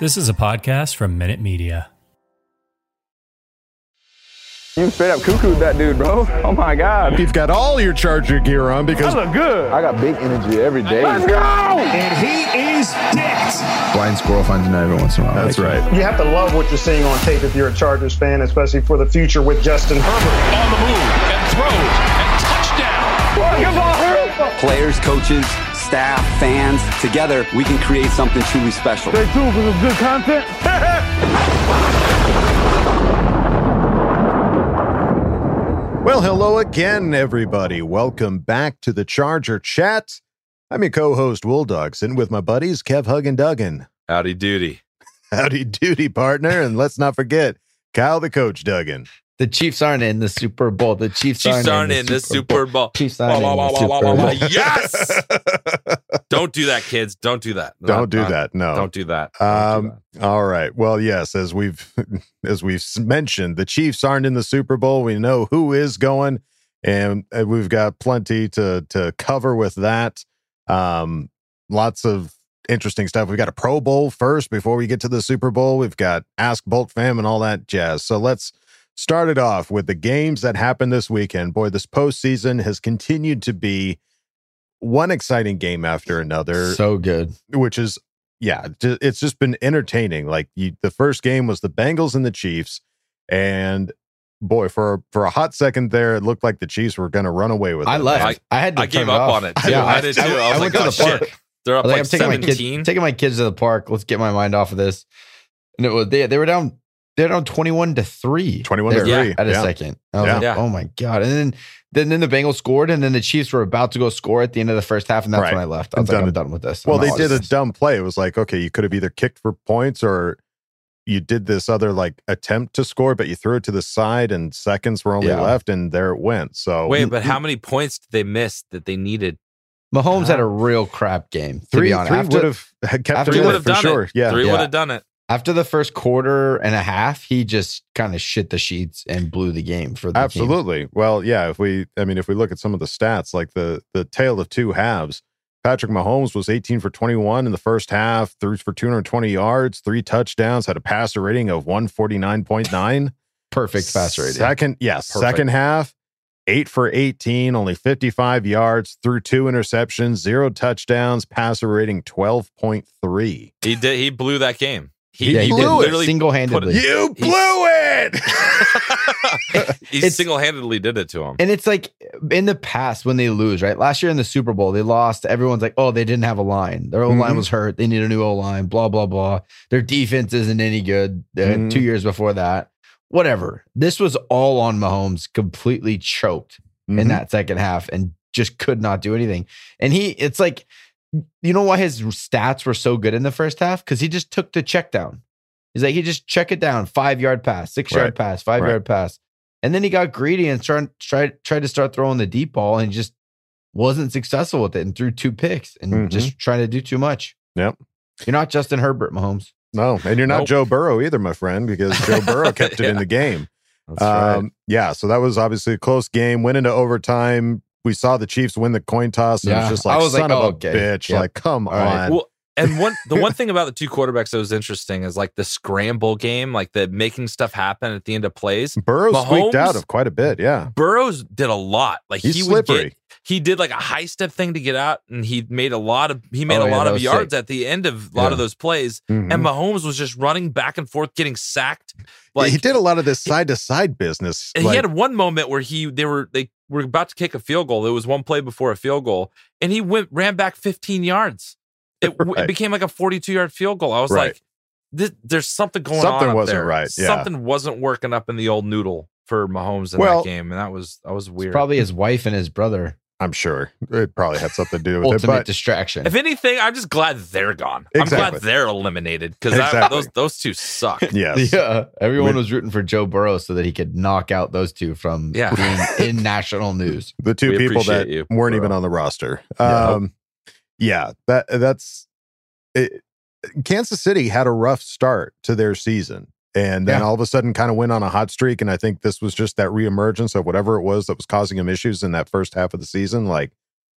This is a podcast from Minute Media. You straight up cuckooed that dude, bro. Oh my God. You've got all your Charger gear on because I look good. I got big energy every day. Let's go! And he is dicked. Blind squirrel finds a nut every once in a while. That's right. You have to love what you're seeing on tape if you're a Chargers fan, especially for the future with Justin Herbert. On the move and throws and touchdown. Players, coaches, staff, fans, together we can create something truly special. Stay tuned for some good content. Well, hello again, everybody. Welcome back to the Charger Chat. I'm your co-host Wool Dog, sitting with my buddies Kev, Hug, and Duggan. Howdy doody. Howdy doody, partner, and let's not forget Kyle, the coach, Duggan. The Chiefs aren't in the Super Bowl. The Chiefs, Chiefs aren't, aren't in the Super Bowl. Chiefs aren't Wah, in the wah, Super Bowl. Yes. Don't do that, kids. Don't do that. Don't Not- do not- that. No. Don't do that. Don't do Um, all right. Well, yes, as we've as we've mentioned, the Chiefs aren't in the Super Bowl. We know who is going, and we've got plenty to to cover with that. Um, lots of interesting stuff. We've got a Pro Bowl first before we get to the Super Bowl. We've got Ask Bolt Fam and all that jazz. So let's start it off with the games that happened this weekend. Boy, this postseason has continued to be one exciting game after another So good. which is yeah, it's just been entertaining. Like you, the first game was the Bengals and the Chiefs, and boy, for for a hot second there, it looked like the Chiefs were going to run away with I it. left. I, had to I turn gave it up off. on it too. Yeah, I did too. I, was went like, to oh, the park. They're up like, like I'm taking my kids, 17. taking my kids to the park. Let's get my mind off of this. And it was they they were down they're down 21 to 3. 21 to there three, At a yeah. second. I was Yeah. like, oh my God. And then then then the Bengals scored, and then the Chiefs were about to go score at the end of the first half, and that's Right. when I left. I I'm like, done. I'm done with this. well, I'm they out. did a dumb play. It was like, okay, you could have either kicked for points or you did this other like attempt to score, but you threw it to the side, and seconds were only Yeah. left, and there it went. So Wait, but how many points did they miss that they needed? Mahomes had a real crap game. To three be honest, three After- would have kept after it Three would have for done sure. it. Yeah, Three Yeah. would have done it. After the first quarter and a half, he just kind of shit the sheets and blew the game for the team. Absolutely. Well, yeah, if we I mean if we look at some of the stats, like the the tale of two halves, Patrick Mahomes was 18 for 21 in the first half, threw for 220 yards, three touchdowns, had a passer rating of 149.9. Perfect passer rating. Second, yes, Perfect. second half, 8 for 18, only 55 yards, threw two interceptions, zero touchdowns, passer rating 12.3. He did. He blew that game. He, yeah, he, blew it. single handedly. You He's- blew it. he single handedly did it to him. And it's like in the past when they lose, right? Last year in the Super Bowl, they lost. Everyone's like, oh, they didn't have a line. Their O line Mhm. was hurt. They need a new O line, blah, blah, blah. Their defense isn't any good. Uh, Mhm. Two years before that, whatever. This was all on Mahomes, completely choked in Mhm. that second half and just could not do anything. And he, it's like, you know why his stats were so good in the first half? Because he just took the check down. He's like, he just check it down, five yard pass, six Right. yard pass, five Right. yard pass. And then he got greedy and tried, tried, tried to start throwing the deep ball and just wasn't successful with it and threw two picks and Mhm. just trying to do too much. Yep. You're not Justin Herbert, Mahomes. no, and you're not Nope. Joe Burrow either, my friend, because Joe Burrow kept it in the game. That's right. Um, yeah, so that was obviously a close game. Went into overtime. We saw the Chiefs win the coin toss, and Yeah, it's just I like was like, son of oh, a okay. bitch. Yep. Like, come All right. on. Well, and one the one thing about the two quarterbacks that was interesting is like the scramble game, like the making stuff happen at the end of plays. Burrow squeaked Mahomes- out of quite a bit. Yeah, Burrows did a lot. Like he's he would get, he did like a high step thing to get out, and he made a lot of he made Oh, a yeah, lot that of yards sick. at the end of a lot Yeah. of those plays. Mhm. And Mahomes was just running back and forth, getting sacked. Like he did a lot of this side to side business. And like- he had one moment where he they were they were about to kick a field goal. There was one play before a field goal, and he went ran back 15 yards. It, Right. it became like a 42 yard field goal. I was Right. like, this, "There's something going Something on." up wasn't there. right, yeah. Something wasn't working up in the old noodle for Mahomes in Well- that game, and that was that was weird. It's probably his wife and his brother. I'm sure it probably had something to do with it. Ultimate But distraction. if anything, I'm just glad they're gone. I'm Exactly. glad they're eliminated because Exactly. those those two suck. yes, Yeah, everyone We- was rooting for Joe Burrow so that he could knock out those two from Yeah. being in national news. the two We people that you, weren't bro. even on the roster. Yeah. Um, yeah, that that's it, Kansas City had a rough start to their season, and then Yeah. all of a sudden, kind of went on a hot streak. And I think this was just that reemergence of whatever it was that was causing him issues in that first half of the season. Like,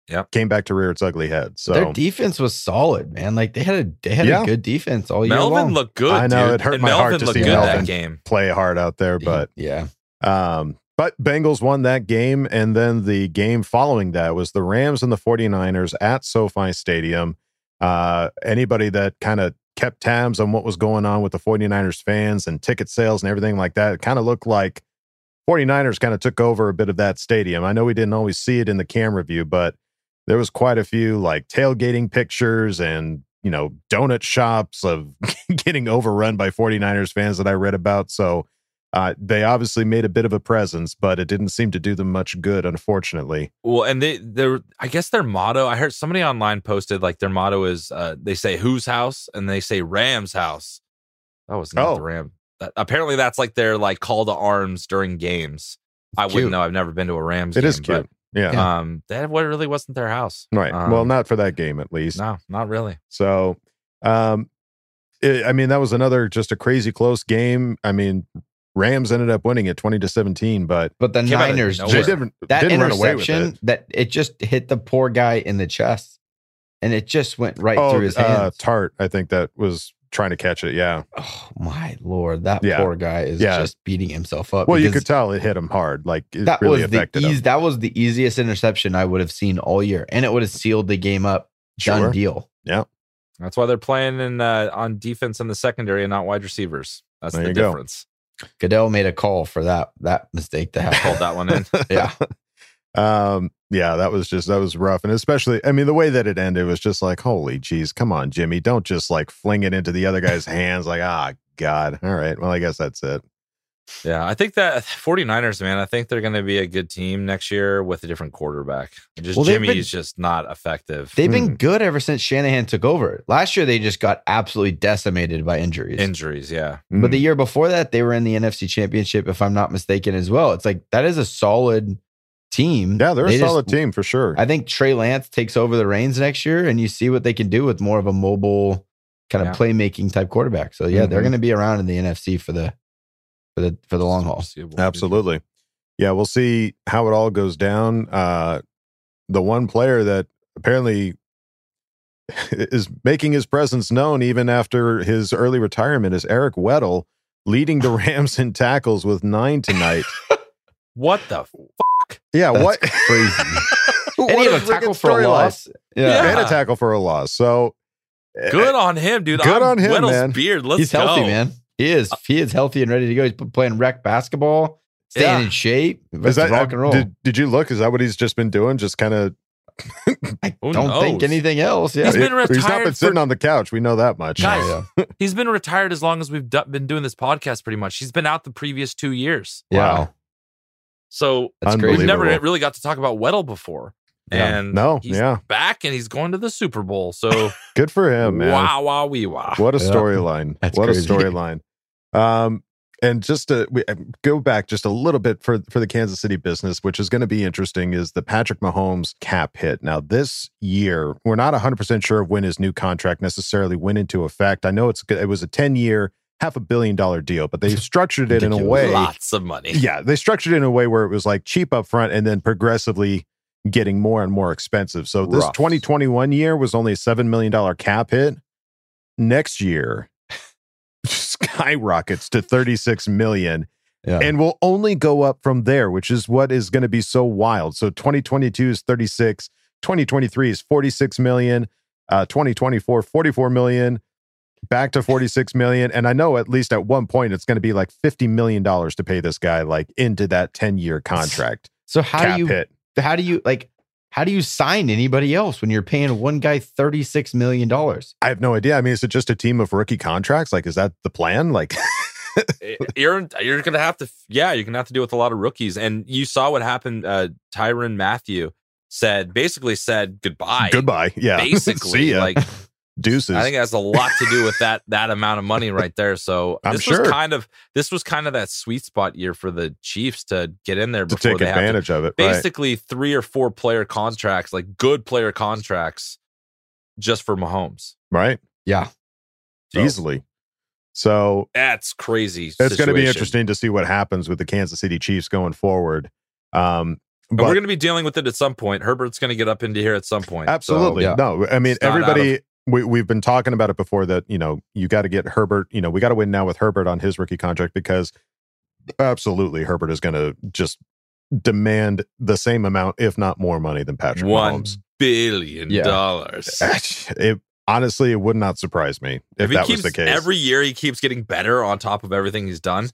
Yep. came back to rear its ugly head. So Their defense was solid, man. Like they had a they had Yeah. a good defense all year Melvin long. looked good. I know, dude. it hurt And my heart Melvin to looked see good Melvin. that game. play hard out there, but yeah, Um, but Bengals won that game. And then the game following that was the Rams and the 49ers at SoFi Stadium. Uh, anybody that kind of kept tabs on what was going on with the 49ers fans and ticket sales and everything like that, it kind of looked like 49ers kind of took over a bit of that stadium. I know we didn't always see it in the camera view, but there was quite a few like tailgating pictures and you know donut shops of getting overrun by 49ers fans that I read about. So uh, they obviously made a bit of a presence, but it didn't seem to do them much good, unfortunately. Well, and they they're I guess their motto. I heard somebody online posted like their motto is uh they say whose house and they say Rams house. That was not Oh. the Ram. That, apparently that's like their like call to arms during games. I Cute. wouldn't know. I've never been to a Rams. It game, is cute. yeah. Um, that really wasn't their house. Right. Um, well, not for that game, at least. no, not really. So, um, it, I mean, that was another just a crazy close game. I mean, Rams ended up winning it 20 to 17, but but the Came out of Niners just, didn't, that didn't run away with interception it. that it just hit the poor guy in the chest, and it just went right oh, through his uh, hands. Tartt, I think that was trying to catch it. Yeah. oh my lord, that Yeah. poor guy is Yeah. just beating himself up. Well, you could tell it hit him hard. Like it that really was the affected eas- him. that was the easiest interception I would have seen all year, and it would have sealed the game up. Done deal. Yeah. That's why they're playing in uh, on defense in the secondary and not wide receivers. That's There the you go. difference. Goodell made a call for that that mistake to have Called that one in. yeah, um yeah that was just that was rough. And especially i mean the way that it ended was just like holy jeez come on jimmy don't just like fling it into the other guy's hands like ah god all right well i guess that's it Yeah, I think that 49ers, man, I think they're going to be a good team next year with a different quarterback. Just Well, Jimmy is just not effective. they've Hmm. been good ever since Shanahan took over. Last year they just got absolutely decimated by injuries. Injuries, yeah. But the Mm. year before that, they were in the NFC Championship, if I'm not mistaken, as well. It's like that is a solid team. yeah they're They a just- solid team for sure I think Trey Lance takes over the reins next year, and you see what they can do with more of a mobile kind of Yeah. playmaking type quarterback. So yeah, they're Mhm. going to be around in the NFC for the for the for the long haul. Absolutely yeah we'll see how it all goes down uh the one player that apparently is making his presence known even after his early retirement is eric weddle leading the rams in tackles with nine tonight. What the? F- yeah That's what crazy. What and he a had a tackle for a storyline. loss. Yeah. and a tackle for a loss. So eh, good on him, dude. Good I'm on him, Weddle's man. beard. Let's He's healthy, go. man. He is. Uh, he is healthy and ready to go. He's playing rec basketball, staying Yeah. in shape. is Let's that rock and roll. Did, did you look? Is that what he's just been doing? Just kind of. I don't think anything else. Yeah. He's been retired. He's not retired been sitting for- on the couch. We know that much. Guys, yeah. He's been retired as long as we've do- been doing this podcast. Pretty much, he's been out the previous two years. Wow. So That's we've never really got to talk about Weddle before. Yeah. And No, he's yeah. back and he's going to the Super Bowl. So Good for him, man. wow, wow, wee, wow. What a storyline. That's What crazy. a storyline. Um, And just to we, uh, go back just a little bit for for the Kansas City business, which is going to be interesting, is the Patrick Mahomes cap hit. Now, this year, we're not 100 percent sure of when his new contract necessarily went into effect. I know it's it was a 10 year, half a billion dollar deal, but they structured it in a way. Lots of money. Yeah, they structured it in a way where it was like cheap up front and then progressively getting more and more expensive. So this Rough. 2021 year was only a $7 million cap hit. Next year skyrockets to 36 million Yeah. and will only go up from there, which is what is going to be so wild. So 2022 is 36, 2023 is 46 million, uh 2024 44 million, back to 46 million and I know at least at one point it's going to be like 50 million dollars to pay this guy like into that 10-year contract. so how do you hit. How do you like how do you sign anybody else when you're paying one guy thirty six million dollars? I have no idea. I mean, is it just a team of rookie contracts? Like is that the plan? Like you're you're gonna have to yeah you're gonna have to deal with a lot of rookies and you saw what happened uh Tyrann Mathieu said basically said goodbye goodbye. Yeah. Basically ya. like deuces. i think it has a lot to do with that that amount of money right there so I'm this sure. was kind of this was kind of that sweet spot year for the chiefs to get in there to take they have to advantage of it. Right. basically three or four player contracts like good player contracts just for mahomes Right. Yeah. So, Easily. So that's crazy it's going to be interesting to see what happens with the Kansas City Chiefs going forward. Um, But but we're going to be dealing with it at some point. Herbert's going to get up into here at some point. So- absolutely yeah. no. I mean, It's not out everybody. We, we've been talking about it before that you know you got to get Herbert you know we got to win now with Herbert on his rookie contract because absolutely Herbert is going to just demand the same amount if not more money than Patrick one Mahomes. billion Yeah. dollars. It honestly it would not surprise me if, If that keeps was the case. every year, he keeps getting better on top of everything he's done.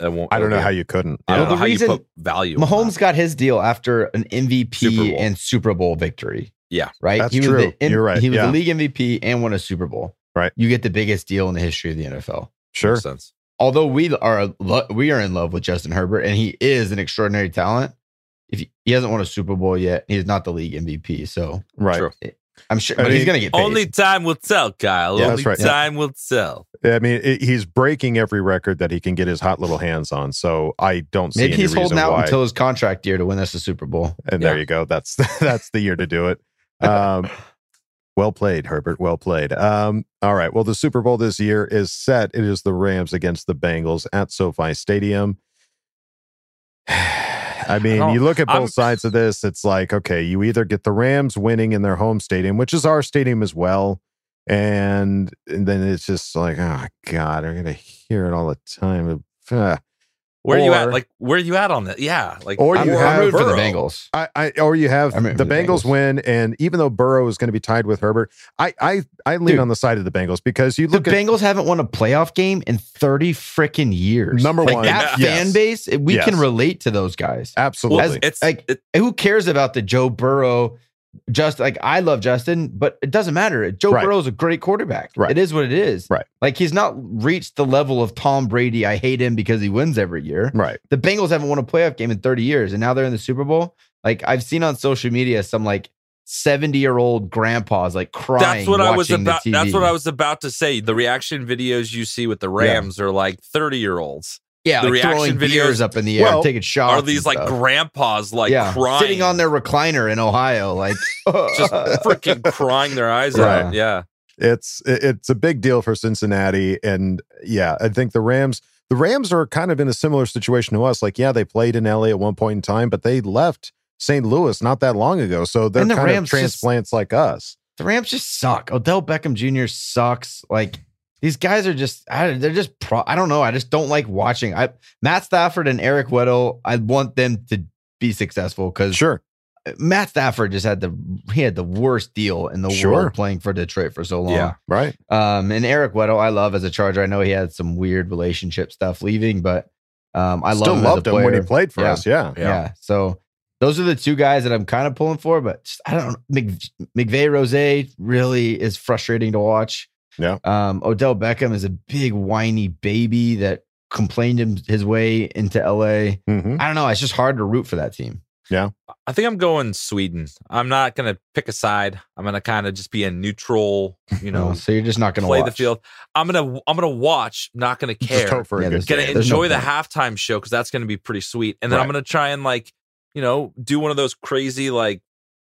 It won't. I don't know it'll how you couldn't. I don't know how you put value. on Mahomes that. got his deal after an MVP Super and Super Bowl victory. Yeah. Right. That's he was true. The, You're right. He was Yeah. the league MVP and won a Super Bowl. Right. You get the biggest deal in the history of the NFL. Sure. Makes sense. Although we are we are in love with Justin Herbert and he is an extraordinary talent. If he, he hasn't won a Super Bowl yet, he's not the league MVP. So Right. True. I'm sure, I but he's gonna get paid. Only time will tell, Kyle. Yeah, Only that's right. Yeah. time will tell. I mean, it, he's breaking every record that he can get his hot little hands on. So I don't see Maybe any he's holding out why. until his contract year to win us a Super Bowl. and there you go. That's that's the year to do it. Um, well played, Herbert. Well played. Um, all right. Well, the Super Bowl this year is set. It is the Rams against the Bengals at SoFi Stadium. I mean, don't- you look at both I'm- sides of this. It's like, okay, you either get the Rams winning in their home stadium, which is our stadium as well, and, and then it's just like, oh God, I'm gonna hear it all the time. Ugh. Where are you at? Like, where are you at on that? Yeah. Like, Or I'm, you I'm have rooting for the Bengals. I, I or you have the the Bengals, Bengals. win, and even though Burrow is going to be tied with Herbert, I I I lean Dude. on the side of the Bengals because you The look at Bengals haven't won a playoff game in 30 freaking years. Number Like, one, that yes. fan base, we Yes. can relate to those guys. absolutely As- it's like it, who cares about the Joe Burrow? Just like I love Justin, but it doesn't matter. Joe Right. Burrow is a great quarterback. Right. It is what it is. Right. Like he's not reached the level of Tom Brady. I hate him because he wins every year. right. The Bengals haven't won a playoff game in 30 years, and now they're in the Super Bowl. Like I've seen on social media some like 70 year old grandpas like crying. that's what I was about. That's what I was about to say. The reaction videos you see with the Rams are like thirty year olds. Yeah, the like throwing reaction beers videos up in the air, Well, taking shots. Are these like grandpas like yeah, crying, sitting on their recliner in Ohio, like just freaking crying their eyes Right. out? Yeah. It's it's a big deal for Cincinnati, and yeah, I think the Rams the Rams are kind of in a similar situation to us. Like, yeah, they played in LA at one point in time, but they left St. Louis not that long ago, so they're And the kind Rams of just- transplants like us. the Rams just suck. Odell Beckham Jr. sucks. Like these guys are just, I, they're just, pro, I don't know. I just don't like watching. I Matt Stafford and Eric Weddle. I want them to be successful because Sure, Matt Stafford just had the he had the worst deal in the Sure. world playing for Detroit for so long. Yeah. right. Um, and Eric Weddle, I love as a Charger. I know he had some weird relationship stuff leaving, but um, I Still love him loved as a him when he played for Yeah. us. Yeah, Yeah. So those are the two guys that I'm kind of pulling for, but just, I don't know. Mc, McVay Rose really is frustrating to watch. Yeah. Um, Odell Beckham is a big whiny baby that complained him his way into LA. Mhm. I don't know. It's just hard to root for that team. Yeah. I think I'm going Sweden. I'm not going to pick a side. I'm going to kind of just be a neutral, you know, so you're just not going to play watch. the field. I'm going to I'm going to watch, not going to care. hope for Yeah, a good Going to game. There's no enjoy the point. halftime show cuz that's going to be pretty sweet. And then I'm going to try and like, you know, do one of those crazy like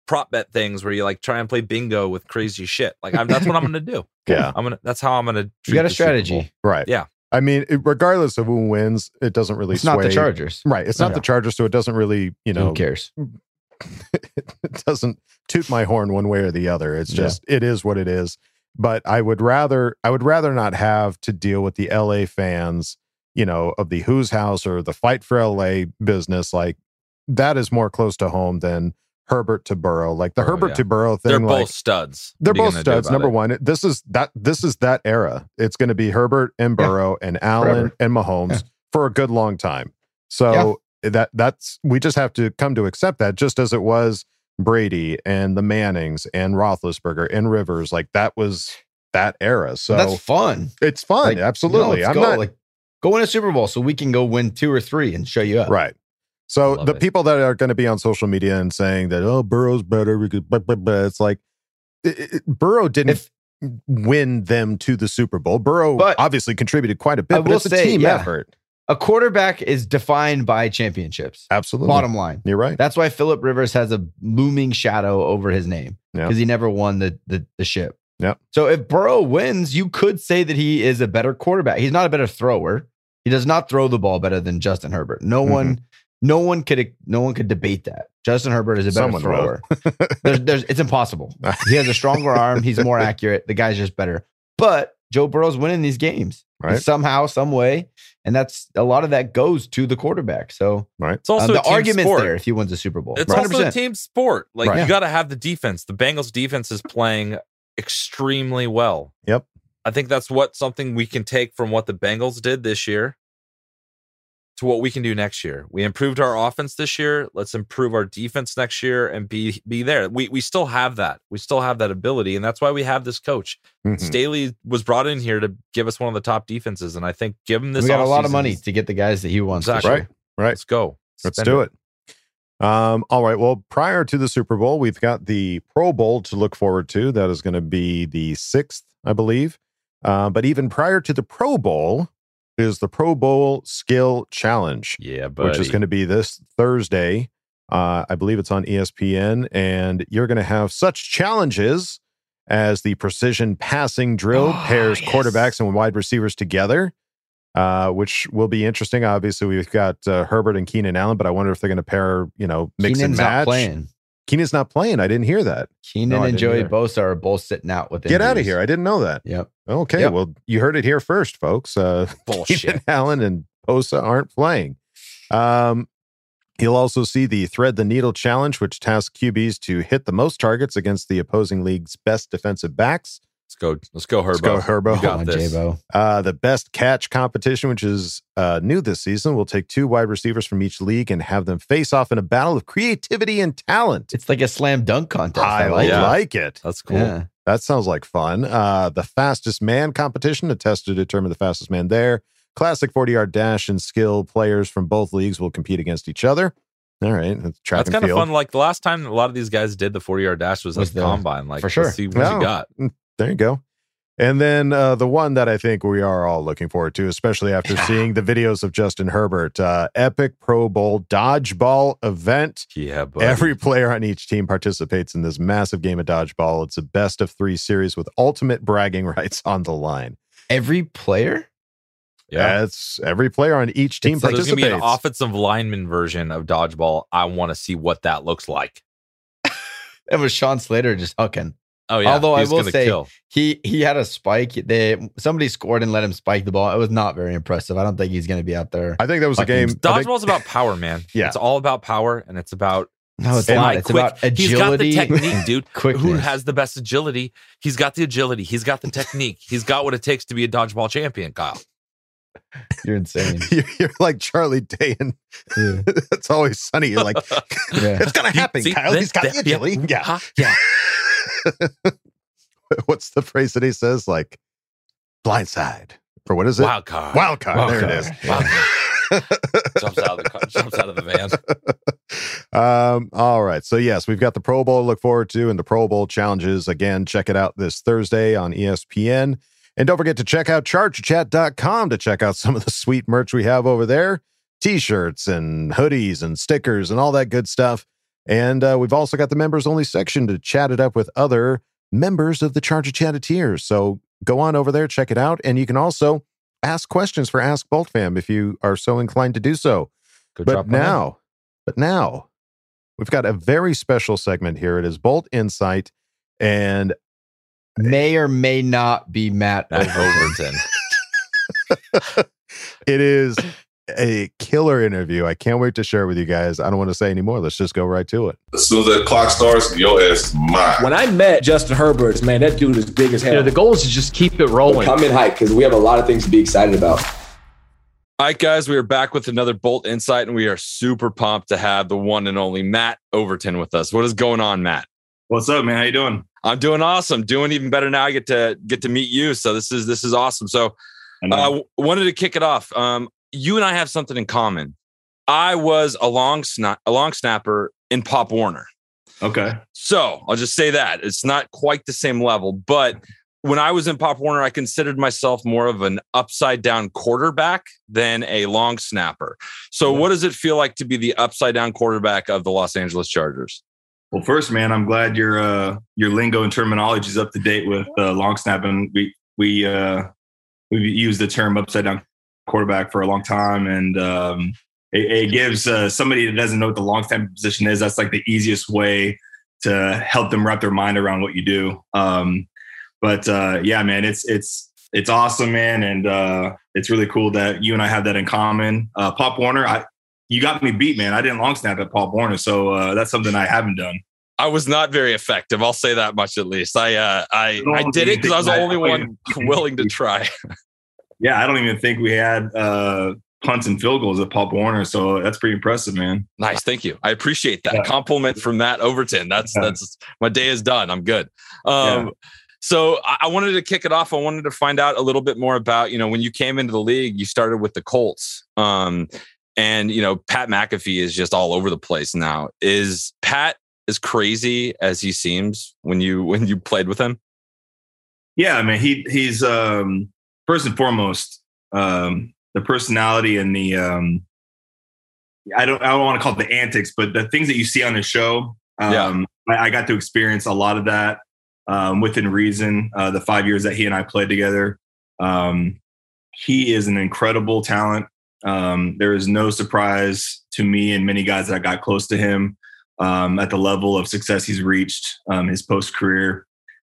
prop bet things where you like try and play bingo with crazy shit. Like I'm, that's what I'm going to do. Yeah. I'm going to that's how I'm going to You got a strategy. Right. Yeah. I mean, it- regardless of who wins, it doesn't really It's not the Chargers. Right. It's not Yeah. the Chargers, so it doesn't really, you know, Who cares? it doesn't toot my horn one way or the other. It's Yeah. just it is what it is. But I would rather I would rather not have to deal with the LA fans, you know, of the Who's House or the Fight for LA business. Like that is more close to home than Herbert to Burrow. Like the Burrow, Herbert yeah. to Burrow thing. They're like, both studs. they're What are you both studs. Number it? one, this is that this is that era. It's going to be Herbert and Yeah. Burrow and Allen Forever. and Mahomes Yeah. for a good long time. So that that's we just have to come to accept that, just as it was Brady and the Mannings and Roethlisberger and Rivers. Like that was that era. So that's fun. it's fun. Like, Absolutely. no, I'm go. not like go win a Super Bowl so we can go win two or three and show you up. right. So Love the it. people that are going to be on social media and saying that oh Burrow's better because blah, blah, blah, it's like it, it- Burrow didn't If win them to the Super Bowl. Burrow But- obviously contributed quite a bit, I but will it's a say, team yeah. effort. a quarterback is defined by championships. Absolutely. Bottom line. You're right. That's why Philip Rivers has a looming shadow over his name Yeah. because he never won the, the the ship. Yep. So if Burrow wins, you could say that he is a better quarterback. He's not a better thrower. He does not throw the ball better than Justin Herbert. No Mm-hmm. one, no one could, no one could debate that. Justin Herbert is a better Someone thrower. there's, there's, it's impossible. He has a stronger arm. He's more accurate. The guy's just better. But Joe Burrow's winning these games Right. somehow, some way, and that's a lot of that goes to the quarterback. So It's uh, also the a team argument's sport. there if he wins a Super Bowl. It's 100%. also a team sport. Like Right. you got to have the defense. The Bengals defense is playing extremely well. Yep. I think that's what something we can take from what the Bengals did this year to what we can do next year. We improved our offense this year. Let's improve our defense next year and be be there. We we still have that. We still have that ability, and that's why we have this coach. Mhm. Staley was brought in here to give us one of the top defenses, and I think give him this. we got a lot of money to get the guys that he wants. Exactly. Right. Right. Let's go. Let's Spend do it. Um, all right. Well, prior to the Super Bowl, we've got the Pro Bowl to look forward to. That is going to be the sixth, I believe. Uh, but even prior to the Pro Bowl is the Pro Bowl Skill Challenge, Yeah, but which is going to be this Thursday. Uh, I believe it's on ESPN, and you're going to have such challenges as the precision passing drill Oh, pairs yes. quarterbacks and wide receivers together uh, which will be interesting. Obviously, we've got uh, Herbert and Keenan Allen, but I wonder if they're going to pair, you know, mix Keenan's and match. not playing. Keenan's not playing. I didn't hear that. Keenan No, and Joey either. Bosa are both sitting out with Get out of here. I didn't know that. Yep. Okay, Yep. well, you heard it here first, folks. Uh, bullshit. Keenan Allen and Bosa aren't playing. Um, you'll also see the Thread the Needle Challenge, which tasks QBs to hit the most targets against the opposing league's best defensive backs. Let's go. Let's go, Herbo. Let's go, Herbo. You got on, this. J-Bo. Uh, the best catch competition, which is uh, new this season, will take two wide receivers from each league and have them face off in a battle of creativity and talent. It's like a slam dunk contest. I I, like, like it. That's cool. Yeah. That sounds like fun. Uh, the fastest man competition, a test to determine the fastest man there. Classic 40 yard dash and skill players from both leagues will compete against each other. All right. That's track That's and kind of fun. Like the last time a lot of these guys did the 40 yard dash was, Was at the- the combine. Like, for sure. let's see what Oh. you got. There you go. And then uh, the one that I think we are all looking forward to, especially after seeing the videos of Justin Herbert, uh, epic Pro Bowl dodgeball event. Yeah, but Every player on each team participates in this massive game of dodgeball. It's a best of three series with ultimate bragging rights on the line. Every player? yeah. It's every player on each team So there's gonna be an offensive lineman version of dodgeball. I want to see what that looks like. It was Sean Slater just hucking. Oh yeah. Although I will say- kill. He he had a spike. They somebody scored and let him spike the ball. It was not very impressive. I don't think he's going to be out there. I think that was a game. I think- Dodgeball's about power, man. Yeah. It's all about power and it's about No, it's not. It's quick. about agility. He's got the technique, dude. Who has the best agility? He's got the agility. He's got the technique. He's got what it takes to be a dodgeball champion, Kyle. You're insane. You're, you're like Charlie Day, and Yeah. it's always sunny. You're like, Yeah. it's gonna happen, See, Kyle. this- He's got the that- agility. Yeah. Huh? yeah. What's the phrase that he says? Like, blindside, or what is it? Wild card. Wild card. Wild there card. it is. Jumps out of the car, jumps out of the van. Um, all right. So, yes, we've got the Pro Bowl to look forward to and the Pro Bowl challenges. Again, check it out this Thursday on ESPN. And don't forget to check out chargerchat.com to check out some of the sweet merch we have over there t shirts and hoodies and stickers and all that good stuff. And uh, we've also got the members only section to chat it up with other members of the Charger Chatteteers. So go on over there, check it out. And you can also ask questions for Ask Bolt Fam if you are so inclined to do so. Go but in. now, but now, we've got a very special segment here. It is Bolt Insight. And May or may not be Matt. Overton. it is a killer interview. I can't wait to share it with you guys. I don't want to say anymore. Let's just go right to it. As soon as the clock starts, your ass is mine. When I met Justin Herbert, man, that dude is big as hell. You know, the goal is to just keep it rolling. Come in hype because we have a lot of things to be excited about. All right, guys, we are back with another Bolt Insight, and we are super pumped to have the one and only Matt Overton with us. What is going on, Matt? What's up, man? How you doing? I'm doing awesome. Doing even better now. I get to get to meet you. So this is this is awesome. So I uh, wanted to kick it off. Um, you and I have something in common. I was a long sna- a long snapper in Pop Warner. okay. So I'll just say that it's not quite the same level, but when I was in Pop Warner, I considered myself more of an upside down quarterback than a long snapper. So, what does it feel like to be the upside down quarterback of the Los Angeles Chargers? Well, first, man, I'm glad your uh, your lingo and terminology is up to date with uh, long snapping. We we uh, we've used the term upside down quarterback for a long time, and um, it, it gives uh, somebody that doesn't know what the long snap position is. That's like the easiest way to help them wrap their mind around what you do. Um, but uh, yeah, man, it's it's it's awesome, man, and uh, it's really cool that you and I have that in common. Uh, Pop Warner, I you got me beat, man. I didn't long snap at Pop Warner, so uh, that's something I haven't done. I was not very effective. I'll say that much at least. I uh, I I did it because I was the only one willing to try. Yeah, I don't even think we had uh, punts and field goals at Pop Warner, so that's pretty impressive, man. Nice, thank you. I appreciate that Yeah. compliment from Matt Overton. That's Yeah. that's my day is done. I'm good. Um, So I, I wanted to kick it off. I wanted to find out a little bit more about you know when you came into the league, you started with the Colts, um, and you know Pat McAfee is just all over the place now. Is Pat as crazy as he seems when you when you played with him? Yeah, I mean, he he's um, first and foremost um, the personality and the um, I don't I don't want to call it the antics, but the things that you see on the show. Um, I, I got to experience a lot of that um, within reason. Uh, the five years that he and I played together, um, he is an incredible talent. Um, there is no surprise to me and many guys that I got close to him um, at the level of success he's reached um, his post career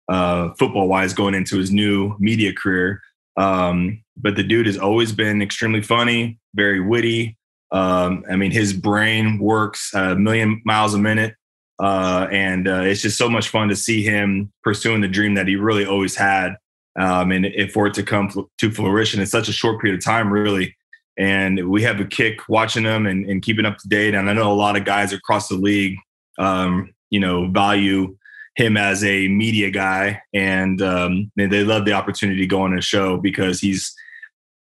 uh, football wise going into his new media career. Um, but the dude has always been extremely funny, very witty. Um, I mean, his brain works a million miles a minute. Uh, and uh, it's just so much fun to see him pursuing the dream that he really always had. Um, and if for it to come fl- to fruition in such a short period of time, really. And we have a kick watching him and, and keeping up to date. And I know a lot of guys across the league, um, you know, value him as a media guy, and um, they, they love the opportunity to go on a show because he's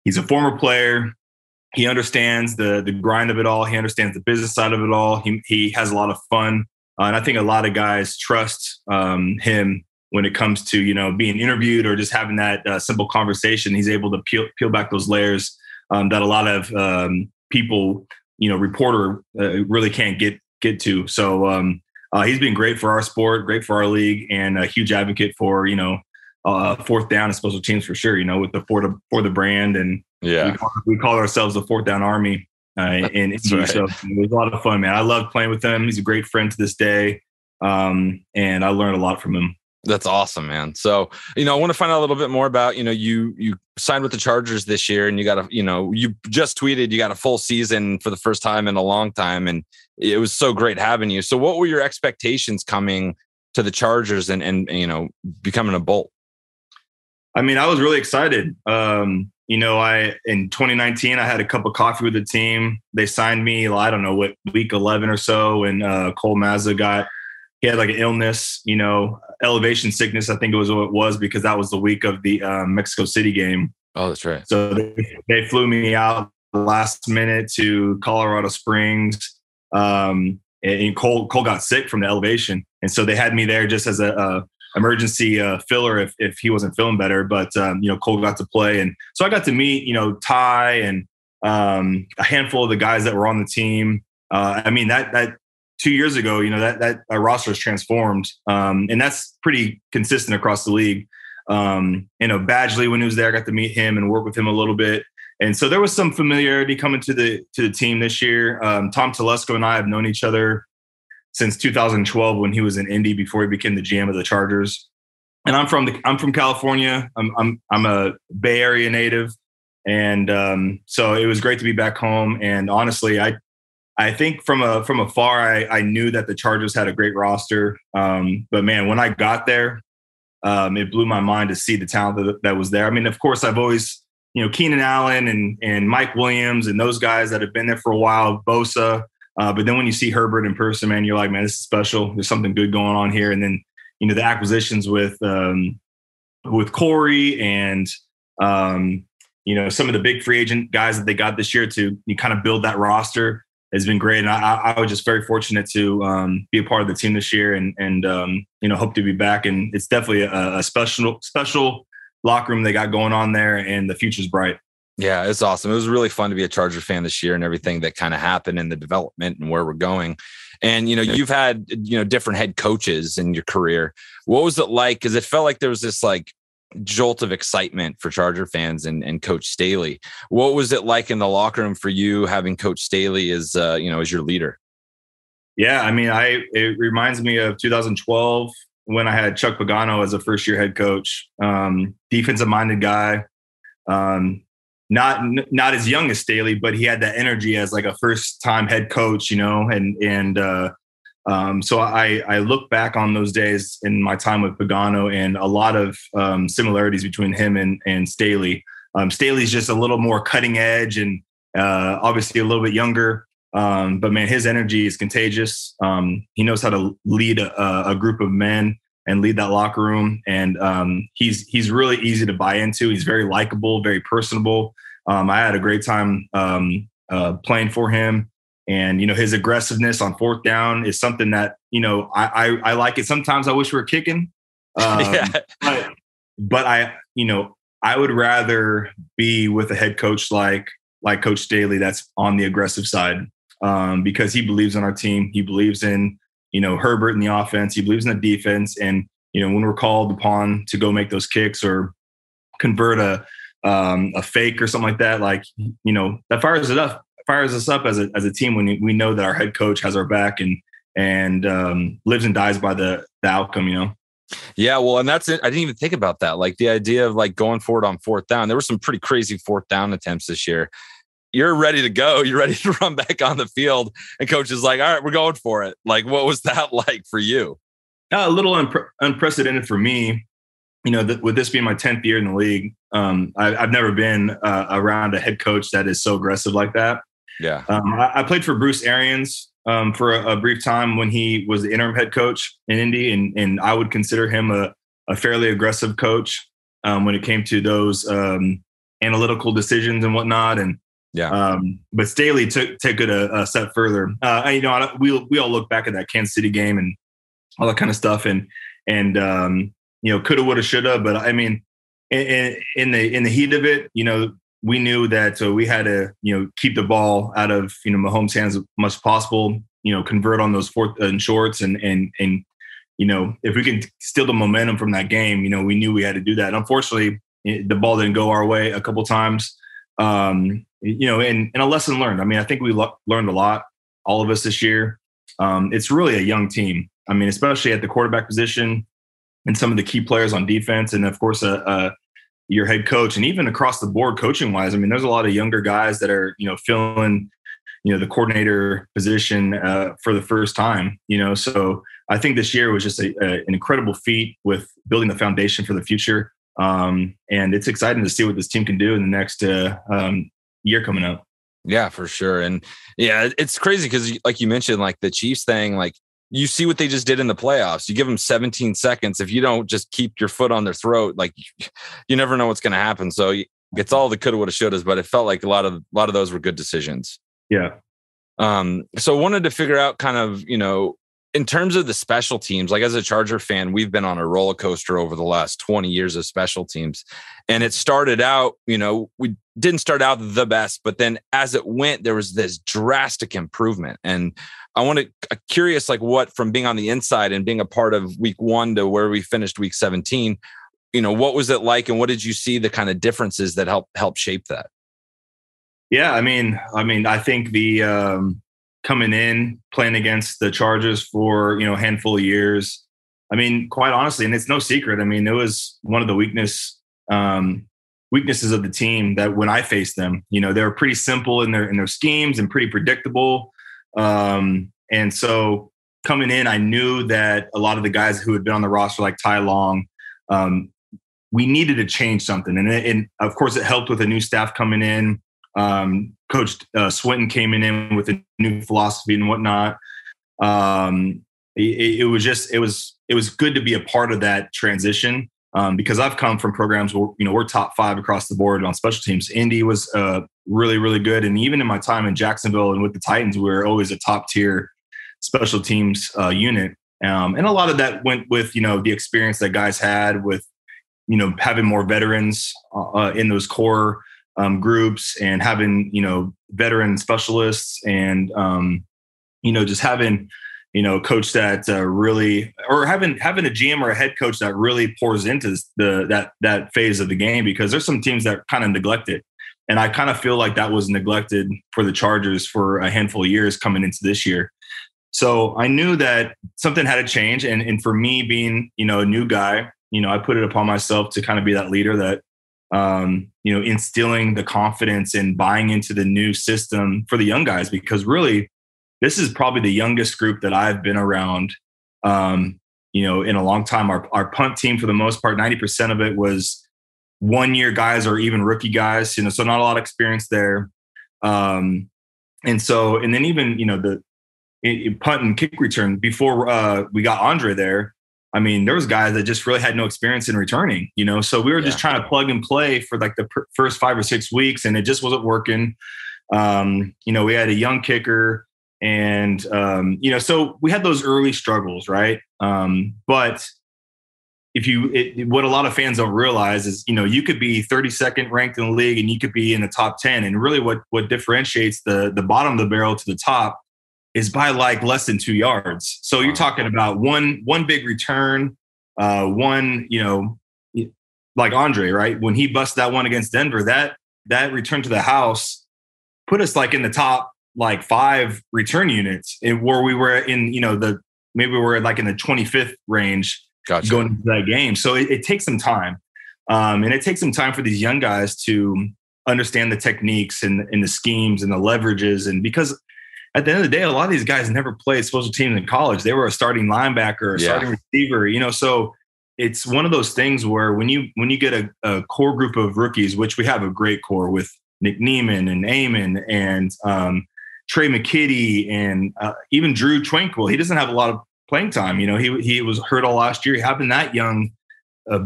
he's a former player. He understands the the grind of it all. He understands the business side of it all. He he has a lot of fun, uh, and I think a lot of guys trust um, him when it comes to you know being interviewed or just having that uh, simple conversation. He's able to peel peel back those layers um, that a lot of um, people, you know, reporter uh, really can't get get to. So um, uh, he's been great for our sport, great for our league, and a huge advocate for you know uh, fourth down and special teams for sure. You know, with the for the for the brand, and Yeah. we call, we call ourselves the fourth down army. Uh, in That's Indy. right. So it was a lot of fun, man. I love playing with him. He's a great friend to this day, um, and I learned a lot from him. That's awesome, man. So, you know, I want to find out a little bit more about, you know, you you signed with the Chargers this year and you got a, you know, you just tweeted you got a full season for the first time in a long time and it was so great having you. So, what were your expectations coming to the Chargers and and you know, becoming a Bolt? I mean, I was really excited. Um, you know, I in 2019 I had a cup of coffee with the team. They signed me, I don't know what week 11 or so, and uh, Cole Mazza got he had like an illness, you know, elevation sickness. I think it was what it was because that was the week of the um, Mexico City game. Oh, that's right. So they, they flew me out last minute to Colorado Springs. Um, and Cole Cole got sick from the elevation, and so they had me there just as a, a emergency uh, filler if if he wasn't feeling better. But um, you know, Cole got to play, and so I got to meet you know Ty and um, a handful of the guys that were on the team. Uh, I mean that that two years ago, you know that that uh, roster has transformed, um, and that's pretty consistent across the league. Um, you know, Badgley when he was there, I got to meet him and work with him a little bit. And so there was some familiarity coming to the to the team this year. Um, Tom Telesco and I have known each other since 2012 when he was in Indy before he became the GM of the Chargers. And I'm from the I'm from California. I'm I'm I'm a Bay Area native, and um, so it was great to be back home. And honestly, I I think from a from afar, I, I knew that the Chargers had a great roster. Um, but man, when I got there, um, it blew my mind to see the talent that, that was there. I mean, of course, I've always you know, Keenan Allen and and Mike Williams and those guys that have been there for a while, Bosa. Uh, but then when you see Herbert in person, man, you're like, man, this is special. There's something good going on here. And then you know the acquisitions with um, with Corey and um, you know some of the big free agent guys that they got this year to you kind of build that roster has been great. And I, I was just very fortunate to um, be a part of the team this year and and um, you know hope to be back. And it's definitely a, a special special locker room they got going on there, and the future's bright. Yeah, it's awesome. It was really fun to be a Charger fan this year and everything that kind of happened in the development and where we're going. And you know, you've had you know different head coaches in your career. What was it like? Because it felt like there was this like jolt of excitement for Charger fans and, and Coach Staley. What was it like in the locker room for you having Coach Staley as uh, you know as your leader? Yeah, I mean, I it reminds me of 2012 when I had Chuck Pagano as a first year head coach. Um, defensive minded guy, um, not not as young as Staley, but he had that energy as like a first time head coach, you know, and and uh, um, so I I look back on those days in my time with Pagano and a lot of um, similarities between him and and Staley. Um, Staley's just a little more cutting edge and uh, obviously a little bit younger. Um, but man, his energy is contagious. Um, he knows how to lead a, a, group of men and lead that locker room. And um, he's he's really easy to buy into. He's very likable, very personable. Um, I had a great time um, uh, playing for him. And you know his aggressiveness on fourth down is something that you know I I, I like it. Sometimes I wish we were kicking, um, yeah. but but I you know I would rather be with a head coach like like Coach Staley that's on the aggressive side um, because he believes in our team. He believes in you know Herbert in the offense. He believes in the defense, and you know when we're called upon to go make those kicks or convert a um, a fake or something like that, like you know that fires it up, fires us up as a as a team when we know that our head coach has our back and and um, lives and dies by the the outcome. You know. Yeah, well, and that's it. I didn't even think about that. Like the idea of like going forward on fourth down. There were some pretty crazy fourth down attempts this year you're ready to go. You're ready to run back on the field. And coach is like, all right, we're going for it. Like, what was that like for you? Uh, a little unpre- unprecedented for me. You know, th- with this being my 10th year in the league, um, I, have never been uh, around a head coach that is so aggressive like that. Yeah. Um, I, I, played for Bruce Arians um, for a, a, brief time when he was the interim head coach in Indy, and, and I would consider him a, a fairly aggressive coach um, when it came to those um, analytical decisions and whatnot. And yeah. Um, but Staley took took it a, a step further. Uh, you know, we we all look back at that Kansas City game and all that kind of stuff, and and um, you know, coulda, woulda, shoulda. But I mean, in, in, the in the heat of it, you know, we knew that we had to you know keep the ball out of you know Mahomes' hands as much as possible. You know, convert on those fourth and shorts, and and and you know, if we can steal the momentum from that game, you know, we knew we had to do that. And unfortunately, the ball didn't go our way a couple times. Um, you know, and, and a lesson learned. I mean, I think we lo- learned a lot, all of us this year. Um, it's really a young team. I mean, especially at the quarterback position and some of the key players on defense, and of course, uh, uh, your head coach, and even across the board, coaching wise. I mean, there's a lot of younger guys that are you know filling you know the coordinator position uh, for the first time. You know, so I think this year was just a, a, an incredible feat with building the foundation for the future. Um, and it's exciting to see what this team can do in the next uh, um, year coming up. Yeah, for sure. And yeah, it's crazy because, like you mentioned, like the Chiefs thing, like you see what they just did in the playoffs. You give them 17 seconds. If you don't just keep your foot on their throat, like you never know what's going to happen. So it's all the coulda, woulda, shouldas, but it felt like a lot of a lot of those were good decisions. Yeah. Um, so wanted to figure out kind of, you know, in terms of the special teams, like as a Charger fan, we've been on a roller coaster over the last 20 years of special teams. And it started out, you know, we didn't start out the best, but then as it went, there was this drastic improvement. And I want to uh, curious, like what from being on the inside and being a part of week one to where we finished week 17, you know, what was it like and what did you see the kind of differences that help help shape that? Yeah, I mean, I mean, I think the um, coming in playing against the Chargers for you know a handful of years. I mean, quite honestly, and it's no secret. I mean, it was one of the weakness um, weaknesses of the team that when I faced them, you know, they were pretty simple in their in their schemes and pretty predictable. Um, and so coming in, I knew that a lot of the guys who had been on the roster, like Ty Long, um, we needed to change something. And, it, and of course, it helped with a new staff coming in. Um, Coach uh, Swinton came in with a new philosophy and whatnot. Um, it, it, was just it was it was good to be a part of that transition um, because I've come from programs where you know we're top five across the board on special teams. Indy was uh, really really good, and even in my time in Jacksonville and with the Titans, we were always a top tier special teams uh, unit. Um, and a lot of that went with you know the experience that guys had with you know having more veterans uh, uh in those core um, groups and having you know veteran specialists and um, you know just having you know coach that uh, really or having having a GM or a head coach that really pours into the that that phase of the game because there's some teams that kind of neglect it and I kind of feel like that was neglected for the Chargers for a handful of years coming into this year. So I knew that something had to change, and and for me being you know a new guy, you know I put it upon myself to kind of be that leader that um, you know, instilling the confidence and buying into the new system for the young guys because really this is probably the youngest group that I've been around, um, you know, in a long time. Our, our punt team, for the most part, 90% of it was one year guys or even rookie guys, you know, so not a lot of experience there. Um, and so, and then even, you know, the it, it punt and kick return before uh, we got Andre there, I mean, there was guys that just really had no experience in returning, you know. So we were yeah. just trying to plug and play for like the pr- first five or six weeks, and it just wasn't working. Um, you know, we had a young kicker, and um, you know, so we had those early struggles, right? Um, but if you, it, what a lot of fans don't realize is, you know, you could be 32nd ranked in the league, and you could be in the top 10, and really, what what differentiates the the bottom of the barrel to the top is by like less than two yards. So you're talking about one one big return, uh, one you know, like Andre, right? When he busted that one against Denver, that that return to the house put us like in the top like five return units, where we were in you know the maybe we we're like in the 25th range gotcha. going into that game. So it, it takes some time, um, and it takes some time for these young guys to understand the techniques and, and the schemes and the leverages and because at the end of the day, a lot of these guys never played special teams in college. They were a starting linebacker, a yeah. starting receiver, you know. So it's one of those things where when you when you get a, a, core group of rookies, which we have a great core with Nick Niemann and Amon and um, Tre' McKitty and uh, even Drue Tranquill. He doesn't have a lot of playing time. You know, he he was hurt all last year. Having that young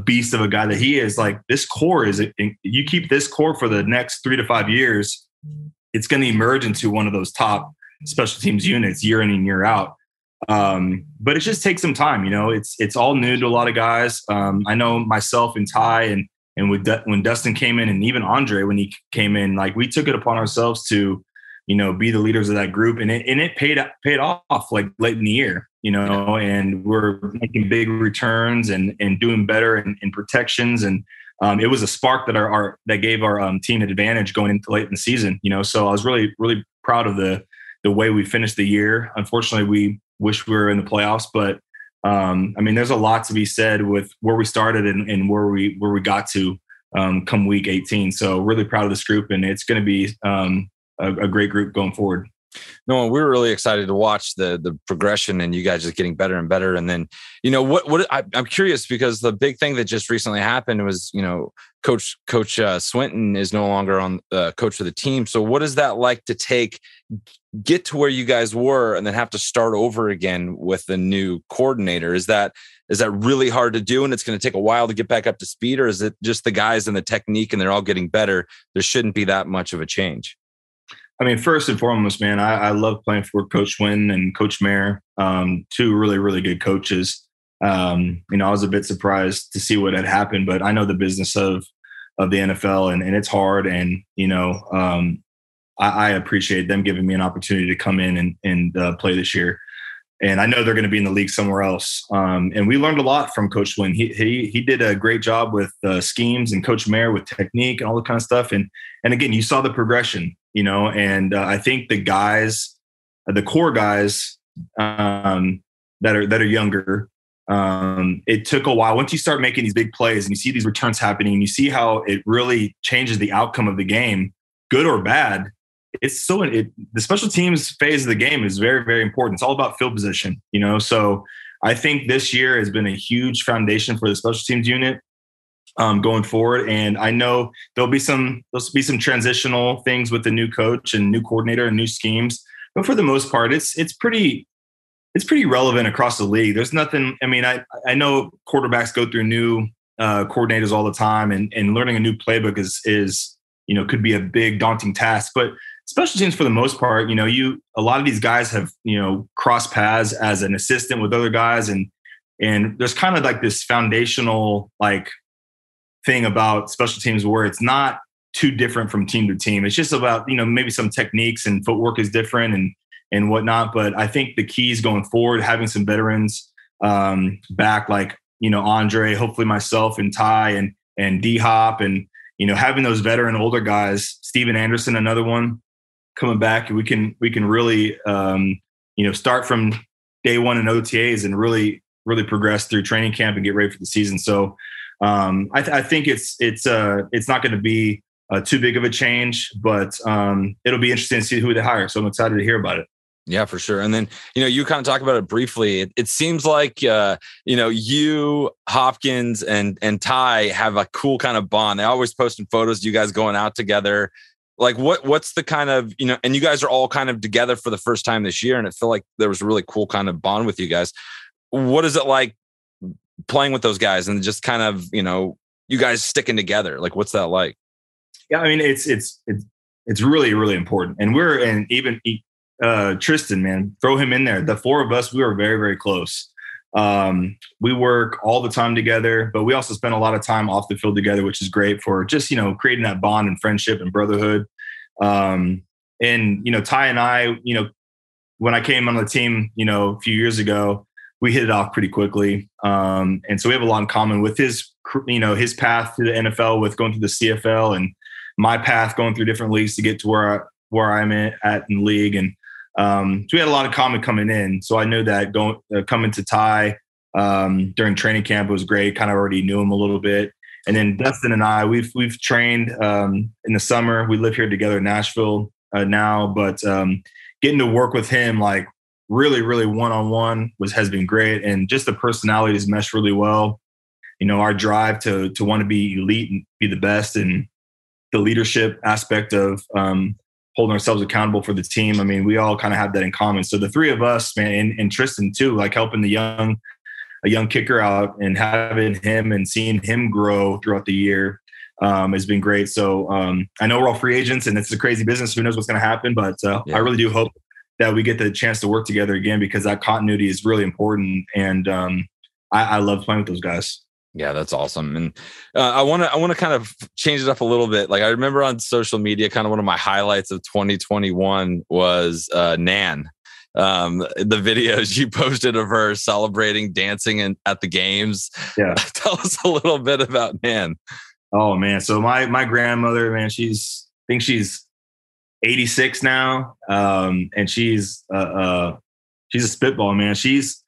beast of a guy that he is, like this core is you keep this core for the next three to five years, it's going to emerge into one of those top special teams units year in and year out. Um, but it just takes some time. You know, it's it's all new to a lot of guys. Um, I know myself and Ty and and with when Dustin came in and even Andre when he came in, like we took it upon ourselves to, you know, be the leaders of that group, and it and it paid paid off like late in the year, you know, and we're making big returns and and doing better in, in protections and. Um, it was a spark that our, our that gave our um, team an advantage going into late in the season. You know, so I was really really proud of the the way we finished the year. Unfortunately, we wish we were in the playoffs, but um, I mean, there's a lot to be said with where we started and, and where we where we got to um, come week 18. So really proud of this group, and it's going to be um, a, a, great group going forward. No, we were really excited to watch the the progression and you guys just getting better and better. And then, you know, what what I, am curious because the big thing that just recently happened was, you know, Coach Coach uh, Swinton is no longer on uh, coach of the team. So, what is that like to take get to where you guys were and then have to start over again with the new coordinator? Is that is that really hard to do and it's going to take a while to get back up to speed, or is it just the guys and the technique and they're all getting better? There shouldn't be that much of a change. I mean, first and foremost, man, I, I love playing for Coach Wynn and Coach Mayer, um, two really, really good coaches. Um, you know, I was a bit surprised to see what had happened, but I know the business of of the NFL and, and it's hard. And you know, um, I, I, appreciate them giving me an opportunity to come in and, and uh, play this year. And I know they're going to be in the league somewhere else. Um, and we learned a lot from Coach Wynn. He he he did a great job with uh, schemes and Coach Mayer with technique and all that kind of stuff. And and again, you saw the progression you know, and uh, I think the guys, uh, the core guys um, that are that are younger, um, it took a while. Once you start making these big plays and you see these returns happening, and you see how it really changes the outcome of the game, good or bad. It's so it, the special teams phase of the game is very very important. It's all about field position, you know. So I think this year has been a huge foundation for the special teams unit um, going forward. And I know there'll be some there'll be some transitional things with the new coach and new coordinator and new schemes. But for the most part, it's it's pretty it's pretty relevant across the league. There's nothing. I mean, I I know quarterbacks go through new uh, coordinators all the time, and and learning a new playbook is is you know could be a big daunting task. But special teams for the most part, you know, you a lot of these guys have you know crossed paths as an assistant with other guys, and and there's kind of like this foundational like thing about special teams where it's not too different from team to team. It's just about, you know, maybe some techniques and footwork is different and and whatnot. But I think the keys going forward, having some veterans um, back like, you know, Andre, hopefully myself and Ty and and D Hop and you know, having those veteran older guys, Stephen Anderson, another one coming back, we can we can really um, you know, start from day one in OTAs and really, really progress through training camp and get ready for the season. So um, I, th- I, think it's it's uh, it's not going to be uh, too big of a change, but um, it'll be interesting to see who they hire. So I'm excited to hear about it. Yeah, for sure. And then, you know, you kind of talk about it briefly. It, it seems like, uh, you know, you, Hopkins, and and Ty have a cool kind of bond. They always posting photos, you guys going out together. Like, what what's the kind of, you know, and you guys are all kind of together for the first time this year, and it felt like there was a really cool kind of bond with you guys. What is it like playing with those guys and just kind of you know you guys sticking together? Like what's that like? Yeah i mean it's it's it's it's really really important and we're and even uh tristan man throw him in there. The four of us we were very very close. Um we work all the time together but we also spend a lot of time off the field together which is great for just you know creating that bond and friendship and brotherhood um and you know ty and i you know when i came on the team you know a few years ago we hit it off pretty quickly. Um, and so we have a lot in common with his, you know, his path to the NFL with going through the CFL and my path going through different leagues to get to where I, where I'm at, in the league. And um, so we had a lot of common coming in. So I knew that going uh, coming to Ty um, during training camp was great. Kind of already knew him a little bit. And then Dustin and I, we've we've trained um, in the summer. We live here together in Nashville uh, now, but um, getting to work with him like really, really one on one was has been great, and just the personalities mesh really well. You know, our drive to to want to be elite and be the best, and the leadership aspect of um, holding ourselves accountable for the team. I mean, we all kind of have that in common. So the three of us, man, and, and Tristan too, like helping the young a young kicker out and having him and seeing him grow throughout the year um, has been great. So um, I know we're all free agents and it's a crazy business. Who knows what's going to happen? But uh, yeah. I really do hope that we get the chance to work together again because that continuity is really important. And um, I, I love playing with those guys. Yeah, that's awesome. And uh, I want to I want to kind of change it up a little bit. Like I remember on social media, kind of one of my highlights of 2021 was uh, Nan. Um, the videos you posted of her celebrating, dancing, and at the games. Yeah, tell us a little bit about Nan. Oh man, so my my grandmother, man, she's I think she's 86 now, um, and she's uh, uh, she's a spitball man. She's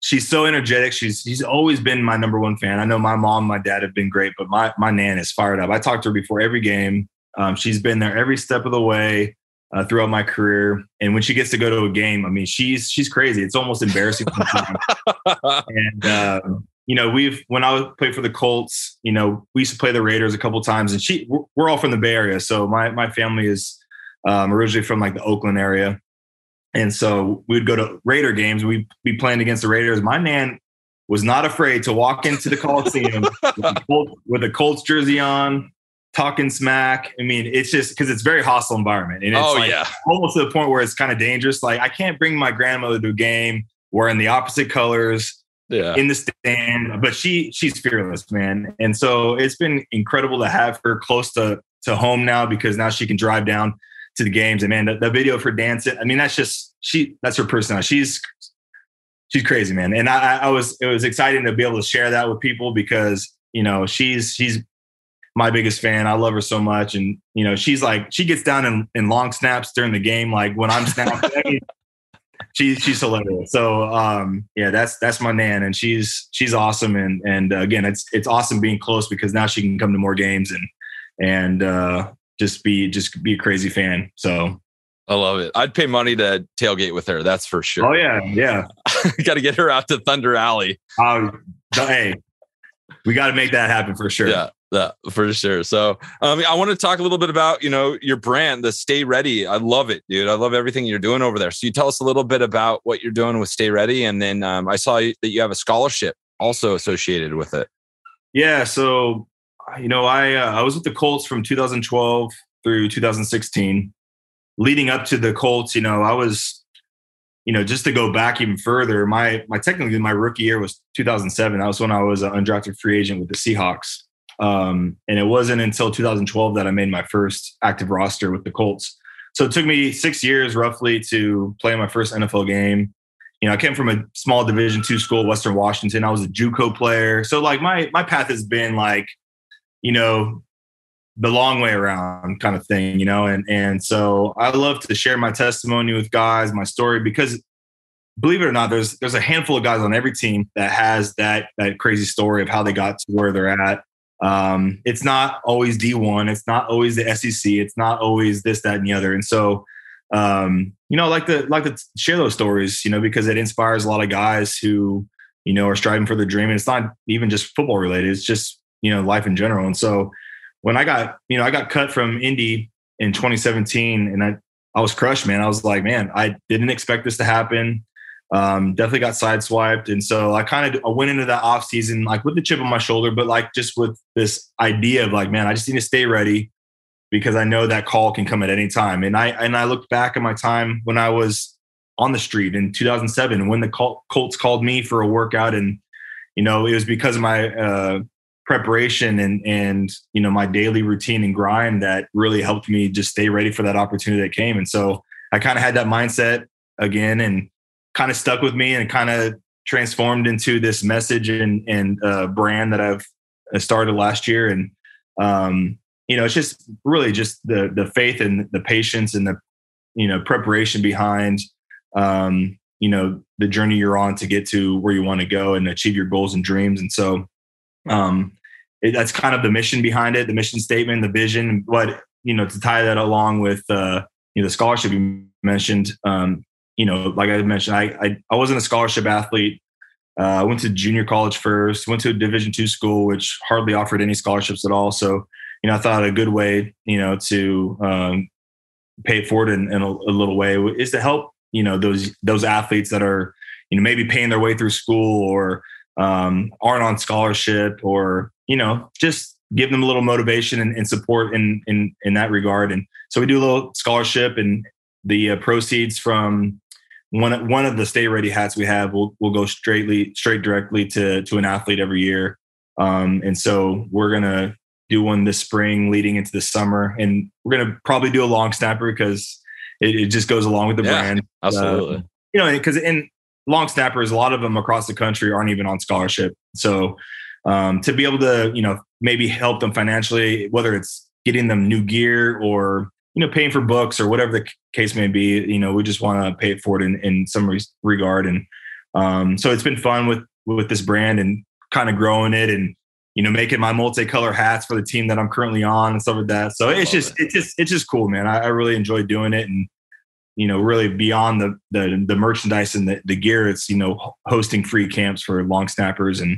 she's so energetic. She's she's always been my number one fan. I know my mom, my dad have been great, but my my nan is fired up. I talked to her before every game. Um, she's been there every step of the way uh, throughout my career. And when she gets to go to a game, I mean, she's she's crazy. It's almost embarrassing and um, you know, we've when I played for the Colts, you know, we used to play the Raiders a couple times, and she we're, we're all from the Bay Area, so my my family is um, originally from like the Oakland area. And so we'd go to Raider games. We'd be playing against the Raiders. My man was not afraid to walk into the Coliseum with, a Colts, with a Colts jersey on, talking smack. I mean, it's just because it's very hostile environment, and it's Oh, like yeah. almost to the point where it's kind of dangerous. Like I can't bring my grandmother to a game wearing the opposite colors Yeah. in the stand, but she she's fearless, man. And so it's been incredible to have her close to to home now because now she can drive down to the games. And man, the, the video of her dancing, I mean, that's just she that's her personality. She's she's crazy, man. And I I was it was exciting to be able to share that with people because you know she's she's my biggest fan. I love her so much, and you know she's like she gets down in, in long snaps during the game, like when I'm snapping. She's she's hilarious. So um, yeah, that's that's my nan, and she's she's awesome. And and uh, again, it's it's awesome being close because now she can come to more games and and uh, just be just be a crazy fan. So I love it. I'd pay money to tailgate with her. That's for sure. oh yeah, yeah. got to get her out to Thunder Alley. Um, hey, we got to make that happen for sure. Yeah, yeah, for sure. So, um, I want to talk a little bit about you know your brand, the Stay Ready. I love it, dude. I love everything you're doing over there. So, you tell us a little bit about what you're doing with Stay Ready, and then um, I saw that you have a scholarship also associated with it. Yeah, so you know, I uh, I was with the Colts from 2012 through 2016. Leading up to the Colts, you know, I was, you know, just to go back even further, my my technically my rookie year was 2007. That was when I was an undrafted free agent with the Seahawks. Um, and it wasn't until 2012 that I made my first active roster with the Colts. So it took me six years roughly to play my first NFL game. You know, I came from a small Division two school, Western Washington. I was a JUCO player, so like my my path has been like, you know, the long way around kind of thing, you know. And and so I love to share my testimony with guys, my story, because believe it or not, there's there's a handful of guys on every team that has that that crazy story of how they got to where they're at. Um, it's not always D1, it's not always the SEC, it's not always this, that, and the other. And so um, you know, like to like to share those stories, you know, because it inspires a lot of guys who, you know, are striving for their dream. And it's not even just football related, it's just, you know, life in general. And so when I got, you know, I got cut from Indy in 2017 and I I was crushed, man. I was like, man, I didn't expect this to happen. Um, definitely got sideswiped. And so I kind of I went into that off season like with the chip on my shoulder, but like just with this idea of like, man, I just need to stay ready because I know that call can come at any time. And I and I looked back at my time when I was on the street in 2007 when the Col- Colts called me for a workout, and you know it was because of my uh, preparation and and you know my daily routine and grind that really helped me just stay ready for that opportunity that came. And so I kind of had that mindset again, and kind of stuck with me, and kind of transformed into this message and and uh, brand that I've uh, started last year, and um, you know, it's just really just the the faith and the patience and the you know preparation behind um, you know the journey you're on to get to where you want to go and achieve your goals and dreams. And so um, it, that's kind of the mission behind it, the mission statement, the vision. But you know, to tie that along with uh, you know the scholarship you mentioned, um, you know, like I mentioned, I I, I wasn't a scholarship athlete. Uh, I went to junior college first. Went to a Division two school, which hardly offered any scholarships at all. So you know, I thought a good way, you know, to um, pay it forward in, in a, a, little way is to help, you know, those those athletes that are, you know, maybe paying their way through school or um, aren't on scholarship or, you know, just give them a little motivation and, and support in, in in that regard. And so we do a little scholarship, and the uh, proceeds from one one of the stay ready hats we have will will go straightly straight directly to to an athlete every year. Um, and so we're gonna do one this spring leading into the summer. And we're going to probably do a long snapper because it, it, just goes along with the yeah, brand. Absolutely. Uh, you know, because in long snappers, a lot of them across the country aren't even on scholarship. So um, to be able to, you know, maybe help them financially, whether it's getting them new gear or, you know, paying for books or whatever the case may be, you know, we just want to pay for it forward in, in some re- regard. And um, so it's been fun with, with this brand and kind of growing it and, you know, making my multicolor hats for the team that I'm currently on and stuff like that. So it's just, it. it's just, it's just cool, man. I, I, really enjoy doing it. And, you know, really beyond the, the, the merchandise and the, the gear, it's, you know, hosting free camps for long snappers and,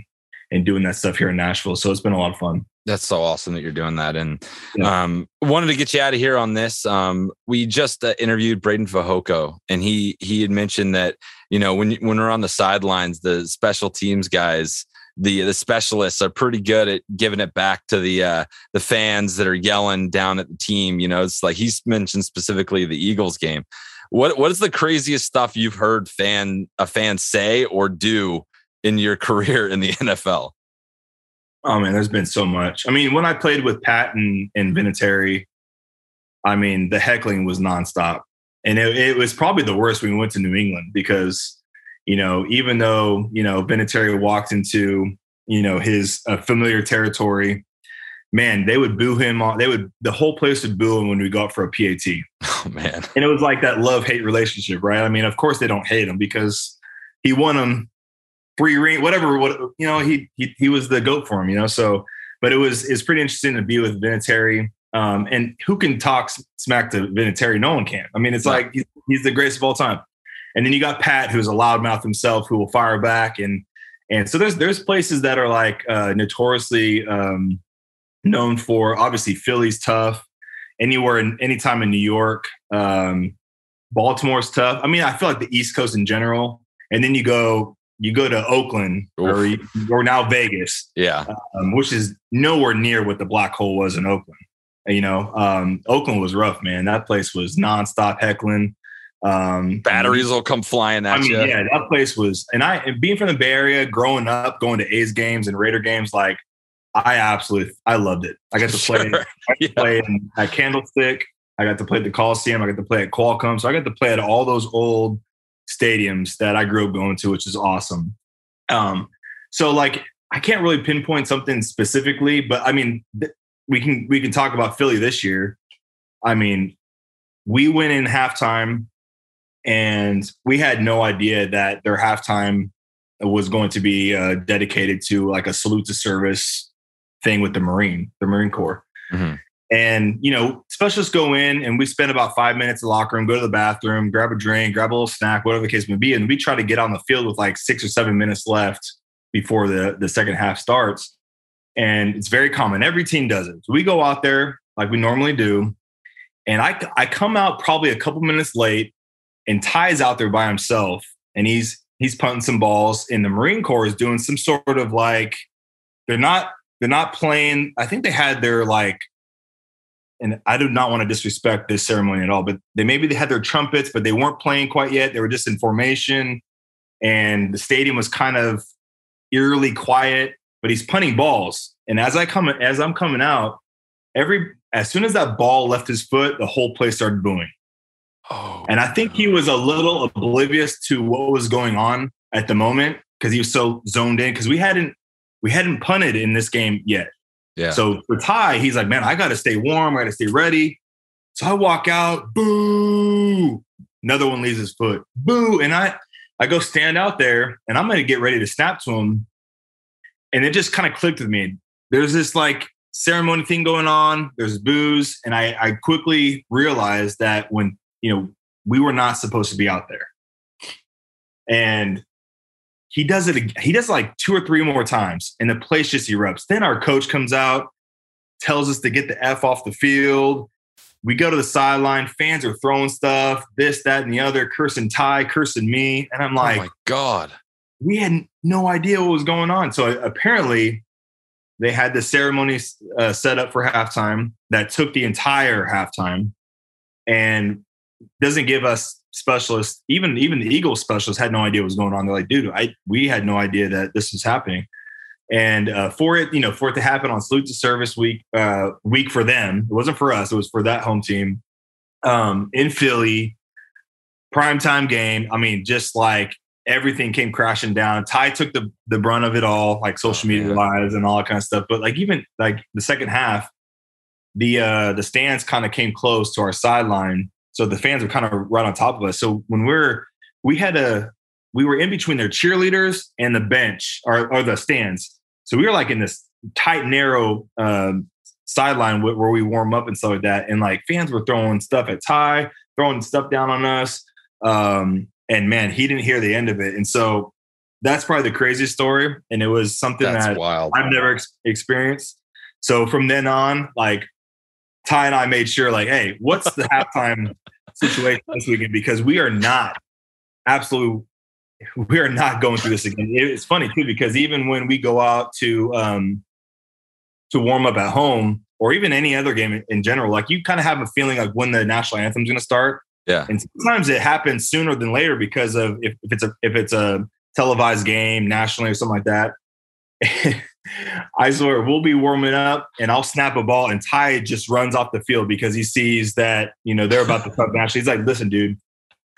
and doing that stuff here in Nashville. So it's been a lot of fun. That's so awesome that you're doing that. And yeah. um, wanted to get you out of here on this. Um, we just uh, interviewed Breiden Fehoko, and he he had mentioned that you know when when we're on the sidelines, the special teams guys the the specialists are pretty good at giving it back to the uh, the fans that are yelling down at the team. You know, it's like he's mentioned specifically the Eagles game. What what is the craziest stuff you've heard fan a fan say or do in your career in the NFL? Oh man, there's been so much. I mean, when I played with Pat and, Vinatieri, I mean, the heckling was nonstop. And it, it was probably the worst when we went to New England because, you know, even though, you know, Vinatieri walked into, you know, his uh, familiar territory, man, they would boo him. On, they would, the whole place would boo him when we go up for a PAT. Oh, man. And it was like that love hate relationship, right? I mean, of course they don't hate him because he won them three ring, whatever, what, you know, he, he, he was the goat for him, you know? So, but it was, it's pretty interesting to be with Vinatieri. Um, and who can talk smack to Vinatieri? No one can. I mean, it's like he's, he's, the greatest of all time. And then you got Pat, who's a loudmouth himself, who will fire back. And and so there's there's places that are like uh, notoriously um, known for. Obviously, Philly's tough. Anywhere in anytime in New York, um, Baltimore's tough. I mean, I feel like the East Coast in general. And then you go you go to Oakland or or now Vegas, yeah, um, which is nowhere near what the black hole was in Oakland. You know, um, Oakland was rough, man. That place was nonstop heckling. Um, Batteries will come flying at I mean, you. yeah, that place was, and I, and being from the Bay Area, growing up, going to A's games and Raider games, like I absolutely, I loved it. I got to play, Sure. I got to play in, at Candlestick. I got to play at the Coliseum. I got to play at Qualcomm. So I got to play at all those old stadiums that I grew up going to, which is awesome. Um, so like I can't really pinpoint something specifically, but I mean, th- we can we can talk about Philly this year. I mean, we went in halftime and we had no idea that their halftime was going to be uh, dedicated to like a salute to service thing with the Marine, the Marine Corps. And you know, specialists go in and we spend about five minutes in the locker room, go to the bathroom, grab a drink, grab a little snack, whatever the case may be, and we try to get on the field with like six or seven minutes left before the the second half starts. And it's very common. Every team does it. So we go out there like we normally do, and I I come out probably a couple minutes late, and Ty's out there by himself, and he's he's punting some balls, and the Marine Corps is doing some sort of like they're not they're not playing. I think they had their like and I do not want to disrespect this ceremony at all, but they maybe they had their trumpets, but they weren't playing quite yet. They were just in formation, and the stadium was kind of eerily quiet. But he's punting balls, and as I come as I'm coming out, every as soon as that ball left his foot, the whole place started booing. Oh, and I think he was a little oblivious to what was going on at the moment because he was so zoned in because we hadn't we hadn't punted in this game yet. Yeah. So for Ty, he's like, man, I got to stay warm. I got to stay ready. So I walk out, boo. Another one leaves his foot, boo. And I, I go stand out there and I'm going to get ready to snap to him. And it just kind of clicked with me. There's this like ceremony thing going on. There's booze. And I, I quickly realized that when, you know, we were not supposed to be out there. And he does it he does it like two or three more times and the place just erupts. Then our coach comes out tells us to get the f off the field. We go to the sideline fans are throwing stuff this that and the other cursing ty cursing me and i'm like oh my god. we had no idea what was going on. So apparently they had the ceremony uh, set up for halftime that took the entire halftime and doesn't give us specialists, even even the Eagles specialists had no idea what was going on. They're like, dude, I we had no idea that this was happening. And uh, for it, you know, for it to happen on salute to service week, uh, week for them, it wasn't for us. It was for that home team um, in Philly, primetime game. I mean, just like everything came crashing down. Ty took the the brunt of it all, like social media lives and all that kind of stuff. But like even like the second half, the uh the stands kind of came close to our sideline so the fans were kind of right on top of us. So when we're we had a we were in between their cheerleaders and the bench or, or the stands. So we were like in this tight, narrow um, sideline where we warm up and stuff like that. And like fans were throwing stuff at Ty, throwing stuff down on us. Um, and man, he didn't hear the end of it. And so that's probably the craziest story. And it was something That's that wild. I've never ex- experienced. So from then on, like Ty and I made sure, like, hey, what's the halftime situation this weekend? Because we are not absolute we are not going through this again. It's funny too because even when we go out to um, to warm up at home or even any other game in- in general, like you kind of have a feeling like when the national anthem's going to start. Yeah. And sometimes it happens sooner than later because of if, if it's a if it's a televised game nationally or something like that. I swear we'll be warming up and I'll snap a ball and Ty just runs off the field because he sees that, you know, they're about to start nationally. He's like, listen, dude,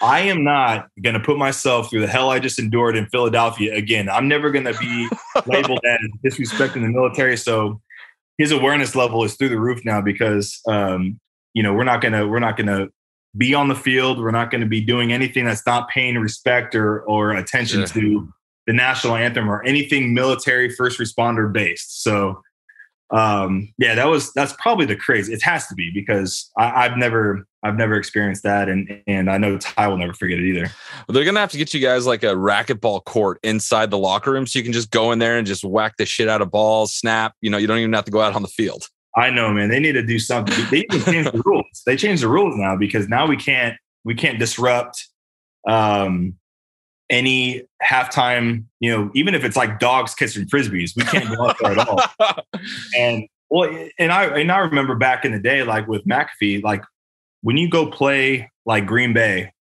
I am not going to put myself through the hell I just endured in Philadelphia again. I'm never going to be labeled as disrespecting the military. So his awareness level is through the roof now because, um, you know, we're not going to, we're not going to be on the field. We're not going to be doing anything that's not paying respect or, or attention Yeah. to the national anthem or anything military first responder based. So, um, yeah, that was that's probably the crazy. It has to be because I, I've never I've never experienced that, and and I know Ty will never forget it either. Well, they're gonna have to get you guys like a racquetball court inside the locker room, so you can just go in there and just whack the shit out of balls, snap. You know, you don't even have to go out on the field. I know, man. They need to do something. They even changed the rules. They changed the rules now because now we can't we can't disrupt um, any halftime. You know, even if it's like dogs kissing frisbees, we can't go out there at all. And well, and I and I remember back in the day, like with McAfee, like when you go play like Green Bay,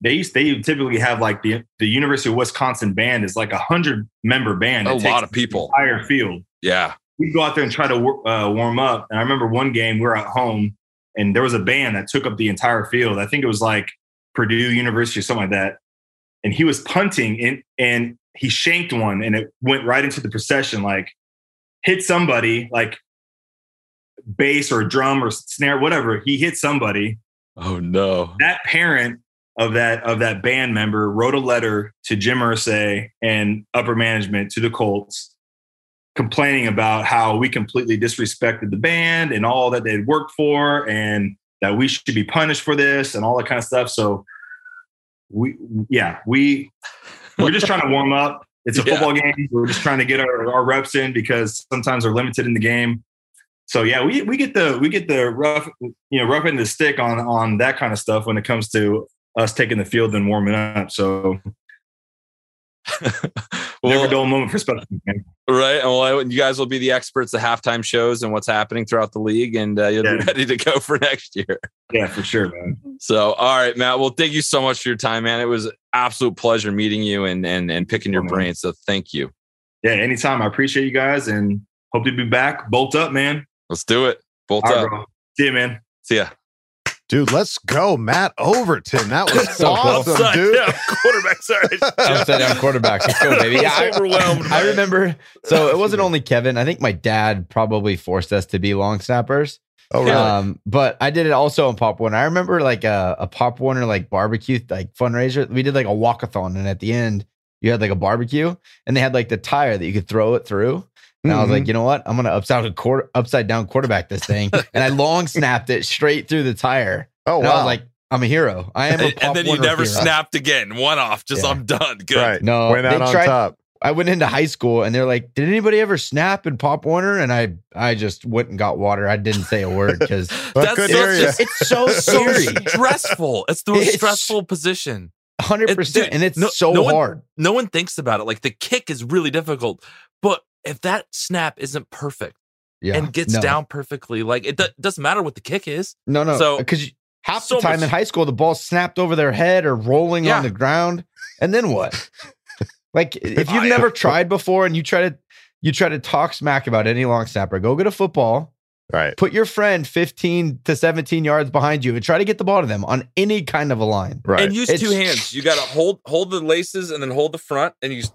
they used they typically have like the the University of Wisconsin band is like a hundred member band. A lot of people. entire field Yeah. we'd go out there and try to uh, warm up. And I remember one game we were at home and there was a band that took up the entire field. I think it was like Purdue University or something like that. And he was punting and, and he shanked one and it went right into the procession, like hit somebody, like bass or drum or snare, whatever. He hit somebody. Oh no. That parent of that of that band member wrote a letter to Jim Irsay and upper management to the Colts complaining about how we completely disrespected the band and all that they'd worked for and that we should be punished for this and all that kind of stuff. So we yeah, we we're just trying to warm up. It's a Yeah. football game. We're just trying to get our, our reps in because sometimes they're limited in the game. So yeah, we we get the we get the rough you know rough end the stick on on that kind of stuff when it comes to us taking the field and warming up. So never dull moment for special teams. Right. And well, you guys will be the experts at halftime shows and what's happening throughout the league, and uh, you'll be ready to go for next year. Yeah, for sure, man. So, all right, Matt. Well, thank you so much for your time, man. It was absolute pleasure meeting you and and and picking your Oh, brain. So, thank you. Yeah, anytime. I appreciate you guys and hope to be back. Bolt up, man. Let's do it. Bolt All right, up. bro. See you, man. See ya. Dude, let's go, Matt Overton. That was So awesome, dude. quarterback. Sorry. Upside down quarterback. Let's go, baby. Yeah, I, overwhelmed. I remember. So it wasn't only Kevin. I think my dad probably forced us to be long snappers. Oh, really? Um, but I did it also in Pop Warner. I remember like a, a Pop Warner like barbecue like fundraiser. We did like a walkathon, and at the end you had like a barbecue, and they had like the tire that you could throw it through. And I was like, mm-hmm. you know what? I'm gonna upside quarter upside down quarterback this thing, and I long snapped it straight through the tire. Oh, And I was wow. like, I'm a hero. I am a And, Pop and then you never hero. snapped again. One off. Just Yeah. I'm done. Good. right. No, Went out they on tried- top. I went into high school and they're like, "Did anybody ever snap in Pop Warner?" And I, I just went and got water. I didn't say a word because That's good such area. a- it's so so stressful. It's the most It's- stressful position. Hundred percent, and it's no- so no one- hard. No one thinks about it. Like the kick is really difficult, but if that snap isn't perfect Yeah, and gets no. down perfectly, like it do- doesn't matter what the kick is. No, no, So- because half so the time much- in high school, the ball snapped over their head or rolling Yeah. on the ground, and then what? like if you've never uh, tried before and you try to, you try to talk smack about any long snapper, go get a football. Right. Put your friend 15 to 17 yards behind you and try to get the ball to them on any kind of a line. Right. And use It's- two hands. You got to hold hold the laces and then hold the front, and you just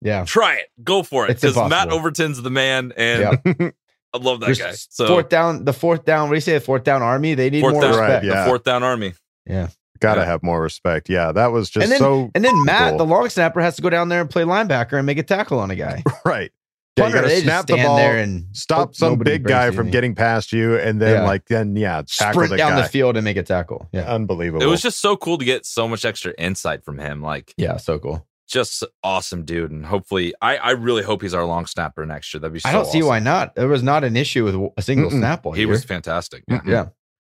Yeah. try it. Go for it because Matt. Overton's the man, and Yeah. I love that There's guy. So fourth down, the fourth down, what do you say? The fourth down army, they need fourth more down, respect. Right, yeah. the fourth down army. Yeah. Gotta Yeah. have more respect. Yeah, that was just And then, so and then Matt, cool. the long snapper, has to go down there and play linebacker and make a tackle on a guy. right. Yeah, you gotta they snap the ball, there and stop some big guy from getting past you, and then Yeah. like then yeah, tackle sprint the down guy. the field and make a tackle. Yeah. Unbelievable. It was just so cool to get so much extra insight from him. Like Yeah, so cool. Just awesome dude, and hopefully, I I really hope he's our long snapper next year. That'd be. So I don't see awesome. why not. There was not an issue with a single Mm-mm. snap all He year. was fantastic. Yeah. yeah.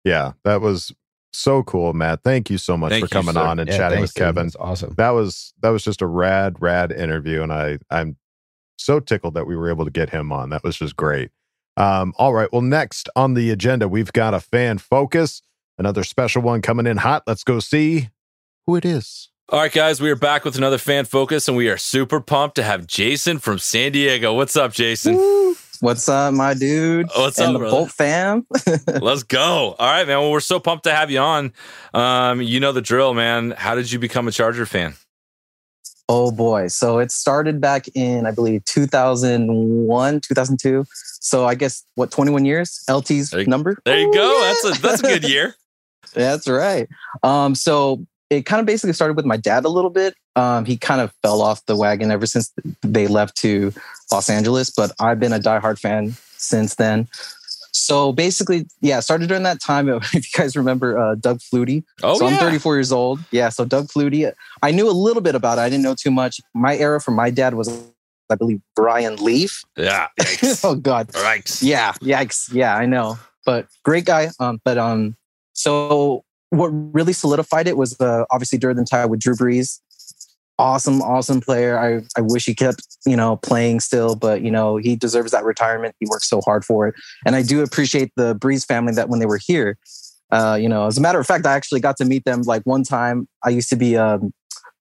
yeah, that was so cool, Matt. Thank you so much Thank for coming sir. on and Yeah, chatting thanks, with. Kevin. That's awesome. That was that was just a rad, rad interview, and I I'm so tickled that we were able to get him on. That was just great. Um, all right. Well, next on the agenda, we've got a fan focus, another special one coming in hot. Let's go see who it is. All right, guys, we are back with another fan focus, and we are super pumped to have Jason from San Diego. What's up, Jason? What's up, my dude? What's and up, the brother? Bolt fam? Let's go. All right, man. Well, we're so pumped to have you on. Um, you know the drill, man. How did you become a Charger fan? oh boy. So it started back in, I believe, 2001, 2002. So I guess what, 21 years? LT's There you- number? There you go. That's a that's a good year. That's right. Um, so it kind of basically started with my dad a little bit. Um, he kind of fell off the wagon ever since they left to Los Angeles, but I've been a diehard fan since then. So basically, yeah, started during that time. If you guys remember uh, Doug Flutie. Oh, so I'm 34 years old. Yeah, so Doug Flutie. I knew a little bit about it. I didn't know too much. My era for my dad was, I believe, Ryan Leaf. Yeah. Yikes. oh God. Yikes. Yeah, yikes. Yeah, I know. But great guy. Um, but um, so what really solidified it was the obviously during the time with Drew Brees. Awesome, awesome player. I, I wish he kept, you know, playing still, but you know, he deserves that retirement. He worked so hard for it. And I do appreciate the Brees family that when they were here, uh, you know, as a matter of fact, I actually got to meet them like one time. I used to be um,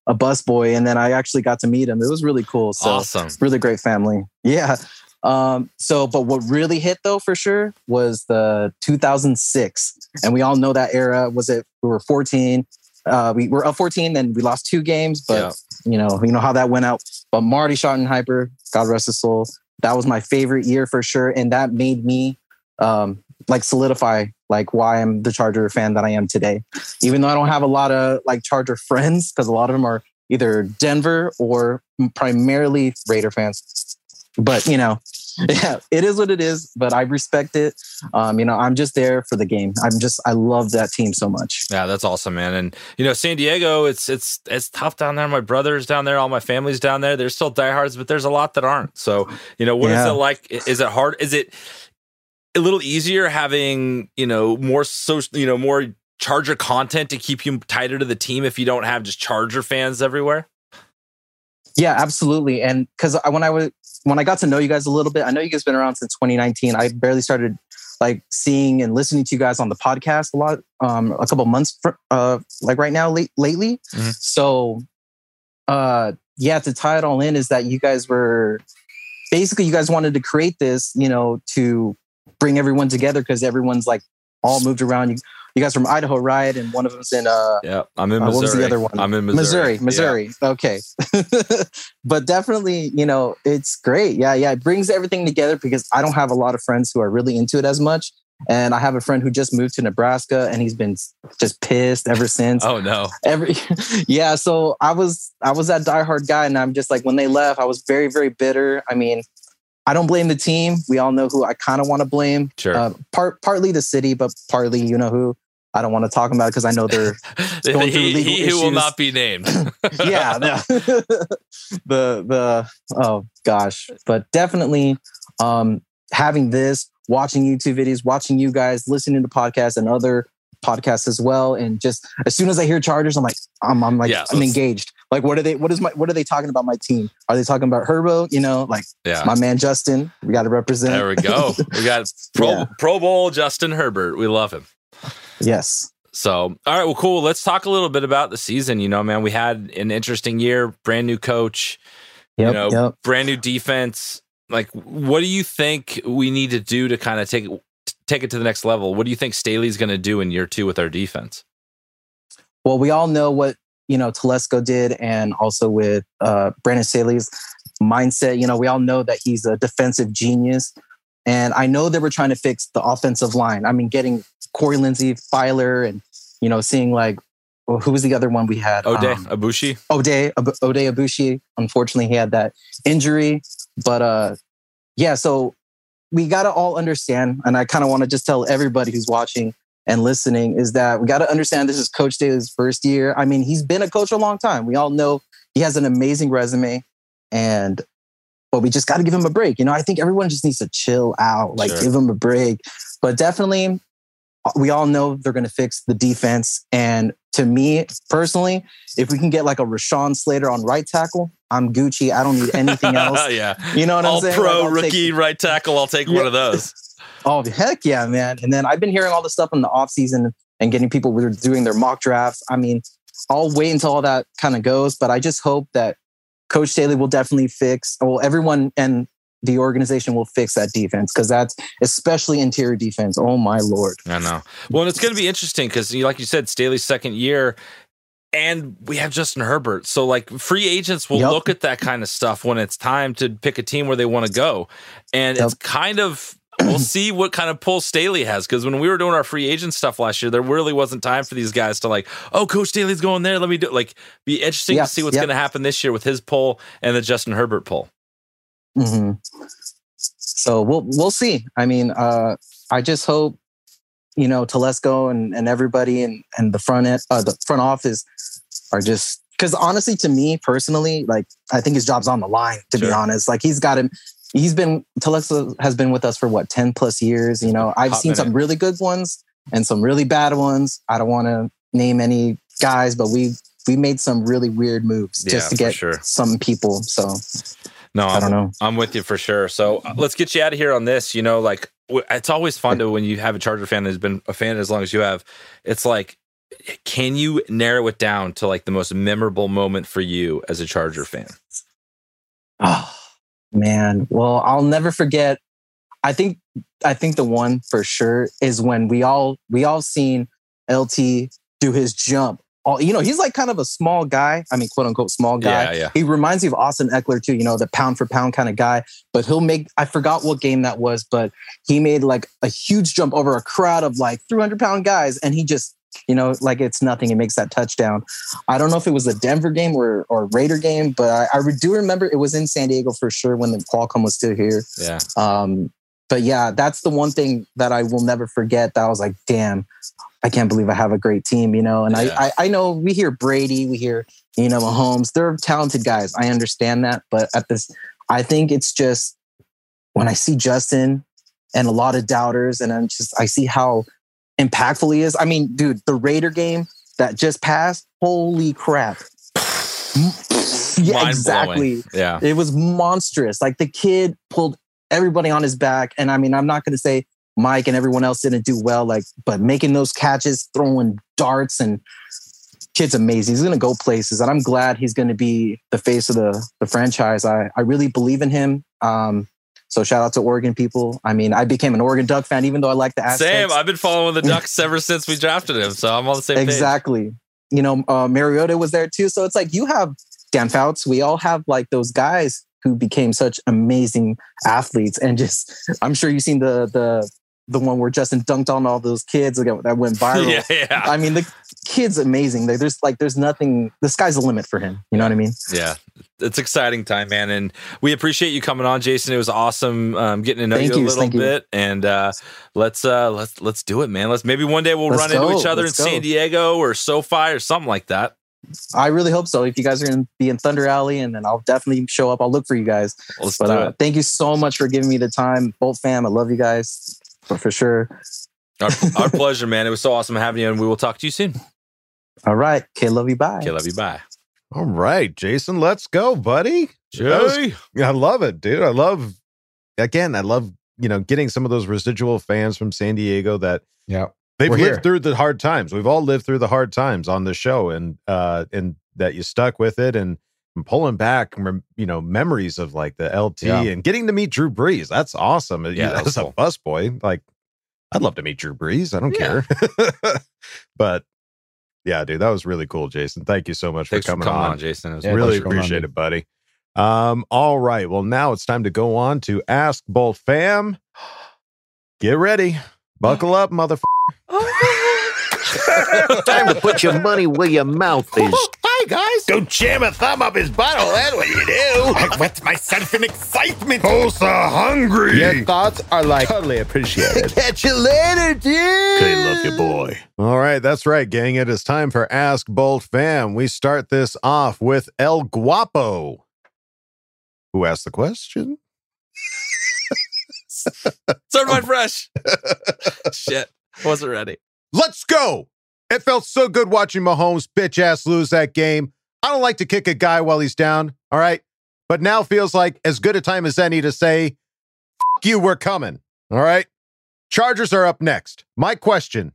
a bus boy, and then I actually got to meet him. It was really cool. So Awesome. really great family. Yeah. Um, so, but what really hit though for sure was the 2006, and we all know that era. Was it? We were 14. Uh, we were up 14, and we lost two games, but you know, you know how that went out. But Marty Schottenheimer, God rest his soul, that was my favorite year for sure, and that made me um, like solidify like why I'm the Charger fan that I am today. Even though I don't have a lot of like Charger friends, because a lot of them are either Denver or primarily Raider fans. But you know, yeah, it is what it is. But I respect it. Um, you know, I'm just there for the game. I'm just I love that team so much. Yeah, that's awesome, man. And you know, San Diego, it's it's it's tough down there. My brother's down there, all my family's down there. There's still diehards, but there's a lot that aren't. So, you know, what is Yeah. it like? Is it hard? Is it a little easier having, you know, more social, you know, more Charger content to keep you tighter to the team if you don't have just Charger fans everywhere? Yeah, absolutely. And because when I was when I got to know you guys a little bit, I know you guys been around since 2019. I barely started like seeing and listening to you guys on the podcast a lot, um, a couple months, fr- uh, like right now, late, lately. Mhm. So, uh, yeah, to tie it all in is that you guys were basically you guys wanted to create this, you know, to bring everyone together because everyone's like all moved around. You, you guys from Idaho, right? And one of them's in uh, Yeah, I'm in uh, Missouri. what was the other one? I'm in Missouri. Missouri. Yeah. Okay. but definitely, you know, it's great. Yeah, yeah. It brings everything together because I don't have a lot of friends who are really into it as much. And I have a friend who just moved to Nebraska and he's been just pissed ever since. Oh no. Every yeah, so I was I was that diehard guy, and I'm just like when they left, I was very very bitter. I mean, I don't blame the team. We all know who I kind of want to blame. Sure. Uh, part partly the city, but partly you know who. I don't want to talk about it because I know they're going through he, legal he who will not be named. yeah the, the the oh gosh but definitely um having this watching youtube videos watching you guys listening to podcasts and other podcasts as well and just as soon as i hear chargers i'm like i'm, I'm like Yeah, i'm engaged like what are they what is my what are they talking about my team are they talking about herbo you know like Yeah. my man justin we got to represent There we go. We got Pro Yeah. Pro Bowl Justin Herbert. We love him. yes So, all right, well, cool. Let's talk a little bit about the season. You know, man, we had an interesting year, brand new coach, you know, yep. brand new defense. Like, what do you think we need to do to kind of take take it to the next level? What do you think Staley's going to do in year two with our defense? well, we all know what you know Telesco did, and also with uh, Brandon Staley's mindset. You know, we all know that he's a defensive genius, and I know they were trying to fix the offensive line. I mean, getting Corey Linsley, Feiler, and you know, seeing like well, who was the other one we had? Oday, Um, Aboushi. Ode Ab- Oday Aboushi. Unfortunately, he had that injury, but uh, yeah. So we got to all understand, and I kind of want to just tell everybody who's watching and listening is that we got to understand this is Coach Staley's first year. I mean, he's been a coach a long time. We all know he has an amazing resume, and but we just got to give him a break. You know, I think everyone just needs to chill out, like Sure. give him a break. But definitely, we all know they're going to fix the defense. And to me personally, if we can get like a Rashawn Slater on right tackle, I'm Gucci. I don't need anything else. yeah. You know what All I'm saying? All pro Like, rookie take- right tackle. I'll take one of those. Oh heck yeah, man! And then I've been hearing all the stuff in the off season and getting people who are doing their mock drafts. I mean, I'll wait until all that kind of goes, but I just hope that Coach Staley will definitely fix. Well, everyone and the organization will fix that defense because that's especially interior defense. Oh my lord! I know. Well, and it's going to be interesting because, like you said, Staley's second year, and we have Justin Herbert. So, like, free agents will Yep. look at that kind of stuff when it's time to pick a team where they want to go, and it's kind of. We'll see what kind of pull Staley has because when we were doing our free agent stuff last year, there really wasn't time for these guys to like, oh, Coach Staley's going there. Let me do like. Be interesting Yes, to see what's yep. going to happen this year with his pull and the Justin Herbert pull. hmm So we'll we'll see. I mean, uh, I just hope you know Telesco and and everybody and and the front end, uh, the front office are just because honestly, to me personally, like I think his job's on the line. To be honest, like he's got him. He's been Telesco has been with us for what ten plus years. You know, I've Hot seen some really good ones and some really bad ones. I don't want to name any guys, but we we made some really weird moves Yeah, just to get sure. some people. So No, I I'm, don't know. I'm with you for sure. So uh, let's get you out of here on this. You know, like it's always fun to when you have a Charger fan that's been a fan as long as you have. It's like, can you narrow it down to like the most memorable moment for you as a Charger fan? Oh man. Well, I'll never forget. I think I think the one for sure is when we all we all seen LT do his jump. All you know, he's like kind of a small guy. I mean, quote unquote small guy. Yeah, yeah. He reminds me of Austin Ekeler too. You know, the pound for pound kind of guy. But he'll make. I forgot what game that was, but he made like a huge jump over a crowd of like 300 pound guys, and he just. You know, like it's nothing. It makes that touchdown. I don't know if it was a Denver game or or Raider game, but I, I do remember it was in San Diego for sure when the Qualcomm was still here. Yeah. Um, but yeah, that's the one thing that I will never forget. That I was like, damn, I can't believe I have a great team, you know. And Yeah. I, I I know we hear Brady, we hear you know Mahomes. They're talented guys. I understand that, but at this, I think it's just when I see Justin and a lot of doubters, and I'm just I see how impactful he is. I mean, dude, the Raider game that just passed, holy crap. yeah, exactly. Yeah. It was monstrous. Like the kid pulled everybody on his back. And I mean, I'm not going to say Mike and everyone else didn't do well, like, but making those catches, throwing darts, and kid's amazing. He's going to go places. And I'm glad he's going to be the face of the, the franchise. I, I really believe in him. Um, so shout out to Oregon people. I mean, I became an Oregon Duck fan, even though I like the Aztecs. Same. I've been following the Ducks ever since we drafted him, so I'm on the same page. Exactly. You know, uh, Mariota was there too. So it's like you have Dan Fouts. We all have like those guys who became such amazing athletes, and just I'm sure you've seen the the the one where Justin dunked on all those kids that went viral. Yeah, yeah. I mean, the kid's amazing. There- There's like there's nothing. The sky's the limit for him. You know what I mean? Yeah, it's exciting time, man, and we appreciate you coming on, Jason. It was awesome um, getting to know Thank you a little thank you. bit, and uh, let's uh, let's let's do it, man. Let's maybe one day we'll Let's run into each other in let's go. San Diego or SoFi or something like that. I really hope so. If you guys are going to be in Thunder Alley, and then I'll definitely show up. I'll look for you guys. Let's but uh, thank you so much for giving me the time, Bolt fam. I love you guys for, for sure. Our, our pleasure, man. It was so awesome having you, and we will talk to you soon. All right. Okay. Love you. Bye. Okay, love you. Bye. All right, Jason, let's go, buddy. That was- Jay. I love it, dude. I love again, I love, you know, getting some of those residual fans from San Diego that Yeah. they've We're lived here. through the hard times. We've all lived through the hard times on the show and uh and that you stuck with it and and pulling back, rem- you know, memories of like the LT Yeah. and getting to meet Drew Brees. That's awesome. Yeah, that was as a cool. busboy, like I'd love to meet Drew Brees. I don't Yeah. care. but yeah, dude, that was really cool, Jason. Thank you so much Thanks for for coming, coming on. on, Jason. It was Yeah, really thanks on, appreciate it, buddy. Um, all right. Well, now it's time to go on to Ask Bolt Fam. Get ready. Buckle up, motherfucker. Time to put your money where your mouth is. Hi, guys. Go jam a thumb up his butthole. That's what you do. I wet myself in excitement. Tulsa hungry. Your thoughts are like totally appreciated. Catch you later, dude. Okay, love you, boy. All right, that's right, gang. It is time for Ask Bolt Fam. We start this off with El Guapo, who asked the question. Certified fresh. Shit. Wasn't ready. Let's go. It felt so good watching Mahomes bitch ass lose that game. I don't like to kick a guy while he's down. All right. But now feels like as good a time as any to say, F you, we're coming. All right. Chargers are up next. My question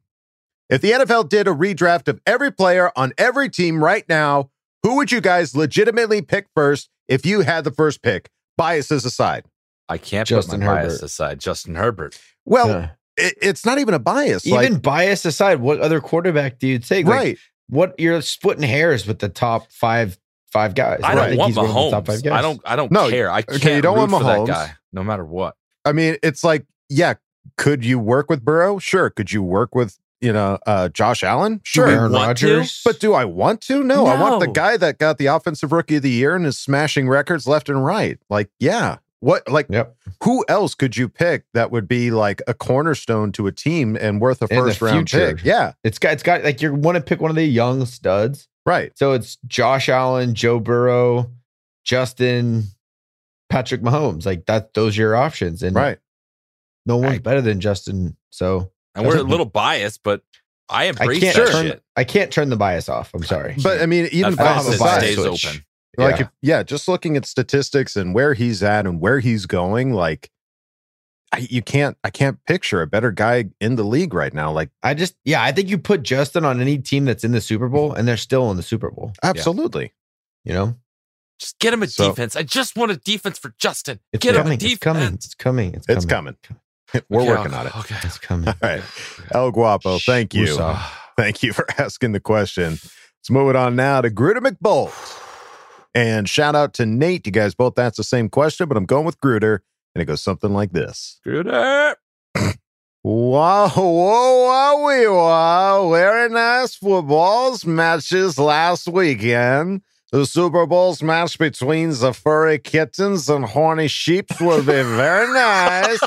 if the NFL did a redraft of every player on every team right now, who would you guys legitimately pick first if you had the first pick? Biases aside. I can't Justin put my bias Herbert. aside. Justin Herbert. Well, Yeah. It, it's not even a bias. Even like, bias aside, what other quarterback do you take? Like, right. What you're splitting hairs with the top five five guys. I I don't think want he's one of the Mahomes. top five guys. I don't. I don't No, care. I okay, can't you don't root want for that Mahomes. guy, no matter what. I mean, it's like, yeah, could you work with Burrow? Sure. Could you work with, you know, uh, Josh Allen? Sure. Aaron? Rodgers. But do I want to? No, I want the guy that got the offensive rookie of the year and is smashing records left and right. Like, yeah. What like Yep. who else could you pick that would be like a cornerstone to a team and worth a In the first round future. pick? Yeah. It's got it's got like you want to pick one of the young studs. Right. So it's Josh Allen, Joe Burrow, Justin, Patrick Mahomes. Like that, those are your options. And Right. no one's I- better than Justin. So And we're a little biased, but I I embrace can't that turn shit. I can't turn the bias off. I'm sorry. But I mean, even That I don't bias have a bias aside, stays switch. open. Like Yeah. if, yeah, just looking at statistics and where he's at and where he's going, like I, you can't I can't picture a better guy in the league right now. Like I just yeah, I think you put Justin on any team that's in the Super Bowl and they're still in the Super Bowl. absolutely. You know? Just get him a So- defense. I just want a defense for Justin. It's get him a coming. defense. It's coming. It's coming. It's coming. It's coming. We're Okay, working I'll- on it. Okay. It's coming. All right. El Guapo, thank you. Woosah. Thank you for asking the question. Let's move it on now to Gruder McBolt. And shout out to Nate. You guys both asked the same question, but I'm going with Gruder. And it goes something like this. Up. Wow, whoa, wowie, wow. Very nice footballs matches last weekend. The Super Bowl's match between the furry kittens and horny sheep will be very nice.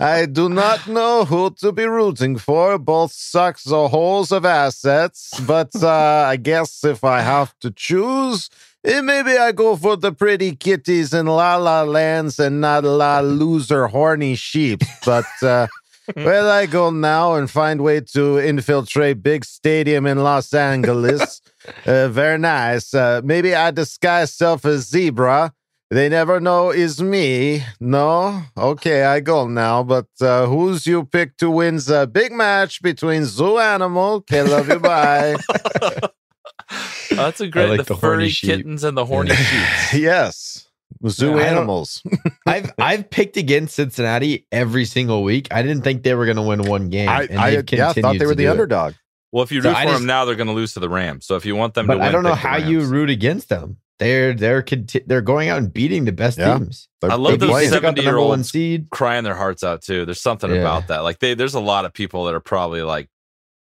I do not know who to be rooting for. Both suck the holes of assets, but uh, I guess if I have to choose, eh, maybe I go for the pretty kitties in La La Lands and not La Loser Horny Sheep. But uh, where I go now and find way to infiltrate big stadium in Los Angeles. Uh, very nice. Uh, maybe I disguise self as zebra. They never know is me. No? Okay, I go now. But uh, who's you pick to win the big match between zoo animal? Okay, love you. Bye. Oh, that's a great. like the, the furry kittens and the horny sheep. yes. Zoo I don't- animals. I've I've picked against Cincinnati every single week. I didn't think they were going to win one game. I, and I yeah, thought they were the do it. underdog. Well, if you root I for just- them now, they're going to lose to the Rams. So if you want them to But win, I don't know how you root against them. They're they're conti- they're going out and beating the best Yeah. teams. They're- I love those playing. They got the number one 70-year-olds seed. crying their hearts out too. There's something Yeah. about that. Like they, there's a lot of people that are probably like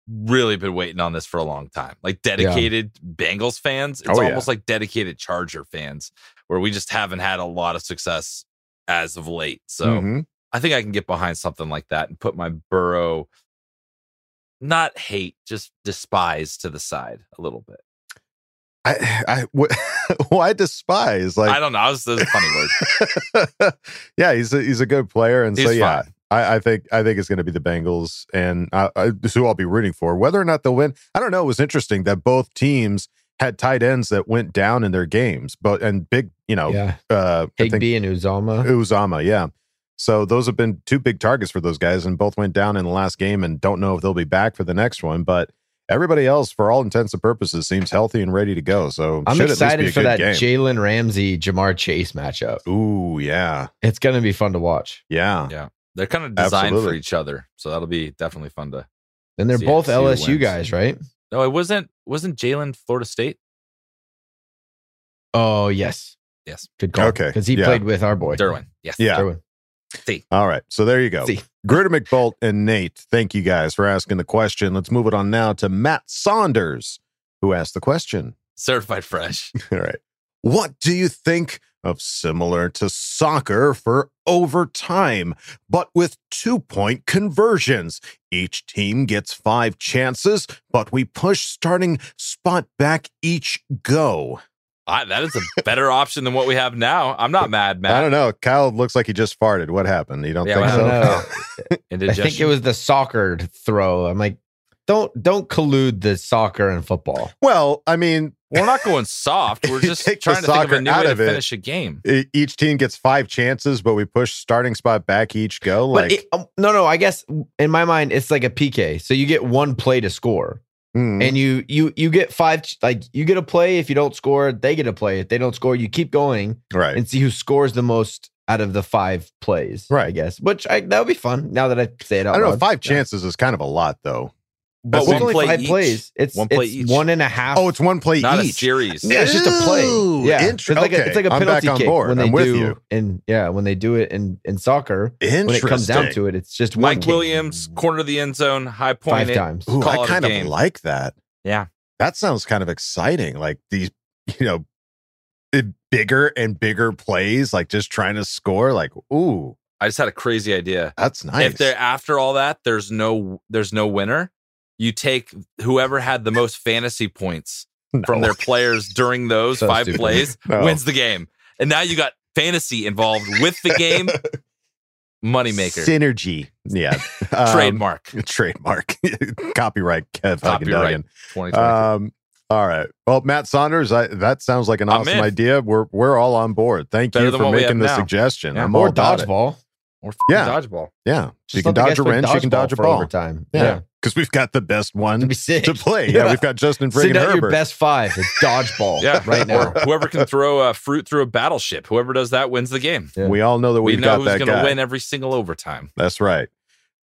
really been waiting on this for a long time. Like dedicated Bengals fans. It's Oh, yeah. almost like dedicated Charger fans, where we just haven't had a lot of success as of late. So Mhm. I think I can get behind something like that and put my Burrow, not hate, just despise to the side a little bit. I, I, wh- why despise? Like, I don't know. I was, that a funny word. yeah, he's a, he's a good player, and so yeah, fine. I, I think I think it's going to be the Bengals, and I, I, this is who I'll be rooting for. Whether or not they'll win, I don't know. It was interesting that both teams had tight ends that went down in their games, but and big, you know, Yeah, uh, Higbee and Uzomah. Uzomah, yeah. So those have been two big targets for those guys, and both went down in the last game, and don't know if they'll be back for the next one, but. Everybody else, for all intents and purposes, seems healthy and ready to go. So I'm should at least be excited a for good that. Jalen Ramsey Ja'Marr Chase matchup. Ooh, yeah, It's going to be fun to watch. yeah. Yeah. They're kind of designed for each other. So that'll be definitely fun to. And they're See- both see LSU wins. guys, right? No, it wasn't. Wasn't Jalen Florida State? Oh yes, Yes. good call. Okay, because he yeah. played with our boy Derwin. Yes. Yeah. Derwin. See. All right. So there you go. See. Gruder McBolt and Nate, thank you guys for asking the question. Let's move it on now to Matt Saunders, who asked the question. Certified fresh. All right. What do you think of similar to soccer for overtime, but with two point conversions? Each team gets five chances, but we push starting spot back each go. I, that is a better option than what we have now. I'm not mad, Matt. I don't know. Kyle looks like he just farted. What happened? You don't Yeah, think what so? happened? I think it was the soccer throw. I'm like, don't don't collude the soccer and football. Well, I mean, We're not going soft. We're just trying to think of a new out way to it. finish a game. each team gets five chances, but we push starting spot back each go. But Like, it- um, no, no. I guess in my mind, it's like a PK. So you get one play to score, mm, and you you you get five. Like you get a play. If you don't score, they get a play. If they don't score, you keep going right. and see who scores the most out of the five plays. Right. I guess. Which I, that would be fun. Now that I say it I don't know. Five Yeah. chances is kind of a lot, though. But It's one only play five each. plays. It's One play it's each. one and a half. Oh, it's one play Not a series. Yeah, it's just a play. Ooh, Yeah, inter- it's like a, okay, it's like a I'm back penalty on kick board. when they I'm with do you. and yeah when they do it in in soccer. When it comes down to it, it's just one Mike kick. Williams, corner of the end zone, high point Five it, times. Ooh, call I kind of game. like that. Yeah. That sounds kind of exciting. Like these, you know, bigger and bigger plays, like just trying to score. Like, ooh, I just had a crazy idea. that's nice. If they're after all that, there's no there's no winner. You take whoever had the most fantasy points from their players during those So five stupid. plays No. wins the game. And now you got fantasy involved with the game. Moneymaker. synergy. Yeah. Um, Trademark. trademark. Copyright Kev Copyright Um, all right. Well, Matt Saunders, I, that sounds like an I'm awesome in. idea. We're we're all on board. Thank Better you for making the now. suggestion. Yeah. I'm or all about it. dodgeball. or f- yeah. dodgeball. Yeah. Just you can dodge a play wrench, you can dodge a for ball. overtime. Yeah. Because we've got the best one be to play. Yeah, we've got Justin Send friggin' out your Herbert. best five. It's dodgeball. Yeah, right now. Or whoever can throw a fruit through a battleship, whoever does that wins the game. Yeah. We all know that we've we've know got who's going to win every single overtime. That's right.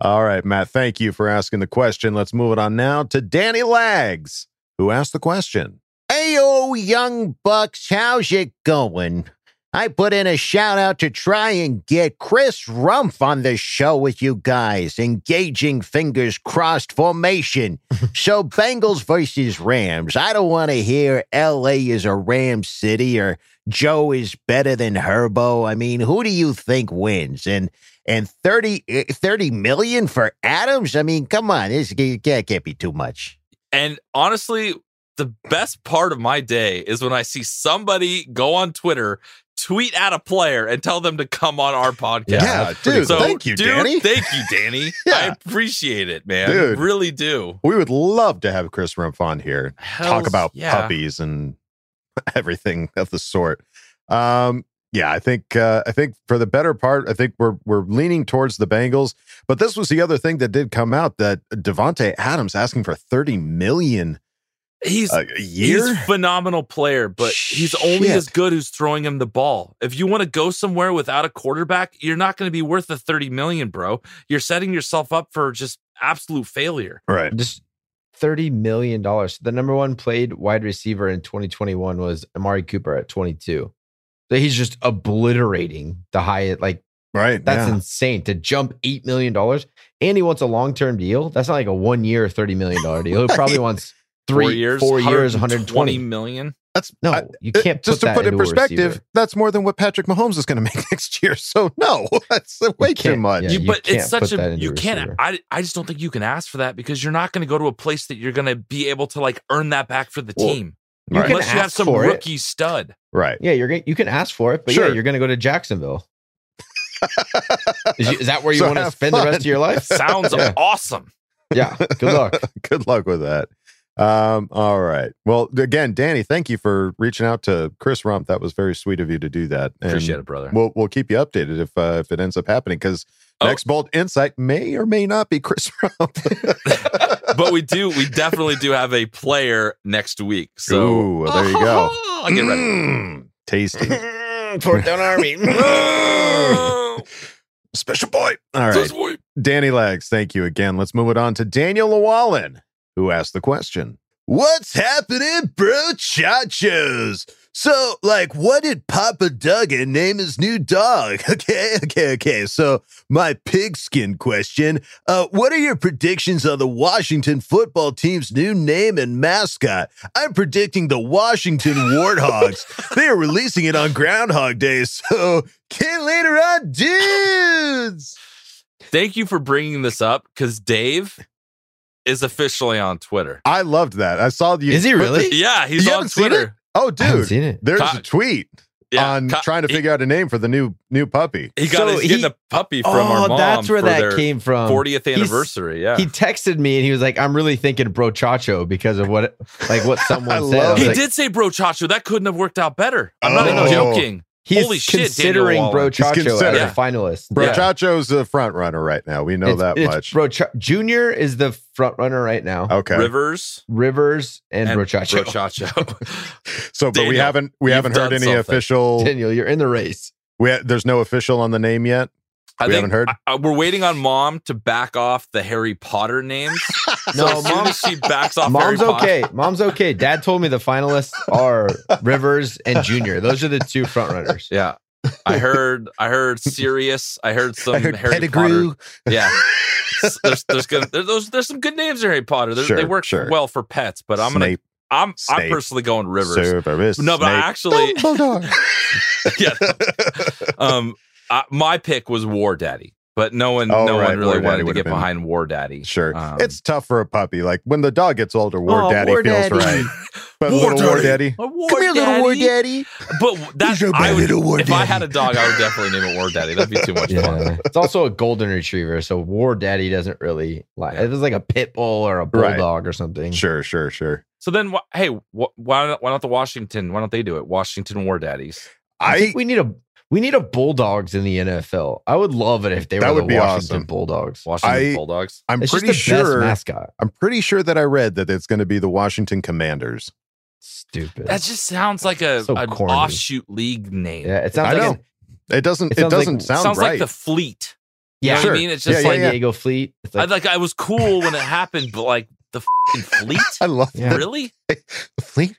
All right, Matt. Thank you for asking the question. Let's move it on now to Danny Lags, who asked the question. Ayo, oh, young bucks, how's it going? I put in a shout out to try and get Chris Rumph on the show with you guys. Engaging fingers crossed formation. so Bengals versus Rams. I don't want to hear LA is a Ram city or Joe is better than Herbo. I mean, who do you think wins? And and 30, eh, 30 million for Adams? I mean, come on, this can't, can't be too much. And honestly, the best part of my day is when I see somebody go on Twitter, tweet at a player, and tell them to come on our podcast. Yeah, dude. So, thank you, dude, Danny. Thank you, Danny. Yeah. I appreciate it, man. Dude. Really do. We would love to have Chris Rumph on here. talk about yeah. puppies and everything of the sort. Um, yeah, I think uh, I think for the better part, I think we're we're leaning towards the Bengals. But this was the other thing that did come out that Davante Adams asking for thirty million He's a year. He's phenomenal player, but he's only Shit. as good who's throwing him the ball. If you want to go somewhere without a quarterback, you're not going to be worth the 30 million, bro. You're setting yourself up for just absolute failure. right. Just thirty million dollars. The number one played wide receiver in 2021 was Amari Cooper at 22. So he's just obliterating the high. Like Right. that's yeah. insane to jump eight million dollars. And he wants a long term deal. That's not like a one year thirty million dollar deal. He probably wants three, Four years, four years, 120 120 million. That's No, I- you can't just put to that put it in perspective. receiver. That's more than what Patrick Mahomes is going to make next year. So no, that's way too much. yeah, You, you but can't it's such a you a can't. receiver. I I just don't think you can ask for that because you're not going to go to a place that you're going to be able to like earn that back for the Well, team you can unless you have some for it. rookie stud. right. Yeah, you're gonna, you can ask for it, but Sure. yeah, you're going to go to Jacksonville. is, you- is that where you So want to have spend the rest of your life? Sounds Yeah. awesome. Yeah. Good luck. Good luck with that. Um, all right. Well, again, Danny, thank you for reaching out to Chris Rumph. That was very sweet of you to do that. And Appreciate it, brother. We'll we'll keep you updated if uh, if it ends up happening because Oh. next bold insight may or may not be Chris Rumph. but we do we definitely do have a player next week. So Ooh, there you go. I'll get ready. Mm, tasty. Fourth down army. Special boy. All right. Danny Legs, thank you again. Let's move it on to Daniel Llewellyn, who asked the question. What's happening, bro? Chachos. So, like, what did Papa Duggan name his new dog? Okay, okay, okay. So, my pigskin question uh, What are your predictions on the Washington football team's new name and mascot? I'm predicting the Washington Warthogs. they are releasing it on Groundhog Day. So, get later on, dudes. Thank you for bringing this up because Dave is officially on Twitter. I loved that. I saw you. Is he really? the- Yeah, he's You on haven't seen Twitter. Oh, I haven't dude, seen it. there's Ka- a tweet Yeah, on Ka- trying to he- figure out a name for the new new puppy. He got So his, he- getting a puppy from oh, our mom. that's where for that their came from. 40th He's- anniversary. Yeah. He texted me and he was like, "I'm really thinking brochacho because of what, like what someone I said." love I was he like, did say brochacho. That couldn't have worked out better. I'm not Oh. even joking. He's Holy shit, Daniel considering Wallen. brochacho as considering. a finalist. Yeah. Brochacho's the front runner right now. We know It's- that it's much. Brocha- Junior is the front runner right now. okay. Rivers Rivers and, and brochacho. brochacho. So, but we haven't we you've haven't heard any something. official. Daniel, you're in the race. We ha- there's no official on the name yet. I We haven't heard? I- I- we're waiting on mom to back off the Harry Potter names. No, so mom- she backs off Mom's Harry Potter, okay. Mom's okay. Dad told me the finalists are Rivers and Junior. Those are the two front runners. Yeah. I heard I heard Sirius. I heard some I heard Harry Pettigrew. Potter. Yeah. There's there's gonna there's, those, there's some good names in Harry Potter. They're- they work sure. well for pets, but I'm gonna I'm I'm personally going Rivers. Severus No, but I actually Dumbledore. yeah. Um I, my pick was War Daddy, but no one Oh, no right, one really War Daddy wanted to get been- behind War Daddy. Sure, Um, it's tough for a puppy. Like when the dog gets older, War Oh, Daddy War feels Daddy. right. But War little War Daddy. Daddy, A War come here, little War Daddy. But that's He's a I bad would, little War if I had a dog, I would definitely name it War Daddy. That'd be too much fun. Yeah. it's also a golden retriever, so War Daddy doesn't really like. It was like a pit bull or a Right. bulldog or something. Sure, sure, sure. So then, wh- hey, wh- why not, why not the Washington? Why don't they do it? Washington War Daddies. I, I think we need a we need a bulldogs in the NFL. I would love it if they That were would the be Washington awesome. Bulldogs. Washington I- Bulldogs. I'm It's pretty just the sure. best mascot. I'm pretty sure that I read that it's going to be the Washington Commanders. Stupid. That just sounds like a So an corny. offshoot league name. yeah, it sounds I like know. an- It doesn't. It It, doesn't sound sounds right. like the Fleet. yeah, You know what Sure. I mean? It's just yeah, like San Diego Fleet. It's I like, like I was cool when it happened, but like the Fleet. I love Yeah. Really? the fleet.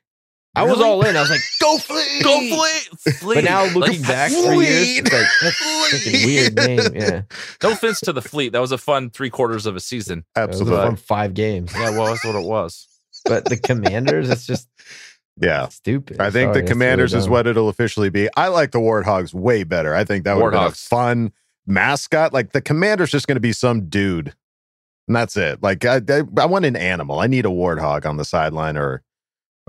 I was all in. I was like, go Fleet, Go Fleet. Fleet. But now looking Like, back for years, it's like that's freaking weird name. Yeah, no offense to the Fleet. That was a fun three quarters of a season. it was Absolutely. from five games. Yeah, well, that's what it was. But the Commanders, it's just Yeah. stupid. I think Sorry, the Commanders really is what it'll officially be. I like the Warthogs way better. I think that would be a fun mascot. Like the Commander's just going to be some dude, and that's it. Like I, I, I want an animal. I need a warthog on the sideline or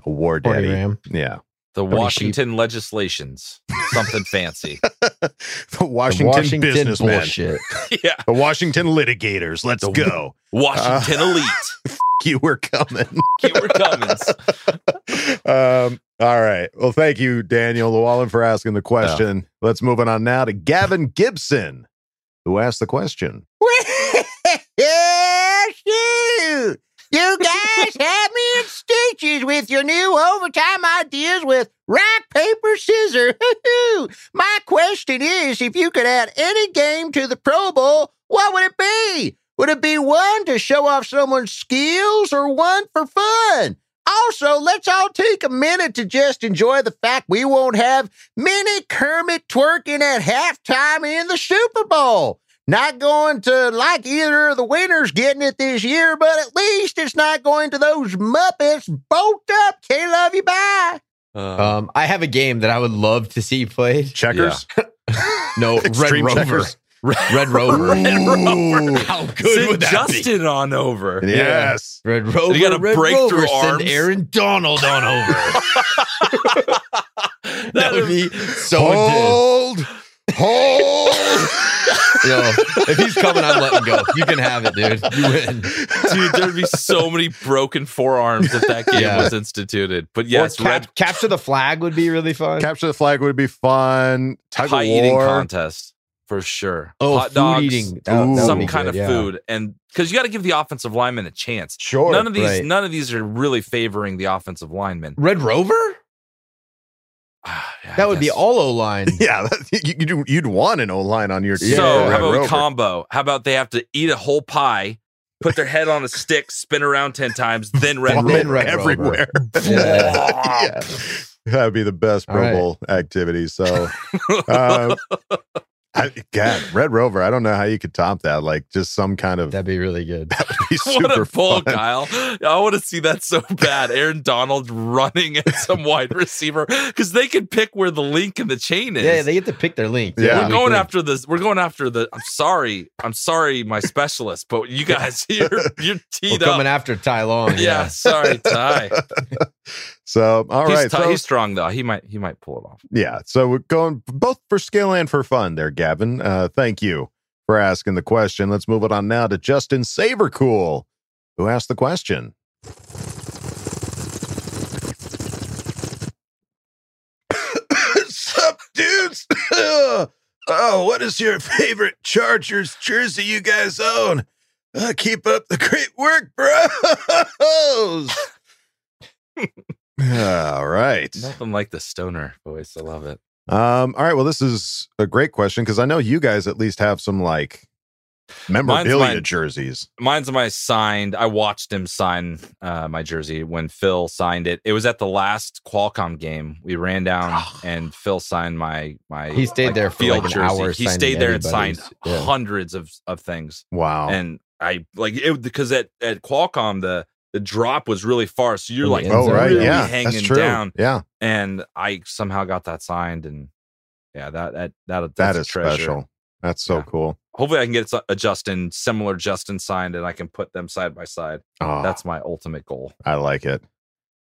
a war daddy. ram. Yeah, The Pretty Washington legislations. Something fancy. the The Washington, Washington businessmen, bullshit. yeah. the Washington litigators. Let's The- go. Washington Uh, elite. You were coming. You were coming. um, all right. Well, thank you, Daniel Llewellyn, for asking the question. Let's move on now to Gavin Gibson, who asked the question. yeah, shoot. You guys stitches with your new overtime ideas with rock, paper, scissors. My question is if you could add any game to the Pro Bowl, what would it be? Would it be one to show off someone's skills or one for fun? Also, let's all take a minute to just enjoy the fact we won't have mini Kermit twerking at halftime in the Super Bowl. Not going to like either of the winners getting it this year, but at least it's not going to those Muppets. Bolt up. K love you. Bye. Uh, Um, I have a game that I would love to see played. Checkers? No, Red Extreme Rover. checkers? Red Rover. Red Rover. How good Send would that be? Justin on over. Yes. Red Rover. You gotta Red break Rover, through Send. Aaron Donald on over. that would be so Hold. Hold. Intense. Yo, if he's coming, I'm letting go. You can have it, dude. You win. Dude, there'd be so many broken forearms if that game Yeah. was instituted. But yes, cap- red capture the flag would be really fun. Capture the flag would be fun. Tug pie of eating war. contest for sure. oh, Hot dogs, eating. That- that some be kind good, of yeah. food, and because you got to give the offensive lineman a chance. Sure. none of these, right. none of these are really favoring the offensive lineman. Red Rover? Ah, yeah, I That would be all O line. Yeah, you, you'd, you'd want an O line on your team. So for how about Rover. a combo? How about they have to eat a whole pie, put their head on a stick, spin around ten times, then red Vomit rover. Red Rover. everywhere. Yeah. Yeah. That'd be the best Pro All right. Bowl activity. So, uh, I, God, Red Rover. I don't know how you could top that. Like just some kind of That'd be really good. that would be super What a pull, fun. Kyle! I want to see that so bad. Aaron Donald running at some wide receiver because they can pick where the link in the chain is. Yeah, they get to pick their link. Yeah. we're going after this. We're going after the. I'm sorry. I'm sorry, my specialist, but you guys, you're you're We're coming up. after Ty Long. yeah, sorry, Ty. So all he's right, tou- so- he's strong though. He might he might pull it off. Yeah. So we're going both for skill and for fun there, Gavin. Uh, thank you for asking the question. Let's move it on now to Justin Sabercool, who asked the question. Sup, dudes? oh, what is your favorite Chargers jersey you guys own? Uh, keep up the great work, bros. all right. Nothing like the stoner voice. I love it. Um, all right. Well, this is a great question because I know you guys at least have some like memorabilia mine. jerseys. Mine's my signed. I watched him sign uh, my jersey when Phil signed it. It was at the last Qualcomm game. We ran down and Phil signed my my. He stayed there for, field like, an hour He stayed there and signed yeah. hundreds of of things. Wow. And I like it because at at Qualcomm the the drop was really far, so you're like oh, right. really Yeah. That's hanging true. down. Yeah. And I somehow got that signed, and yeah, that that that That that's treasure. special. That's so Yeah. cool. Hopefully, I can get a Justin similar Justin signed, and I can put them side by side. Oh, That's my ultimate goal. I like it.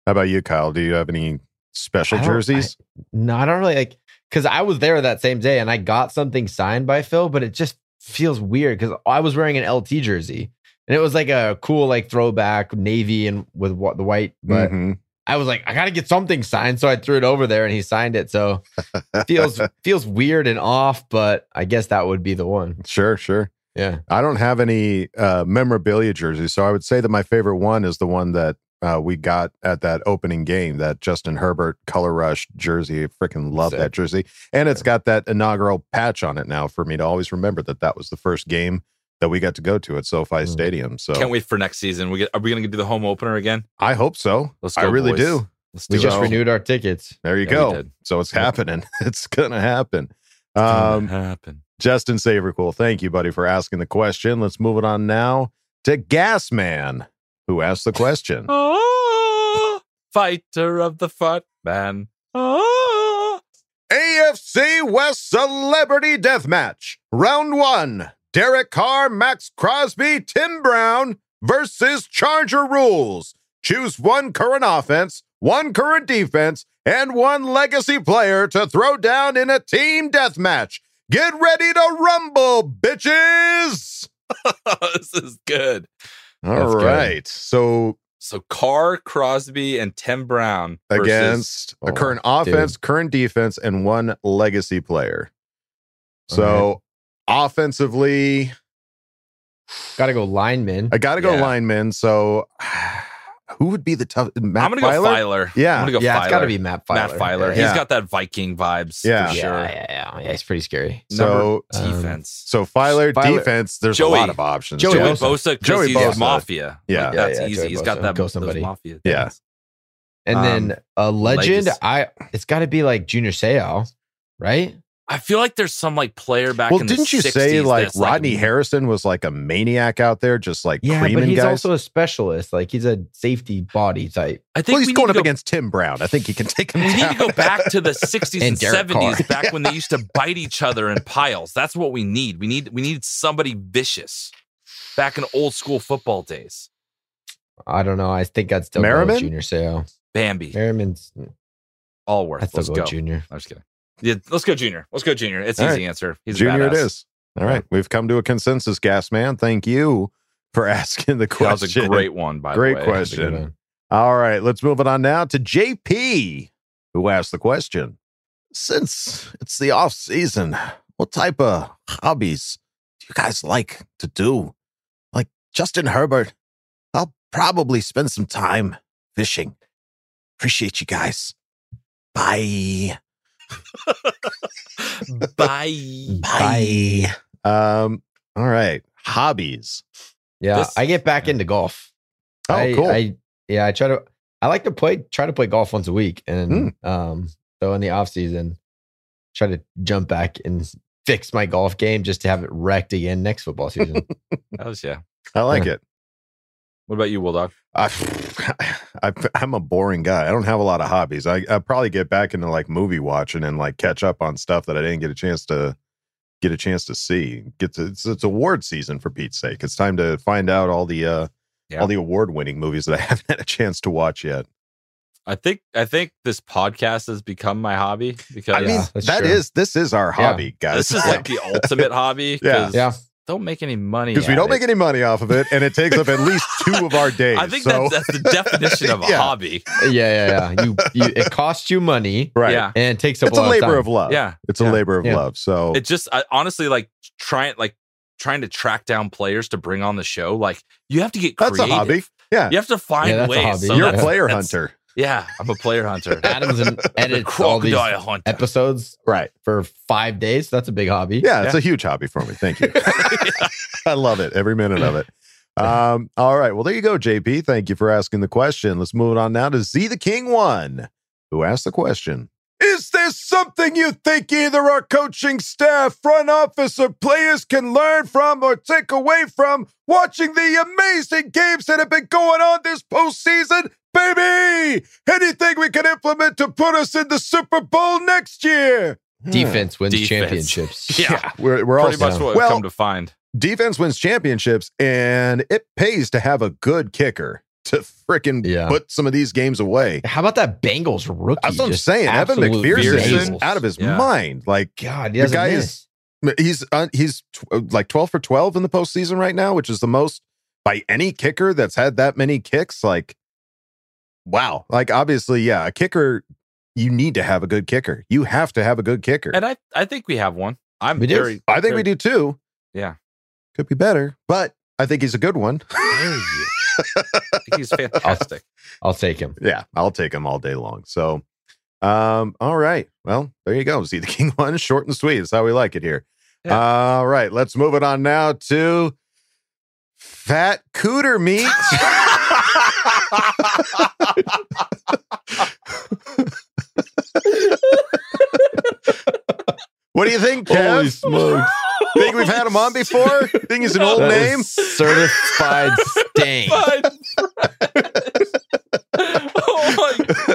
How about you, Kyle? Do you have any special I don't- jerseys? No, I don't really like because I was there that same day and I got something signed by Phil, but it just feels weird because I was wearing an LT jersey and it was like a cool like throwback navy and with what the white, but Mhm. I was like, I gotta get something signed, so I threw it over there and he signed it. So feels feels weird and off, but I guess that would be the one. Sure, sure. Yeah. I don't have any uh, memorabilia jerseys, so I would say that my favorite one is the one that uh, we got at that opening game, that Justin Herbert Color Rush jersey. Freaking love Sick. that jersey, and it's got that inaugural patch on it now for me to always remember that that was the first game that we got to go to at SoFi Mm. Stadium. So Can't wait for next season. We get, are we going to do the home opener again? I hope so. Let's I really boys. do. Let's We do just renewed our tickets. There you Yeah, go. So it's happening. It's gonna happen. Gonna Um, happen. Justin Savercool, thank you, buddy, for asking the question. Let's move it on now to Gasman, who asked the question. Oh, fighter of the foot man. Oh. AFC West Celebrity Deathmatch, Round One. Derek Carr, Maxx Crosby, Tim Brown versus Charger Rules. Choose one current offense, one current defense, and one legacy player to throw down in a team deathmatch. Get ready to rumble, bitches! this is good. All That's good. So So Carr, Crosby, and Tim Brown versus- against a Oh, current dude. offense, current defense, and one legacy player. So offensively, Gotta go lineman. I got to go Yeah. lineman. So who would be the tough? Matt I'm gonna go Feiler? Feiler. Yeah. I'm gonna go yeah, Feiler. it's gotta be Matt Feiler. Matt Feiler. Yeah. He's got that Viking vibes. Yeah. for yeah, sure. yeah, yeah, yeah. He's pretty scary. So Um, Defense. so Feiler, Feiler- defense. There's Joey- a lot of options. Joey Joey Bosa. Bosa, because Joey he's Bosa. mafia. Yeah. Like, Yeah, that's yeah, easy. Joey He's got that Go those somebody. mafia. Yeah. And Um, then a legend, legacy. I it's got to be like Junior Seau, right? I feel like there's some like player back well, in didn't the you 60s say like that's, Rodney Harrison was like a maniac out there, just like Yeah, creaming but he's guys? also a specialist. Like he's a safety body type. I think well, he's going up go, against Tim Brown. I think he can take him We need to go back to the 60s and, And 70s, Carr. back when they used to bite each other in piles. That's what we need. We need we need somebody vicious. Back in old school football days. I don't know. I think I'd still Merriman? with Junior Seau. Bambi. Merriman's. All worth. I'd still Let's go, go. Junior. I'm just kidding. Yeah, let's go junior. Let's go junior. It's All easy right. answer. He's Junior, it is. All right, we've come to a consensus, Gas Man. Thank you for asking the question. That was a great one, by Great the way. Great question. one. All right, let's move it on now to JP, who asked the question. Since it's the off season, what type of hobbies do you guys like to do? Like Justin Herbert, I'll probably spend some time fishing. Appreciate you guys. Bye. Bye. Bye. Um, all right. Hobbies. Yeah, This- I get back into golf. Oh, I, cool. I yeah, I try to. I like to play. Try to play golf once a week, and Hmm. um, so in the off season, try to jump back and fix my golf game just to have it wrecked again next football season. That was yeah. I like it. What about you, Bulldog? I, I, I'm a boring guy. I don't have a lot of hobbies. I, I probably get back into like movie watching and like catch up on stuff that I didn't get a chance to get a chance to see. Get to, it's, it's award season for Pete's sake. It's time to find out all the uh Yeah. all the award winning movies that I haven't had a chance to watch yet. I think I think this podcast has become my hobby because I mean, that is this is our hobby, guys. This is like the ultimate hobby. Yeah. 'cause Yeah. Don't make any money because we don't it. make any money off of it, and it takes up at least two of our days. I think so. that's, that's the definition of a Yeah. hobby. Yeah, yeah, yeah. You, you it costs you money, Right. Yeah. And it takes up it's a lot labor time. of love. Yeah. it's a labor of Yeah. love. So It just I, honestly like trying like trying to track down players to bring on the show. Like you have to get that's a hobby. Yeah, You have to find Yeah, ways. so you're a player hunter. Yeah, I'm a player hunter. Adams and edits all these hunter. episodes Right. for five days. That's a big hobby. Yeah, it's a huge hobby for me. Thank you. I love it. Every minute of it. Um, all right. Well, there you go, JP. Thank you for asking the question. Let's move on now to Z the King One, who asked the question. Is there something you think either our coaching staff, front office, or players can learn from or take away from watching the amazing games that have been going on this postseason? Baby! Anything we can implement to put us in the Super Bowl next year? Defense wins Defense. championships. Yeah, We're, we're all pretty much what well, come to find. defense wins championships and it pays to have a good kicker to freaking Yeah. put some of these games away. How about that Bengals rookie? That's what I'm saying. Evan absolute McPherson is out of his Yeah. mind. Like God, he the guy miss. is he's uh, he's tw- uh, like 12 for 12 in the postseason right now, which is the most by any kicker that's had that many kicks. Like, wow. Like obviously, yeah, a kicker. You need to have a good kicker. You have to have a good kicker. And I I think we have one. I'm We do. I think we do too. Yeah. Could be better, but I think he's a good one. Dare you. I think he's fantastic. I'll take him. Yeah, I'll take him all day long. So, um, all right. Well, there you go. See the king one, short and sweet. That's how we like it here. All right, let's move it on now to fat cooter meat. what do you think, Kev? Holy smokes. Think we've had him on before? Think he's an old That name? certified stain. oh my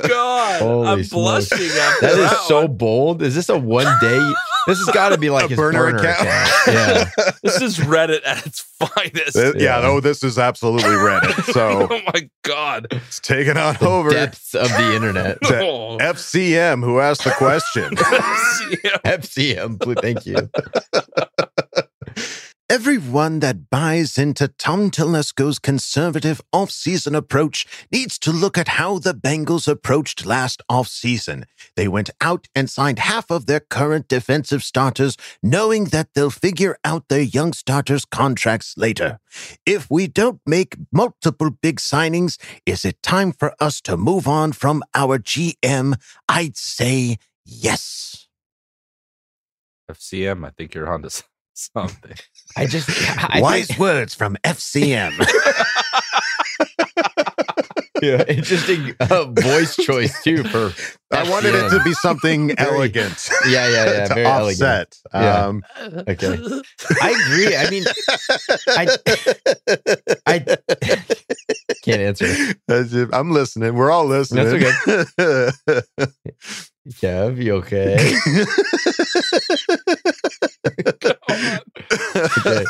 god! Holy I'm smokes. blushing after That is so bold. Is this a one day? This has got to be like A his burner burner, account. account. Yeah. This is Reddit at its finest. Th- yeah, Yeah. no, this is absolutely Reddit. So oh my god! let's take it on The over depths of the internet. to Oh. FCM, who asked the question. Yeah. FCM. please, Thank you. Everyone that buys into Tom Telesco's conservative off-season approach needs to look at how the Bengals approached last off-season. They went out and signed half of their current defensive starters, knowing that they'll figure out their young starters' contracts later. If we don't make multiple big signings, is it time for us to move on from our GM? I'd say yes. FCM, I think you're onto s- something. I just I Wise think- words from FCM. yeah, interesting uh, voice choice too for. I wanted it to be something Very- elegant. Yeah, yeah, yeah. to very offset. elegant. Yeah. Um, Okay. I agree. I mean, I I can't answer. I'm listening. We're all listening. That's Kev, you okay? okay.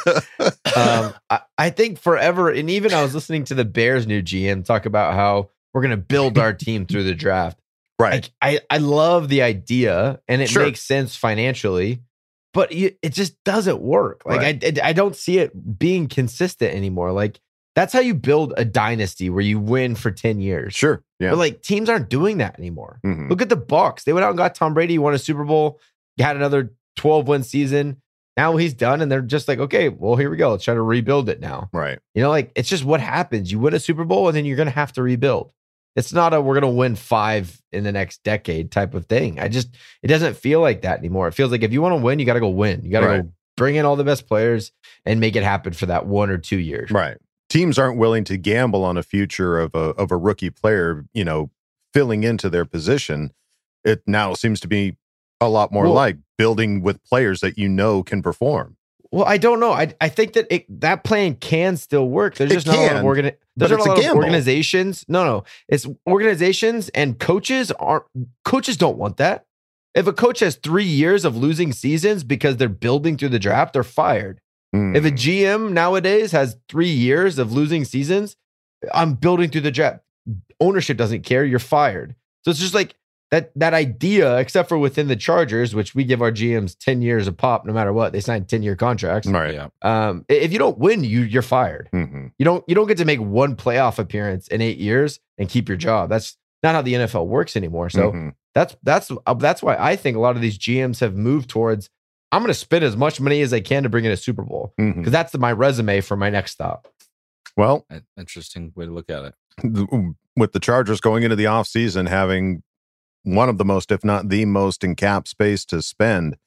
Um, I, I think forever, and even I was listening to the Bears' new GM talk about how we're going to build our team through the draft. right. Like, I, I love the idea, and it Sure. makes sense financially, but you, it just doesn't work. Like I, I, I don't see it being consistent anymore. Like that's how you build a dynasty where you win for ten years. Sure. Yeah. But like teams aren't doing that anymore. Mhm. Look at the Bucks. They went out and got Tom Brady, won a Super Bowl, had another 12 win season. Now he's done, and they're just like, okay, well, here we go. Let's try to rebuild it now. Right. You know, like it's just what happens. You win a Super Bowl, and then you're gonna have to rebuild. It's not a we're gonna win five in the next decade type of thing. I just it doesn't feel like that anymore. It feels like if you want to win, you gotta go win. You gotta Right. go bring in all the best players and make it happen for that one or two years. Right. Teams aren't willing to gamble on a future of a of a rookie player, you know, filling into their position. It now seems to be a lot more Well- like building with players that you know can perform. Well, I don't know. I I think that it, that plan can still work. There's It just not a lot of can, organi- There's not a a of organizations. No, no, it's organizations and coaches aren't. Coaches don't want that. If a coach has three years of losing seasons because they're building through the draft, they're fired. Hmm. If a GM nowadays has three years of losing seasons, I'm building through the draft. ownership doesn't care, you're fired. So it's just like that that idea, except for within the Chargers, which we give our GMs 10 years of pop no matter what. They sign 10 year contracts. Right. Yeah. Um, if you don't win, you you're fired. hmm You don't you don't get to make one playoff appearance in eight years and keep your job. That's not how the NFL works anymore. So Mhm. that's that's uh, that's why I think a lot of these GMs have moved towards I'm going to spend as much money as I can to bring in a Super Bowl because that's my resume for my next stop. Well, Interesting way to look at it. with the Chargers going into the offseason having one of the most, if not the most, in cap space to spend,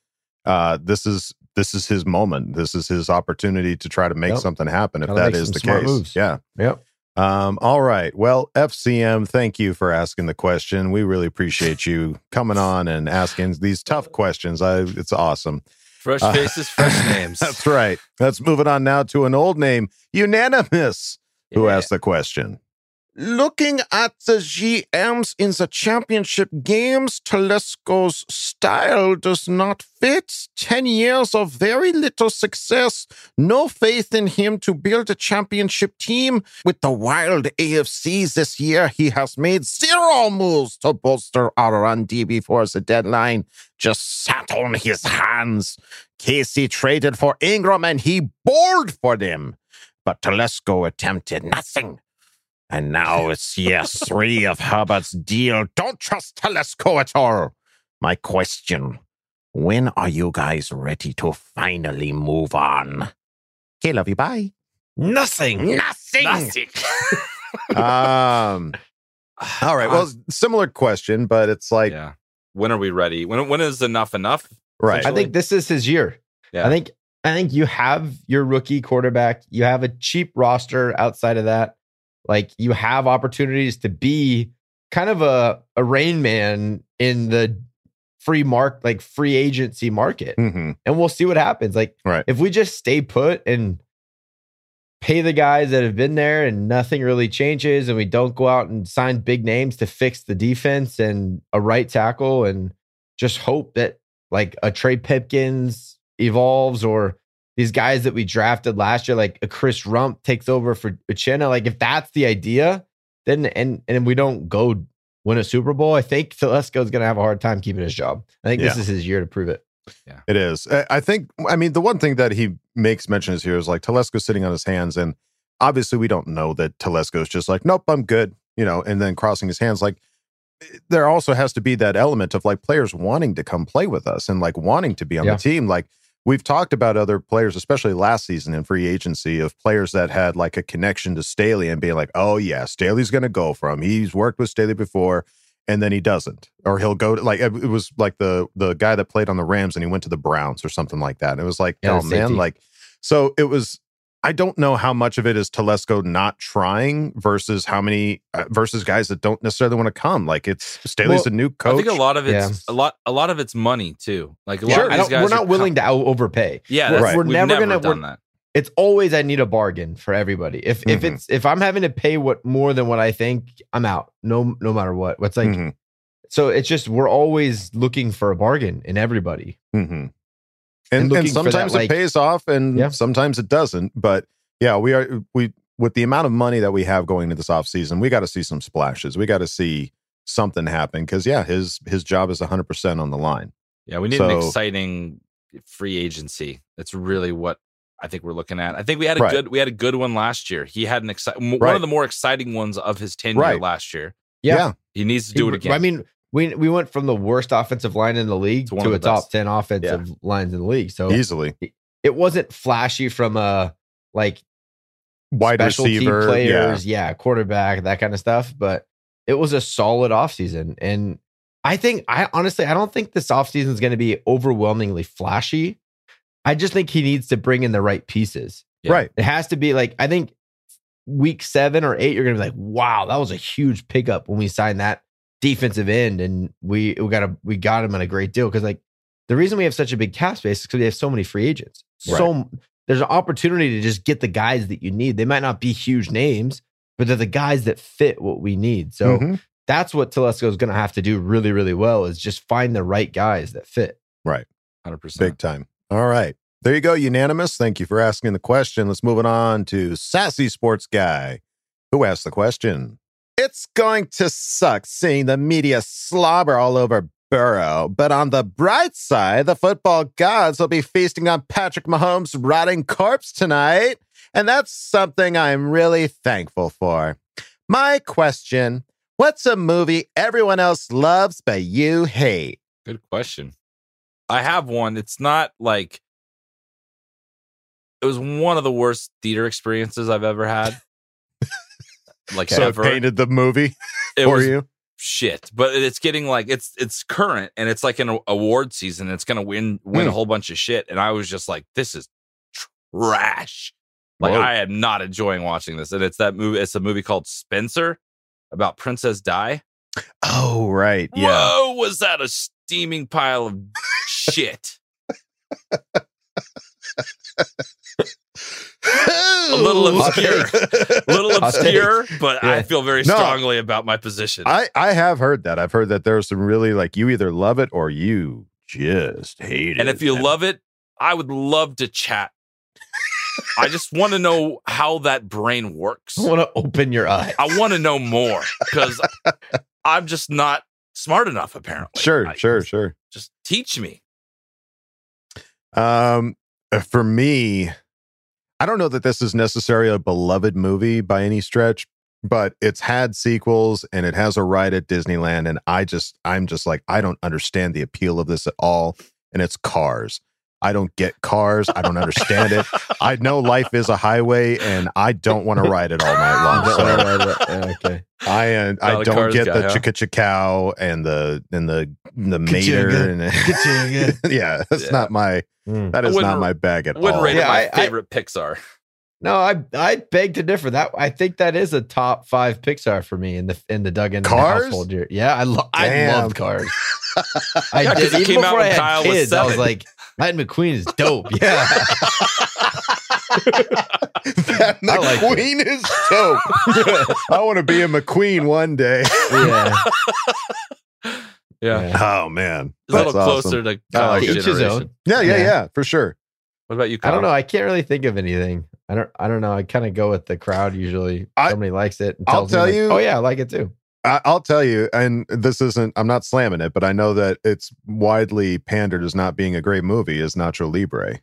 uh, this is this is his moment. This is his opportunity to try to make Yep. something happen. If Gotta that make is some the case, moves. yeah. Yep. Um, all right. Well, FCM, thank you for asking the question. We really appreciate you coming on and asking these tough questions. I, it's awesome. Fresh Uh, faces, fresh names. That's right. Let's move it on now to an old name, Unanimous, who Yeah. asked the question. Looking at the GMs in the championship games, Telesco's style does not fit. 10 years of very little success. No faith in him to build a championship team. With the wild AFCs this year, he has made zero moves to bolster our before the deadline. Just sat on his hands. KC traded for Ingram and he bowled for them. But Telesco attempted nothing. And now it's year three of Herbert's deal. Don't trust Telesco at all. My question when are you guys ready to finally move on? Okay, love you. Bye. Nothing. Nothing. um, all right. Well, similar question, but it's like, yeah. When are we ready? When when is enough enough? right. I think this is his year. Yeah. I think I think you have your rookie quarterback. You have a cheap roster outside of that. Like you have opportunities to be kind of a a rain man in the free mark like free agency market. hmm And we'll see what happens. Like Right. if we just stay put and pay the guys that have been there and nothing really changes and we don't go out and sign big names to fix the defense and a right tackle and just hope that like a Trey Pipkins evolves or these guys that we drafted last year, like a Chris Rumph takes over for Uchenna. Like if that's the idea, then and and we don't go win a Super Bowl, I think Telesco is gonna have a hard time keeping his job. I think this is his year to prove it. Yeah, it is. I I think, I mean, the one thing that he makes mention is here is like Telesco's sitting on his hands. And obviously, we don't know that Telesco's just like, nope, I'm good, you know, and then crossing his hands. Like, there also has to be that element of like players wanting to come play with us and like wanting to be on Yeah. the team. Like, we've talked about other players, especially last season in free agency, of players that had like a connection to Staley and being like, oh, yeah, Staley's going to go for him. He's worked with Staley before and then he doesn't or he'll go to like it was like the the guy that played on the rams and he went to the browns or something like that and it was like Yeah, oh man safety. like so it was i don't know how much of it is telesco not trying versus how many uh, versus guys that don't necessarily want to come like it's staley's Well, a new coach I think a lot of it's Yeah. a lot a lot of it's money too. Like a lot Sure, of these guys we're not willing to out- overpay. Yeah, we're, that's, we're we've never, never gonna. done that. It's always I need a bargain for everybody. If if Mhm. it's if I'm having to pay what more than what I think, I'm out. No no matter what. What's like Mhm, so it's just we're always looking for a bargain in everybody. mhm. And and, and looking that, sometimes like- it pays off and Yeah. sometimes it doesn't but yeah we are we with the amount of money that we have going into this offseason we got to see some splashes we got to see something happen because yeah his his job is 100% on the line Yeah, we need an exciting free agency. That's really what I think we're looking at. I think we had a Right. good we had a good one last year. He had an exciting one Right. of the more exciting ones of his tenure Right. last year. Yeah. He needs to do it again. I mean, we we went from the worst offensive line in the league To to a top best. ten offensive lines in the league. So easily it wasn't flashy from a like wide receiver players, yeah. quarterback, that kind of stuff. But it was a solid offseason. And I think I honestly I don't think this offseason is going to be overwhelmingly flashy. I just think he needs to bring in the right pieces. yeah. right It has to be like I think week seven or eight, you're gonna be like, wow, that was a huge pickup when we signed that defensive end, and we we got a we got him on a great deal because like the reason we have such a big cap space is because we have so many free agents. So there's an opportunity to just get the guys that you need. They might not be huge names, but they're the guys that fit what we need. So Mhm. that's what Telesco is going to have to do really, really well is just find the right guys that fit. right Hundred percent. big time all right there you go unanimous thank you for asking the question let's move it on to sassy sports guy who asked the question It's going to suck seeing the media slobber all over Burrow, but on the bright side, the football gods will be feasting on Patrick Mahomes' rotting corpse tonight, and that's something I'm really thankful for. My question What's a movie everyone else loves but you hate? Good question. I have one. It's not like it was one of the worst theater experiences I've ever had. Like so ever. painted the movie It for was you. shit, but it's getting like it's it's current and it's like an award season. It's gonna win win a Hmm. whole bunch of shit, and I was just like, this is trash. Like Whoa. I am not enjoying watching this, and it's that movie. It's a movie called Spencer about Princess Di. Oh, right. Yeah. Whoa, was that a steaming pile of shit? a little obscure, a little obscure, but I feel very No. strongly about my position. I, I have heard that. I've heard that there's some really like you either love it or you just hate it. and if you love it, I would love to chat. I just want to know how that brain works. I want to open your eye. I want to know more because I'm just not smart enough. Apparently, Sure, I- sure, sure. Just teach me. Um, uh, for me, I don't know that this is necessarily a beloved movie by any stretch, but it's had sequels and it has a ride at Disneyland, and I just, I'm just like, I don't understand the appeal of this at all. And it's Cars. I don't get cars. I don't understand it. I know life is a highway, and I don't want to ride it all night long. So okay. I uh, Not I a don't get guy, the huh? chicka chicka and the and the the mater and yeah, that's Yeah. not my Mm. that I is not my bag at Wouldn't all. rate Yeah, it my I- I- favorite Pixar. No, I I beg to differ. That I think that is a top five Pixar for me in the in the Duggan Cars? household here. Yeah, I lo- I love Cars. I Yeah, 'cause did. it Even came out before when I had kids, I was like, Lightning McQueen is dope. Yeah, that I like. McQueen is dope. I want to be a McQueen one day. yeah. Yeah, Oh man, a little That's closer awesome. to I Kyle's like. Each his own. Yeah, yeah, Yeah. yeah, for sure. What about you? I don't know. I can't really think of anything. I don't. I don't know. I kind of go with the crowd usually. I- Somebody likes it. And I'll tells me, tell like, you- Oh yeah, I like it too. I, I'll tell you, and this isn't. I'm not slamming it, but I know that it's widely pandered as not being a great movie. Is Nacho Libre?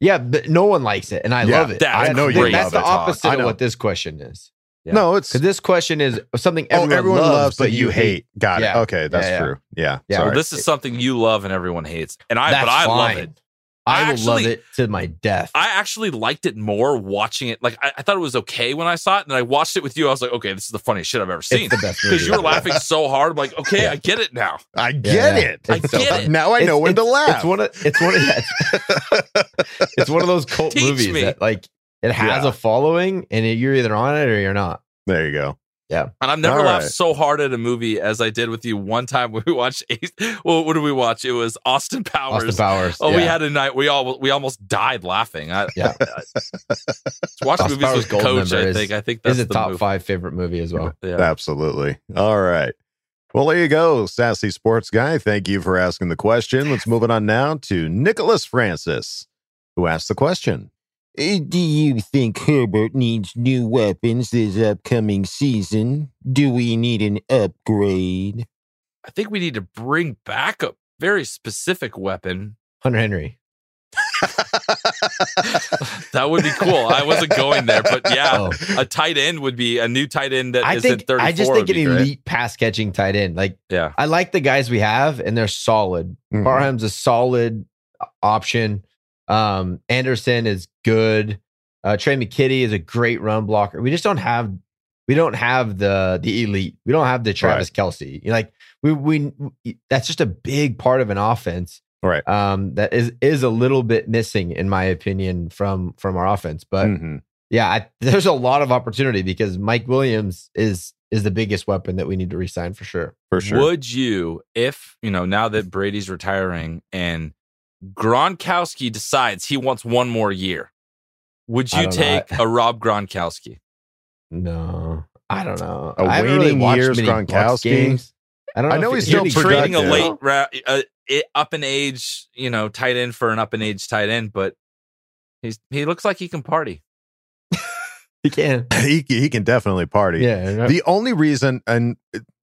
Yeah, but no one likes it, and I Yeah, love it. that's I know you That's the it, opposite of what this question is. Yeah. No, it's Because this question is something oh, everyone, everyone loves, but but you hate. Got Yeah. it. Okay, that's Yeah, yeah. true. Yeah, Yeah. Well, this is something you love and everyone hates, and I That's but I love it. I, I will love it to my death. I actually liked it more watching it. Like I, I thought it was okay when I saw it, and I watched it with you. I was like, okay, this is the funniest shit I've ever seen. the best Because you were laughing so hard. I'm like, okay, I get it now. I get Yeah, it. I It's get fun. it. Now I know when to laugh. It's one of it's one of it's, it's one of those cult Teach movies me. that like it has Yeah. a following, and you're either on it or you're not. there you go. Yeah, And I've never All laughed right. so hard at a movie as I did with you one time when we watched. Ace, well, what did we watch? It was Austin Powers. Austin Powers. Oh, we had a night. We all we almost died laughing. I, Yeah. I, watch Austin movies Powers with Gold Coach. Member I is- think. I think that's is a the top move. five favorite movie as well. Yeah. Absolutely. All right. Well, there you go, sassy sports guy. Thank you for asking the question. Let's move it on now to Nicholas Francis, who asked the question. Uh, Do you think Herbert needs new weapons this upcoming season? Do we need an upgrade? I think we need to bring back a very specific weapon. Hunter Henry. That would be cool. I wasn't going there, but yeah, Oh. a tight end would be a new tight end that I is think at 34 I just think an be great. elite pass catching tight end. Like Yeah. I like the guys we have, and they're solid. Mhm. Parham's a solid uh, option. Um, Anderson is good. Uh, Tre' McKitty is a great run blocker. We just don't have we don't have the the elite. We don't have the Travis Kelce. You Like we we that's just a big part of an offense. Right. Um, that is is a little bit missing in my opinion from from our offense. But Mhm. yeah, I, there's a lot of opportunity because Mike Williams is is the biggest weapon that we need to resign for sure. For sure. Would you, if you know, now that Brady's retiring and Gronkowski decides he wants one more year, would you don't know. take a Rob Gronkowski? No, I don't know. A I haven't really waning watched years many Gronkowski? games. I don't know. I know if he's still trading a late ra- uh, it, up in age, you know, tight end for an up in age tight end, but he's he looks like he can party. He can. he he can definitely party. Yeah. The only reason, and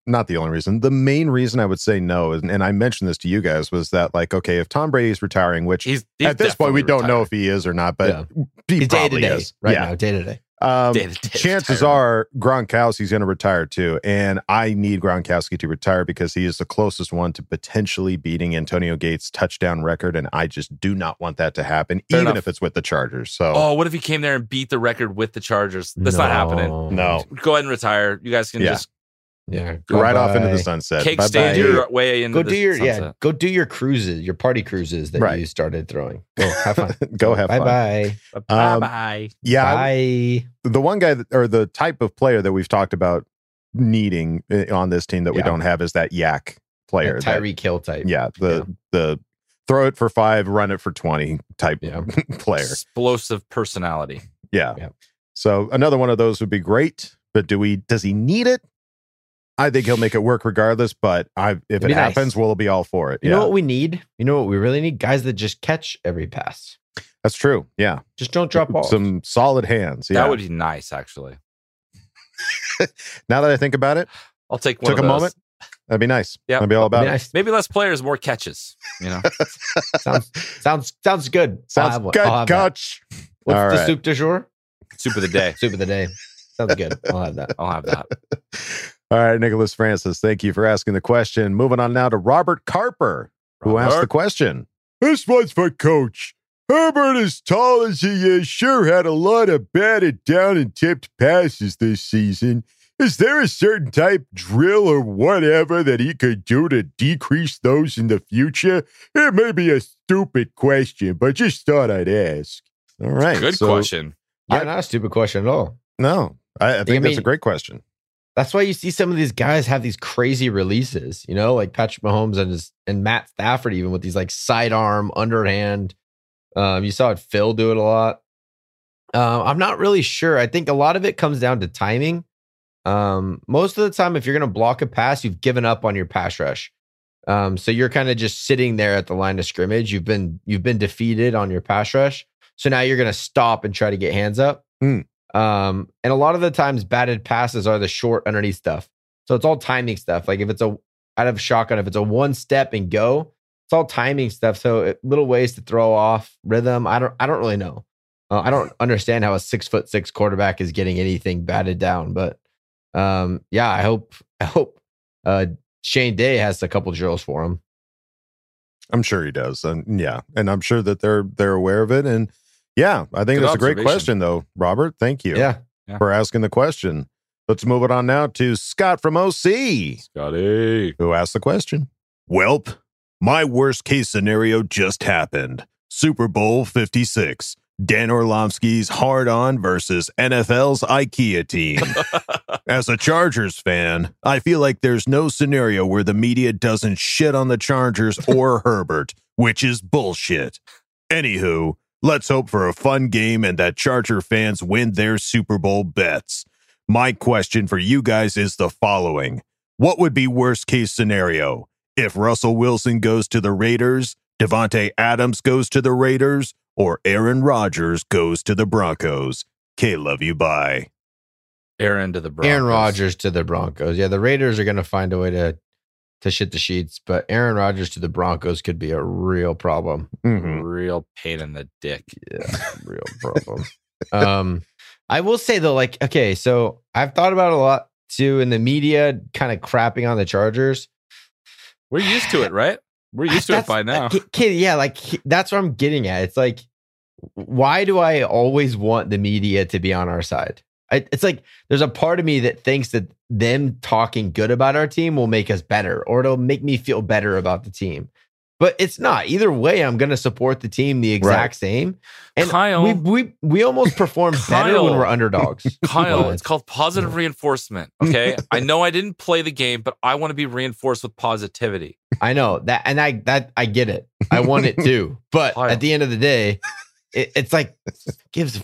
not the only reason, the main reason I would say no, and, and I mentioned this to you guys, was that like, okay, if Tom Brady's retiring, which He's, he's at this point we don't know if he is or not, but Yeah. he He's day to probably day is. right yeah. now, day to day. Um, Day-to-day chances are Gronkowski's going to retire too, and I need Gronkowski to retire because he is the closest one to potentially beating Antonio Gates' touchdown record, and I just do not want that to happen, Fair even enough. if it's with the Chargers. So Oh, what if he came there and beat the record with the Chargers? That's not happening. no, Go ahead and retire. You guys can Yeah. just Yeah. right off into the sunset. cake Bye-bye. stand your way into Go the do your sunset. yeah. Go do your cruises, your party cruises that Right. you started throwing. Go have fun. Go have bye fun. bye. Bye Um, bye. Yeah, Bye. the one guy that, or the type of player that we've talked about needing uh, on this team that we Yeah. don't have is that YAC player. That that- Tyreek type. yeah, the the throw it for five, run it for twenty type Yeah. player. Explosive personality. Yeah. Yeah. So another one of those would be great, but do we? Does he need it? I think he'll make it work regardless. But I, if It'd it be nice. happens, we'll be all for it. You yeah, know what we need? You know what we really need? Guys that just catch every pass. that's true. Yeah, Just don't drop balls. some solid hands. Yeah. That would be nice, actually. now that I think about it, I'll take one took of a those. moment. That'd be nice. Yeah. I'd be all about Be it. nice. Maybe less players, more catches. You know, sounds sounds sounds good. I'll Sounds have good, I'll have that. What's All the right. soup du jour? soup of the day. Soup of the day. Sounds good. I'll have that. I'll have that. All right, Nicholas Francis, thank you for asking the question. Moving on now to Robert Carper, who asked the question. This one's for Coach. Herbert, as tall as he is, sure had a lot of batted down and tipped passes this season. Is there a certain type drill or whatever that he could do to decrease those in the future? It may be a stupid question, but just thought I'd ask. All right. Good so- question. Yeah, not a stupid question at all. No, I, I think I that's a great question. That's why you see some of these guys have these crazy releases, you know, like Patrick Mahomes and his, and Matt Stafford, even with these like sidearm, underhand. Um, you saw it Phil do it a lot. Um, I'm not really sure. I think a lot of it comes down to timing. Um, most of the time, if you're going to block a pass, you've given up on your pass rush. Um, so you're kind of just sitting there at the line of scrimmage. You've been you've been defeated on your pass rush. So now you're going to stop and try to get hands up. Hmm. Um, and a lot of the times, batted passes are the short underneath stuff. So it's all timing stuff. Like if it's a out of shotgun, if it's a one step and go, it's all timing stuff. So it, little ways to throw off rhythm. I don't. I don't really know. Uh, I don't understand how a six foot six quarterback is getting anything batted down. But um, yeah, I hope. I hope uh, Shane Day has a couple drills for him. I'm sure he does, and yeah, and I'm sure that they're they're aware of it. And yeah, I think Good that's a great question, though, Robert. Thank you, Yeah. Yeah. for asking the question. Let's move it on now to Scott from OC, Scotty. who asked the question. Welp, my worst case scenario just happened. Super Bowl 56. Dan Orlovsky's hard on versus NFL's IKEA team. As a Chargers fan, I feel like there's no scenario where the media doesn't shit on the Chargers or Herbert, which is bullshit. Anywho, let's hope for a fun game and that Charger fans win their Super Bowl bets. My question for you guys is the following What would be worst case scenario? If Russell Wilson goes to the Raiders, Davante Adams goes to the Raiders, or Aaron Rodgers goes to the Broncos? K love you. Bye. Aaron to the Broncos. Aaron Rodgers to the Broncos. Yeah, the Raiders are going to find a way to to shit the sheets, but Aaron Rodgers to the Broncos could be a real problem. Mhm. Real pain in the dick. Yeah, real problem. um, I will say though, like, okay, so I've thought about it a lot too in the media, kind of crapping on the Chargers. We're used to it, right? We're used to it by now. K- Kid, yeah, like that's what I'm getting at. It's like, why do I always want the media to be on our side? I, it's like there's a part of me that thinks that them talking good about our team will make us better, or it'll make me feel better about the team. But it's not. Either way, I'm going to support the team the exact Right. same. And Kyle- we we we almost perform better when we're underdogs. Kyle, it's called positive reinforcement. Okay. I know I didn't play the game, but I want to be reinforced with positivity. I know that, and I that I get it. I want it too, but Kyle. at the end of the day, it, it's like gives a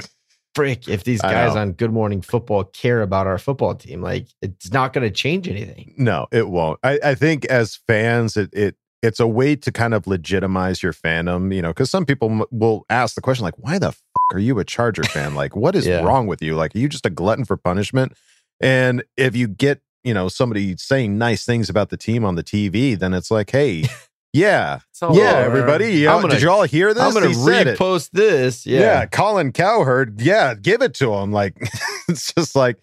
frick if these guys on Good Morning Football care about our football team. Like it's not going to change anything. No, it won't. I, I think as fans, it it it's a way to kind of legitimize your fandom, you know, because some people m- will ask the question like, "Why the f- are you a Charger fan? Like, what is Yeah. wrong with you? Like, are you just a glutton for punishment? And if you get, you know, somebody saying nice things about the team on the TV, then it's like, hey, yeah, yeah, over. everybody. You I'm gonna- did you all hear this? I'm gonna He it. repost this. Yeah. Yeah. Colin Cowherd. Yeah, give it to him. Like it's just like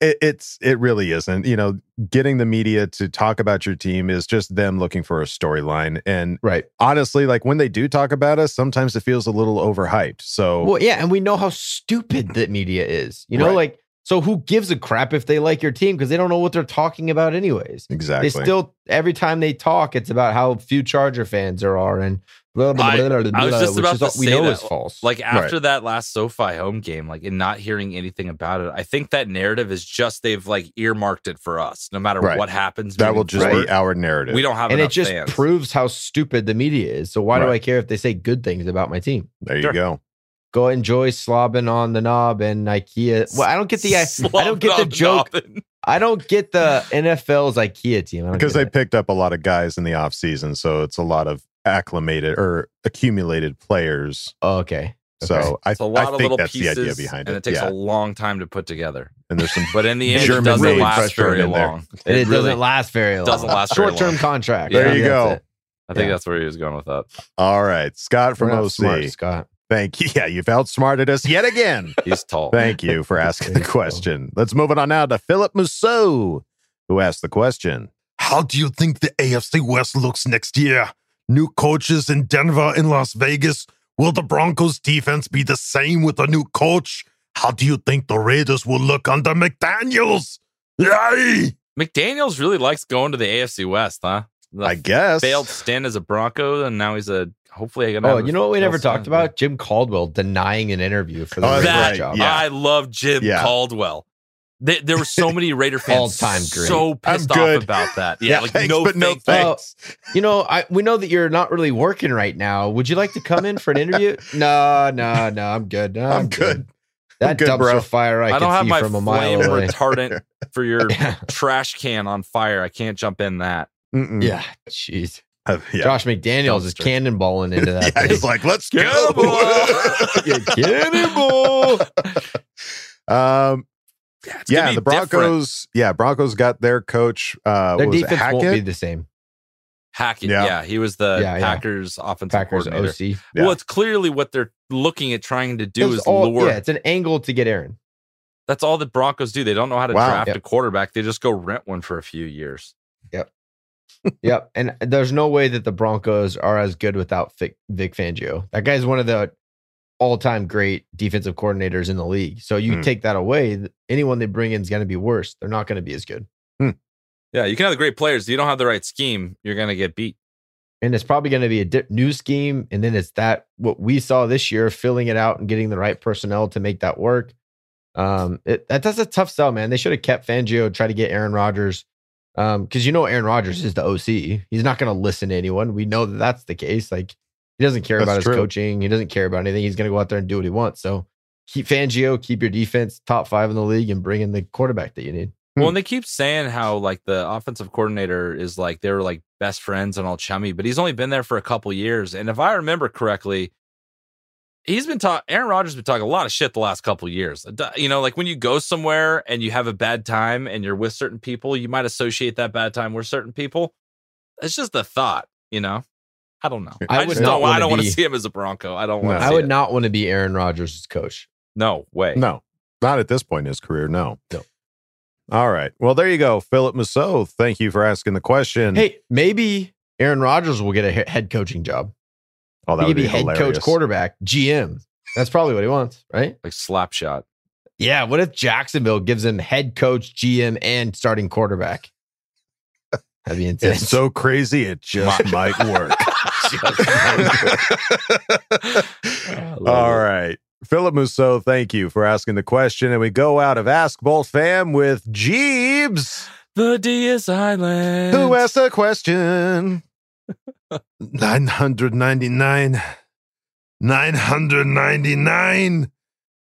it, it's it really isn't. You know, getting the media to talk about your team is just them looking for a storyline. And right, honestly, like when they do talk about us, sometimes it feels a little overhyped. So Well, yeah, and we know how stupid the media is. You know, Right. like so who gives a crap if they like your team because they don't know what they're talking about anyways. exactly. They still every time they talk, it's about how few Charger fans there are and blah blah I, blah. blah, blah I was just which about to say we know that. is false. Like after that last SoFi home game, like and not hearing anything about it, I think that narrative is just they've like earmarked it for us. No matter Right. what happens, that will just forward. be our narrative. We don't have and it just fans. proves how stupid the media is. So why do I care if they say good things about my team? There you Sure. go. Go enjoy slobbing on the knob and IKEA. Well, I don't get the I, I don't get the joke. knobbing. I don't get the NFL's IKEA team Because get they it. picked up a lot of guys in the off season, so it's a lot of acclimated or accumulated players. Oh, okay. So I, It's a lot I of think little that's pieces, the idea behind it. and it takes yeah. a long time to put together. and there's some But in the end, German it doesn't last very long. And it, really doesn't last very long. doesn't last very Short term long. contract. There Yeah, you go. I think Yeah. that's where he was going with that. All right, Scott from We're not OC. smart, Scott. Thank you. Yeah, you've outsmarted us yet again. He's tall. Thank you for asking the question. Let's move it on now to Philip Mousseau, who asked the question. How do you think the AFC West looks next year? New coaches in Denver and Las Vegas. Will the Broncos defense be the same with a new coach? How do you think the Raiders will look under McDaniels? Yay! McDaniels really likes going to the AFC West, huh? The I guess. failed stint as a Bronco, and now he's a hopefully. Gonna Oh, you know what we never failed talked stint. about? Jim Caldwell denying an interview for the Oh, That job. Yeah. I love Jim Yeah. Caldwell. There, there were so many Raider fans All-time great. so pissed I'm good. off about that. Yeah, like thanks, no but no thanks. thanks. You know, I we know that you're not really working right now. Would you like to come in for an interview? no, no, no. I'm good. No, I'm good. That I'm good, dumpster bro. fire I, I, can don't have see my from a mile flame away. retardant for your trash can on fire. I can't jump in that. Mm-mm. Yeah, jeez. Uh, yeah. Josh McDaniels is cannonballing into that. yeah, thing. he's like, let's go. Yeah, cannonball. um, Yeah, yeah, the be different. Broncos. Yeah, Broncos got their coach. Uh, Their what was it, defense won't be the same. Hackett. Yeah. Yeah. he was the Yeah, yeah. Packers offensive Packers coordinator. OC. Yeah. Well, it's clearly what they're looking at trying to do It's is all- lure. Yeah, it's an angle to get Aaron. That's all the Broncos do. They don't know how to Wow. draft Yep. a quarterback. They just go rent one for a few years. Yep. And there's no way that the Broncos are as good without Vic, Vic Fangio. That guy's one of the all-time great defensive coordinators in the league. So you Hmm. take that away, anyone they bring in is going to be worse. They're not going to be as good. Yeah, you can have the great players. You don't have the right scheme, you're going to get beat. And it's probably going to be a new scheme. And then it's that what we saw this year, filling it out and getting the right personnel to make that work. Um, it, that that's a tough sell, man. They should have kept Fangio, try to get Aaron Rodgers. Um, because you know Aaron Rodgers is the OC. He's not going to listen to anyone. We know that that's the case. Like he doesn't care That's about his coaching. He doesn't care about anything. He's going to go out there and do what he wants. So keep Fangio, keep your defense top five in the league, and bring in the quarterback that you need. Well, and they keep saying how like the offensive coordinator is like they were like best friends and all chummy, but he's only been there for a couple years. And if I remember correctly, he's been talking. Aaron Rodgers has been talking a lot of shit the last couple years. You know, like when you go somewhere and you have a bad time and you're with certain people, you might associate that bad time with certain people. It's just a thought, you know. I don't know. I I, would just don't. I wanna don't want to see him as a Bronco. I don't want. To. I would not want to be Aaron Rodgers' coach. No way. No, not at this point in his career. No. No. All right. Well, there you go, Philip Mousseau. Thank you for asking the question. Hey, maybe Aaron Rodgers will get a head coaching job. Oh, that he would could be, be head hilarious. coach, quarterback, GM. That's probably what he wants, right? Like slap shot. Yeah. What if Jacksonville gives him head coach, GM, and starting quarterback? That'd be intense. It's so crazy, it just might work. All right. Philip Musso, thank you for asking the question. And we go out of Ask Bolt Fam with Jeebs, The Diaz Island. who asked the question. 999. 999.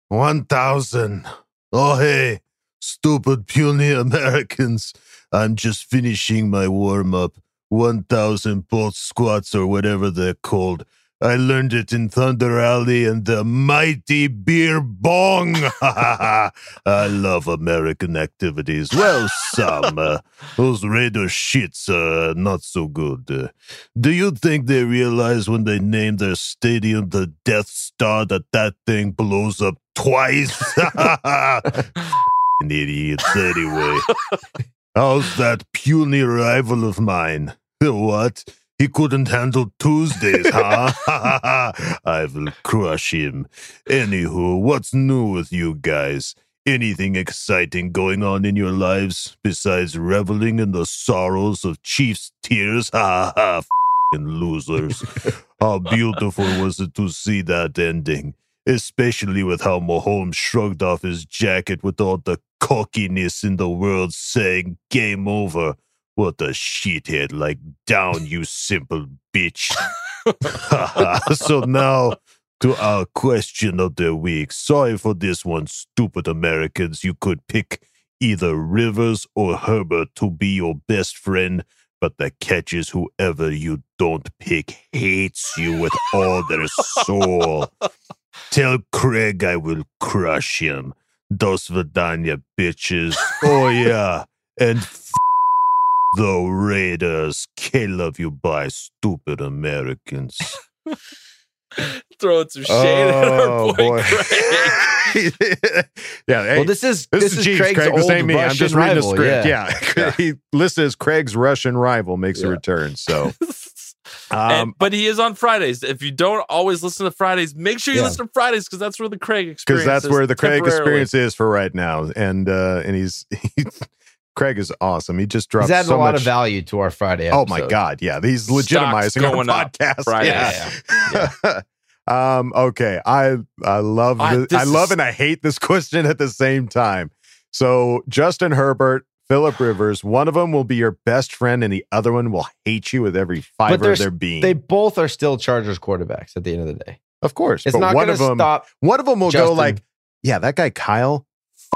1000. Oh, hey, stupid puny Americans. I'm just finishing my warm up. 1000 bolt squats or whatever they're called. I learned it in Thunder Alley and the mighty beer bong. I love American activities. Well, some. Uh, those Raider shits are not so good. Do you think they realize when they name their stadium the Death Star that that thing blows up twice? Idiots, anyway. How's that puny rival of mine? What? He couldn't handle Tuesdays, huh? I will crush him. Anywho, what's new with you guys? Anything exciting going on in your lives besides reveling in the sorrows of Chiefs' tears? Ha ha, f***ing losers. How beautiful was it to see that ending? Especially with how Mahomes shrugged off his jacket with all the cockiness in the world saying, Game over. What a shithead, like down, you simple bitch. so now to our question of the week. Sorry for this one, stupid Americans. You could pick either Rivers or Herbert to be your best friend, but the catch is whoever you don't pick hates you with all their soul. Tell Craig I will crush him. Dos Vidania, bitches. Oh, yeah. And f- the Raiders. kill love you by stupid Americans. Throwing some shade at our Oh, boy, boy. Craig. yeah. hey, well, this is this, is, Chiefs. Craig's Craig, old this ain't me. I'm Russian just reading rival. the script. Yeah. Yeah. he listed as Craig's Russian rival makes a return. So, And- um, but he is on Fridays. If you don't always listen to Fridays, make sure you Yeah. listen to Fridays because that's where the Craig experience. because that's is where the Craig experience is for right now, and uh, and he's Craig is awesome. He just dropped He's adding so a lot much. of value to our Friday. Oh my god, yeah, he's Stocks legitimizing our going up podcast. Friday. Yeah. um. Okay. I I love I- the, this I love is- and I hate this question at the same time. So Justin Herbert, Philip Rivers, one of them will be your best friend, and the other one will hate you with every fiber of their being. They both are still Chargers quarterbacks at the end of the day. of course, It's but not one going of to them, stop. one of them will go like, "Yeah, that guy Kyle, f-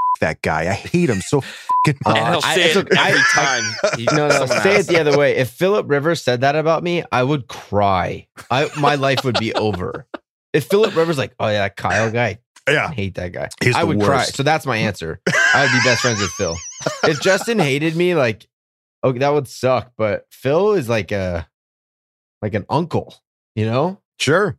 that guy. I hate him so fucking oh, much." And he'll say it's it okay. every I- time. he- No, no, say it the other way. If Philip Rivers said that about me, I would cry. I my life would be over. If Philip Rivers like, oh yeah, that Kyle guy, yeah, I hate that guy. He's I the would cry. So that's my answer. I would be best friends with Phil. If Justin hated me, like, okay, that would suck. But Phil is like a like an uncle, you know? Sure.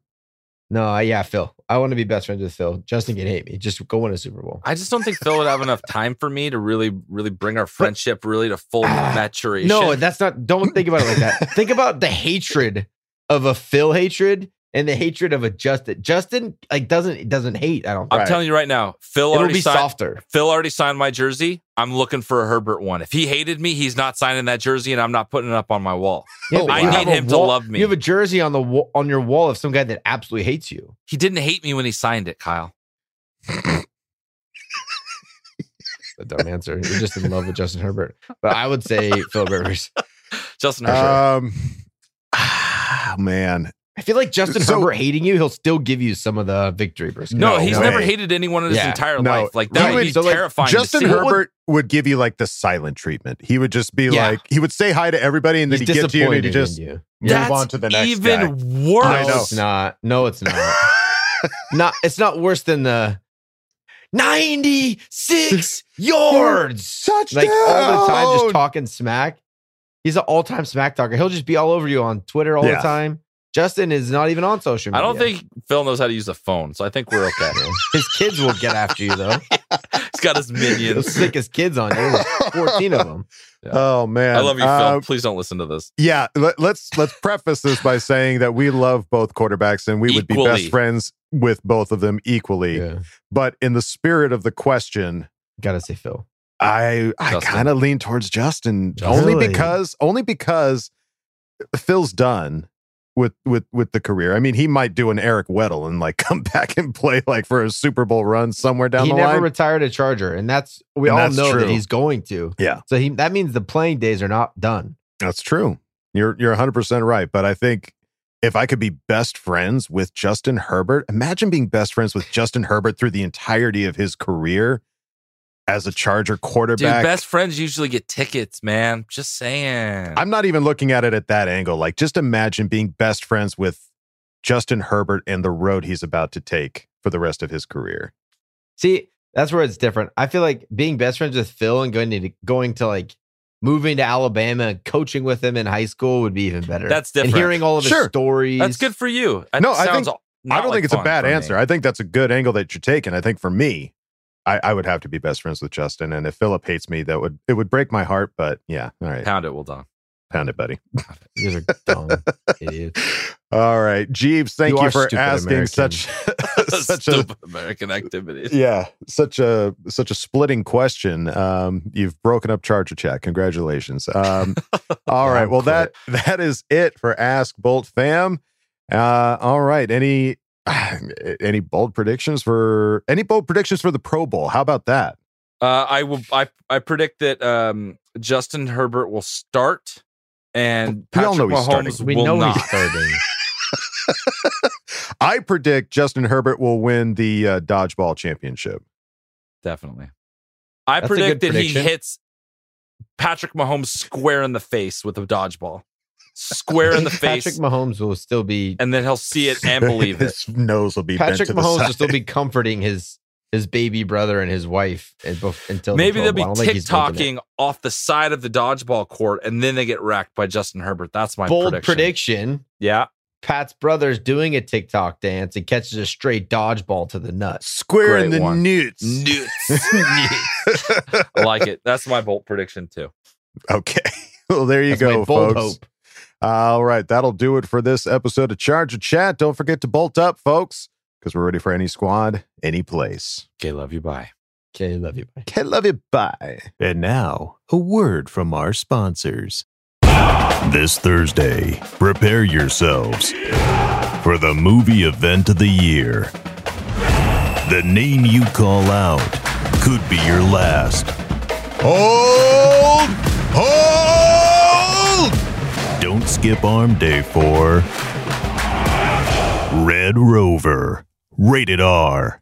No, I- yeah, Phil. I want to be best friends with Phil. Justin can hate me. Just go win a Super Bowl. I just don't think Phil would have enough time for me to really, really bring our friendship really to full ah, maturation. No, that's not. Don't think about it like that. think about the hatred of a Phil hatred and the hatred of a Justin. Justin like doesn't doesn't hate. I don't. I'm think. telling you right now, Phil It'll already be signed, softer. Phil already signed my jersey. I'm looking for a Herbert one. If he hated me, he's not signing that jersey, and I'm not putting it up on my wall. Yeah, but I you need have a him to love me. You have a jersey on the wa- on your wall of some guy that absolutely hates you. He didn't hate me when he signed it, Kyle. A dumb answer. You're just in love with Justin Herbert. But I would say Phil Rivers. Justin Herbert. Um. man. I feel like Justin So- Herbert hating you, he'll still give you some of the victory. brisket. no, no he's way. never hated anyone in his Yeah. entire No, life. Like that would would- be so, like, terrifying. Justin to see. Herbert would give you like the silent treatment. He would just be Yeah. like, he would say hi to everybody, and then He's he'd get to you, and he'd just you. move That's on to the next even guy. worse. I No, know. it's not. No, it's not. not. It's not worse than the ninety-six yards. Like all the time, just talking smack. He's an all-time smack talker. He'll just be all over you on Twitter all Yeah. the time. Justin is not even on social I don't think Phil knows how to use a phone, so I think we're okay. his kids will get after you though. He's got his He'll minions. stick his kids on you. There's Fourteen of them. Oh man, I love you, Phil. Uh, Please don't listen to this. yeah, let, let's let's preface this by saying that we love both quarterbacks, and we would be best friends with both of them equally. Yeah, But in the spirit of the question, gotta say Phil. I I kind of lean towards Justin, Justin. only Really? because only because Phil's done with with with the career. I mean, he might do an Eric Weddle and like come back and play like for a Super Bowl run somewhere down he the line. He never retired a Charger, and that's we And all that's know true. that he's going to. yeah, So he that means the playing days are not done. that's true. You're you're 100 percent right. But I think if I could be best friends with Justin Herbert, imagine being best friends with Justin Herbert through the entirety of his career as a Charger quarterback. Dude, quarterback. best friends usually get tickets, man. Just saying. I'm not even looking at it at that angle. Like, just imagine being best friends with Justin Herbert and the road he's about to take for the rest of his career. See, that's where it's different. I feel like being best friends with Phil and going to going to like moving to Alabama and coaching with him in high school would be even better. That's And different. hearing all of his stories. That's good for you. That no, I sounds think not I don't like think it's a bad for me. answer. I think that's a good angle that you're taking. I think for me, I, I would have to be best friends with Justin, and if Philip hates me, that would it would break my heart. But yeah, all right, Pound it, well done. pound it, buddy. You guys are dumb idiots. All right, Jeeves, thank You you, for asking American. such such a American activities. yeah such a such a splitting question. Um, you've broken up Charger Chat. Congratulations. Um, all right, well that that is it for Ask Bolt Fam. Uh, all right, any any bold predictions for any bold predictions for the Pro Bowl? How about that? Uh, I will. I I predict that um, Justin Herbert will start, and We all Patrick know he's starting. Mahomes We will know not. he's starting. I predict Justin Herbert will win the uh, dodgeball championship. Definitely. I That's predict good that he hits Patrick Mahomes square in the face with a dodgeball, square in the face, Patrick Mahomes will still be and then he'll see it and believe it. His nose will be bent Patrick to the Mahomes will still be comforting his his baby brother and his wife eh, until Maybe Pro they'll be don't think he's making it. TikToking off the side of the dodgeball court, and then they get wrecked by Justin Herbert. That's my Bold prediction. prediction. Yeah, Pat's brother's doing a TikTok dance and catches a straight dodgeball to the nuts. Square in the one. nuts. Nuts. I like it. That's my bolt prediction too. Okay. Well, there you That's my go, bold folks. hope. All right. That'll do it for this episode of Charger Chat. Don't forget to bolt up, folks, because we're ready for any squad, any place. Okay, love you. Bye. Okay, love you. Bye. Okay, love you. Bye. And now, a word from our sponsors. This Thursday, prepare yourselves for the movie event of the year. The name you call out could be your last. Hold! Hold! Skip arm day for Red Rover. Rated R.